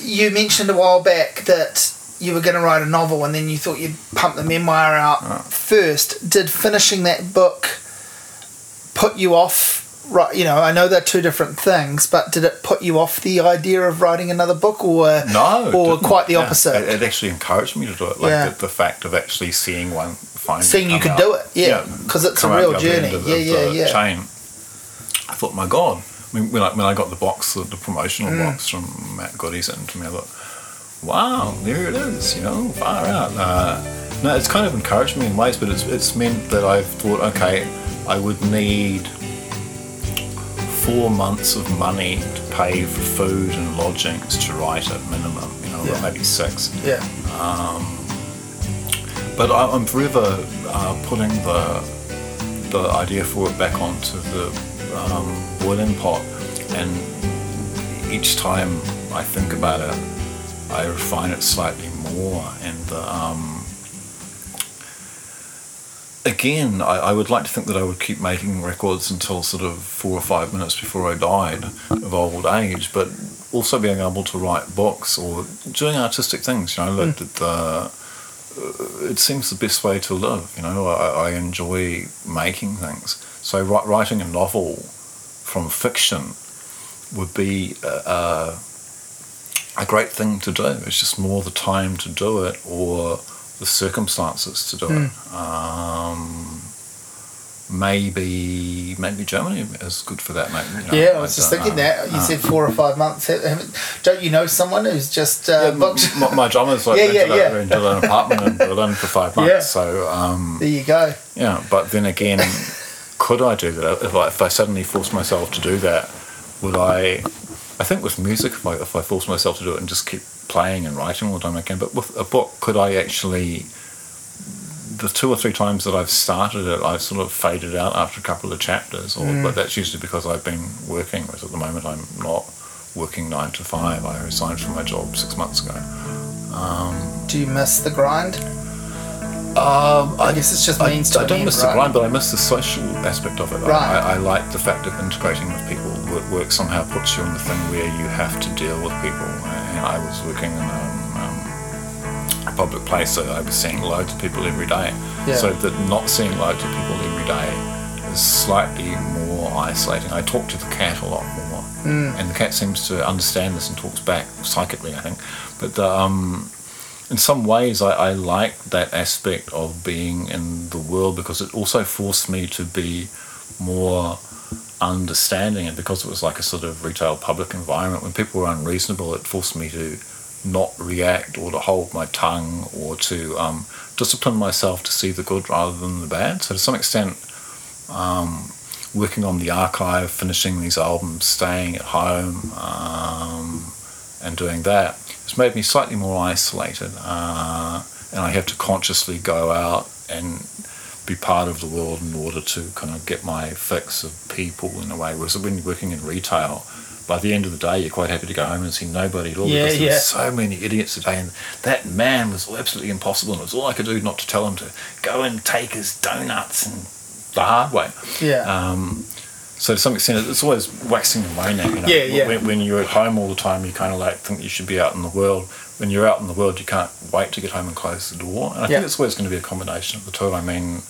you mentioned a while back that you were going to write a novel and then you thought you'd pump the memoir out first. Did finishing that book put you off? Right, you know, I know they're two different things, but did it put you off the idea of writing another book, or no, or quite the Yeah. opposite? It, it actually encouraged me to do it. Like Yeah. the, the fact of actually seeing one, finding Seeing you could out- do it, yeah, 'cause it's a real the journey. of- Yeah, yeah, yeah. Chain. I thought, my God. I mean, when I, when I got the box, the, the promotional Mm. box from Matt Goody sent to me, I thought, wow, there it is, you know, far out. Uh, no, it's kind of encouraged me in ways, but it's, it's meant that I've thought, okay, I would need four months of money to pay for food and lodgings to write at minimum, you know, Yeah. maybe six. yeah, But I, I'm forever uh, putting the the idea for it back onto the um, boiling pot, and each time I think about it, I refine it slightly more. And um, again, I, I would like to think that I would keep making records until sort of four or five minutes before I died of old age, but also being able to write books or doing artistic things. You know, that that the it seems the best way to live. You know, I, I enjoy making things. So writing a novel from fiction would be a, a, a great thing to do. It's just more the time to do it or the circumstances to do it. Um, maybe maybe Germany is good for that. Maybe, you know, yeah. I was just thinking know. that you Uh, said four or five months. Don't you know someone who's just uh, yeah, booked? my, my drummer's like Yeah, rented, yeah, yeah. rented an apartment in Berlin for five months. Yeah. So um, There you go. Yeah, but then again, could I do that? If I, if I suddenly forced myself to do that, would I? I think with music, if I, if I force myself to do it and just keep playing and writing all the time I can, but with a book, could I actually? The two or three times that I've started it, I've sort of faded out after a couple of chapters, or mm. but that's usually because I've been working. Whereas at the moment, I'm not working nine to five. I resigned from my job six months ago. Um, do you miss the grind? Um, I guess it's just I, means to I don't miss the grind, but I miss the social aspect of it. I- Right. I, I like the fact of integrating with people. Work, work somehow puts you in the thing where you have to deal with people. And I was working in a, um, a public place, so I was seeing loads of people every day. Yeah. So that not seeing loads of people every day is slightly more isolating. I talk to the cat a lot more, Mm. and the cat seems to understand this and talks back psychically, I think. But the, um, in some ways, I, I like that aspect of being in the world because it also forced me to be more understanding. And because it was like a sort of retail public environment, when people were unreasonable, it forced me to not react or to hold my tongue or to um, discipline myself to see the good rather than the bad. So, to some extent, um, working on the archive, finishing these albums, staying at home, um, and doing that, it's made me slightly more isolated. Uh, and I have to consciously go out and be part of the world in order to kind of get my fix of people in a way. Whereas when you're working in retail, by the end of the day, you're quite happy to go home and see nobody at all Yeah, because yeah. there's so many idiots today. And that man was absolutely impossible, and it was all I could do not to tell him to go and take his donuts and the hard way. Yeah. Um, so to some extent, it's always waxing and waning. You know? Yeah, yeah. When, when you're at home all the time, you kind of like think you should be out in the world. When you're out in the world, you can't wait to get home and close the door. And I Yeah. think it's always going to be a combination of the two. I mean,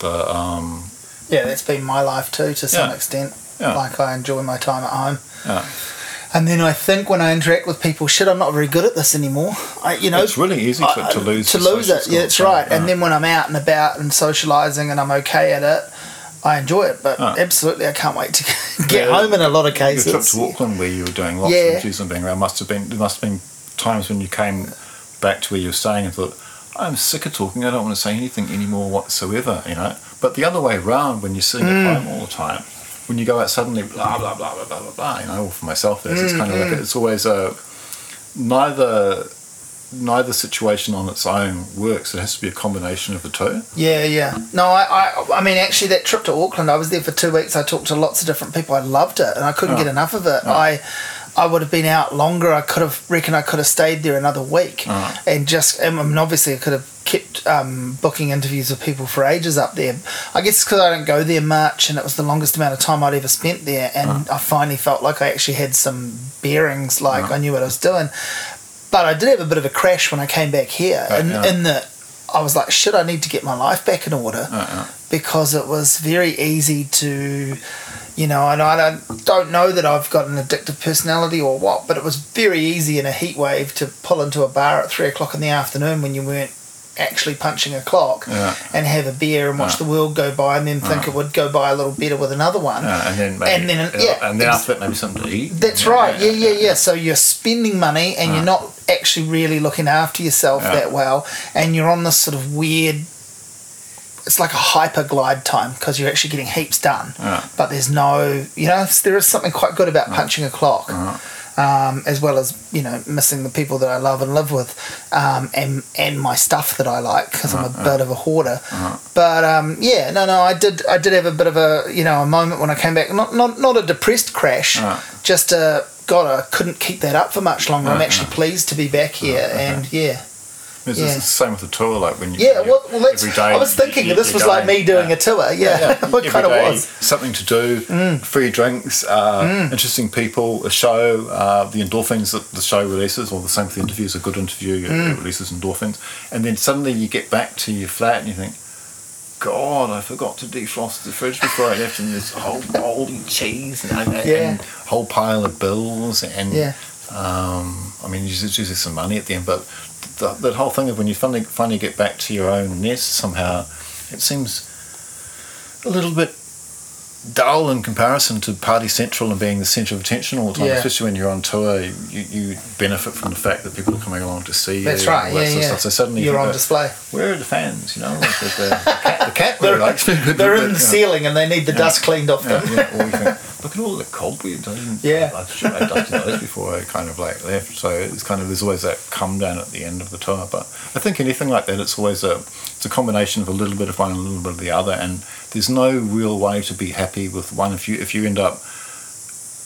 the um, yeah, that's been my life too, to some Yeah. extent. Yeah. Like I enjoy my time at home. Yeah. And then I think when I interact with people, shit, I'm not very good at this anymore. I, you know, it's really easy to, I- to lose to lose it. Yeah, that's right. yeah. And then when I'm out and about and socialising and I'm okay at it, I enjoy it. But Ah. absolutely, I can't wait to get Yeah. home in a lot of cases. Your trip to Auckland, where you were doing lots Yeah. of interviews and being around, must have been there must have been times when you came back to where you were staying and thought, I'm sick of talking. I don't want to say anything anymore whatsoever. You know. But the other way around, when you're sitting Mm. at home all the time, when you go out suddenly, blah blah blah blah blah blah blah. You know, for myself, it's, it's kind of Mm, like it's always a neither neither situation on its own works. It has to be a combination of the two. Yeah, yeah. No, I, I, I mean, actually, that trip to Auckland, I was there for two weeks. I talked to lots of different people. I loved it, and I couldn't Oh. get enough of it. Oh. I, I would have been out longer. I could have reckon I could have stayed there another week, Oh. and just. I mean, obviously, I could have kept um, booking interviews with people for ages up there. I guess because I don't go there much, and it was the longest amount of time I'd ever spent there, and I finally felt like I actually had some bearings, like Oh. I knew what I was doing. But I did have a bit of a crash when I came back here, Right, in, yeah. in that I was like, shit, I need to get my life back in order Uh-uh. because it was very easy to, you know, and I don't, don't know that I've got an addictive personality or what, but it was very easy in a heat wave to pull into a bar at three o'clock in the afternoon when you weren't actually punching a clock Yeah. and have a beer and watch Yeah. the world go by and then think it would go by a little better with another one. And then maybe, And then, yeah, and then after that maybe something to eat. That's right. Yeah, yeah, yeah. So you're spending money and you're not actually really looking after yourself that well, and you're on this sort of weird. It's like a hyper glide time because you're actually getting heaps done, Yeah. but there's no, you know, there is something quite good about punching a clock, um, as well as you know missing the people that I love and live with, um, and and my stuff that I like because I'm a bit of a hoarder. But um, yeah, no, no, I did, I did have a bit of a, you know, a moment when I came back, not not not a depressed crash, Right. just a God, I couldn't keep that up for much longer. I'm actually pleased to be back here, okay. and yeah, It's Yeah. the same with the tour, like when you. yeah. Well, well that's, every day I was thinking you- this was like me doing yeah. a tour. Yeah, it Every kind of was. Mm. Something to do, free drinks, uh, interesting people, a show, uh, the endorphins that the show releases, or the same with the interviews, a good interview Mm. it releases endorphins. And then suddenly you get back to your flat and you think, God, I forgot to defrost the fridge before I left, and there's a whole bowl of cheese and, and, Yeah. and whole pile of bills. And Yeah. um, I mean, there's usually some money at the end, but the, that whole thing of when you finally, finally get back to your own nest somehow, it seems a little bit dull in comparison to Party Central and being the centre of attention all the time, Yeah. especially when you're on tour. You, you benefit from the fact that people are coming along to see That's you. and right. that Yeah, yeah. stuff. So suddenly you You're think on display. where are the fans? You know, like the, the, cat, the cat They're, likes me. but- they're in the you know, ceiling and they need the dust cleaned off yeah, them. yeah. You think, look at all the cobwebs. I didn't, Yeah. I should have dusted those before I kind of like left. So it's kind of there's always that come down at the end of the tour. But I think anything like that, it's always a it's a combination of a little bit of one and a little bit of the other. And there's no real way to be happy with one. If you if you end up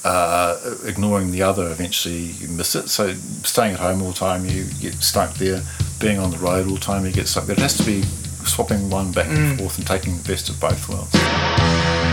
uh, ignoring the other, eventually you miss it. So staying at home all the time, you get stuck there. Being on the road all the time, you get stuck there. It has to be swapping one back and forth and taking the best of both worlds.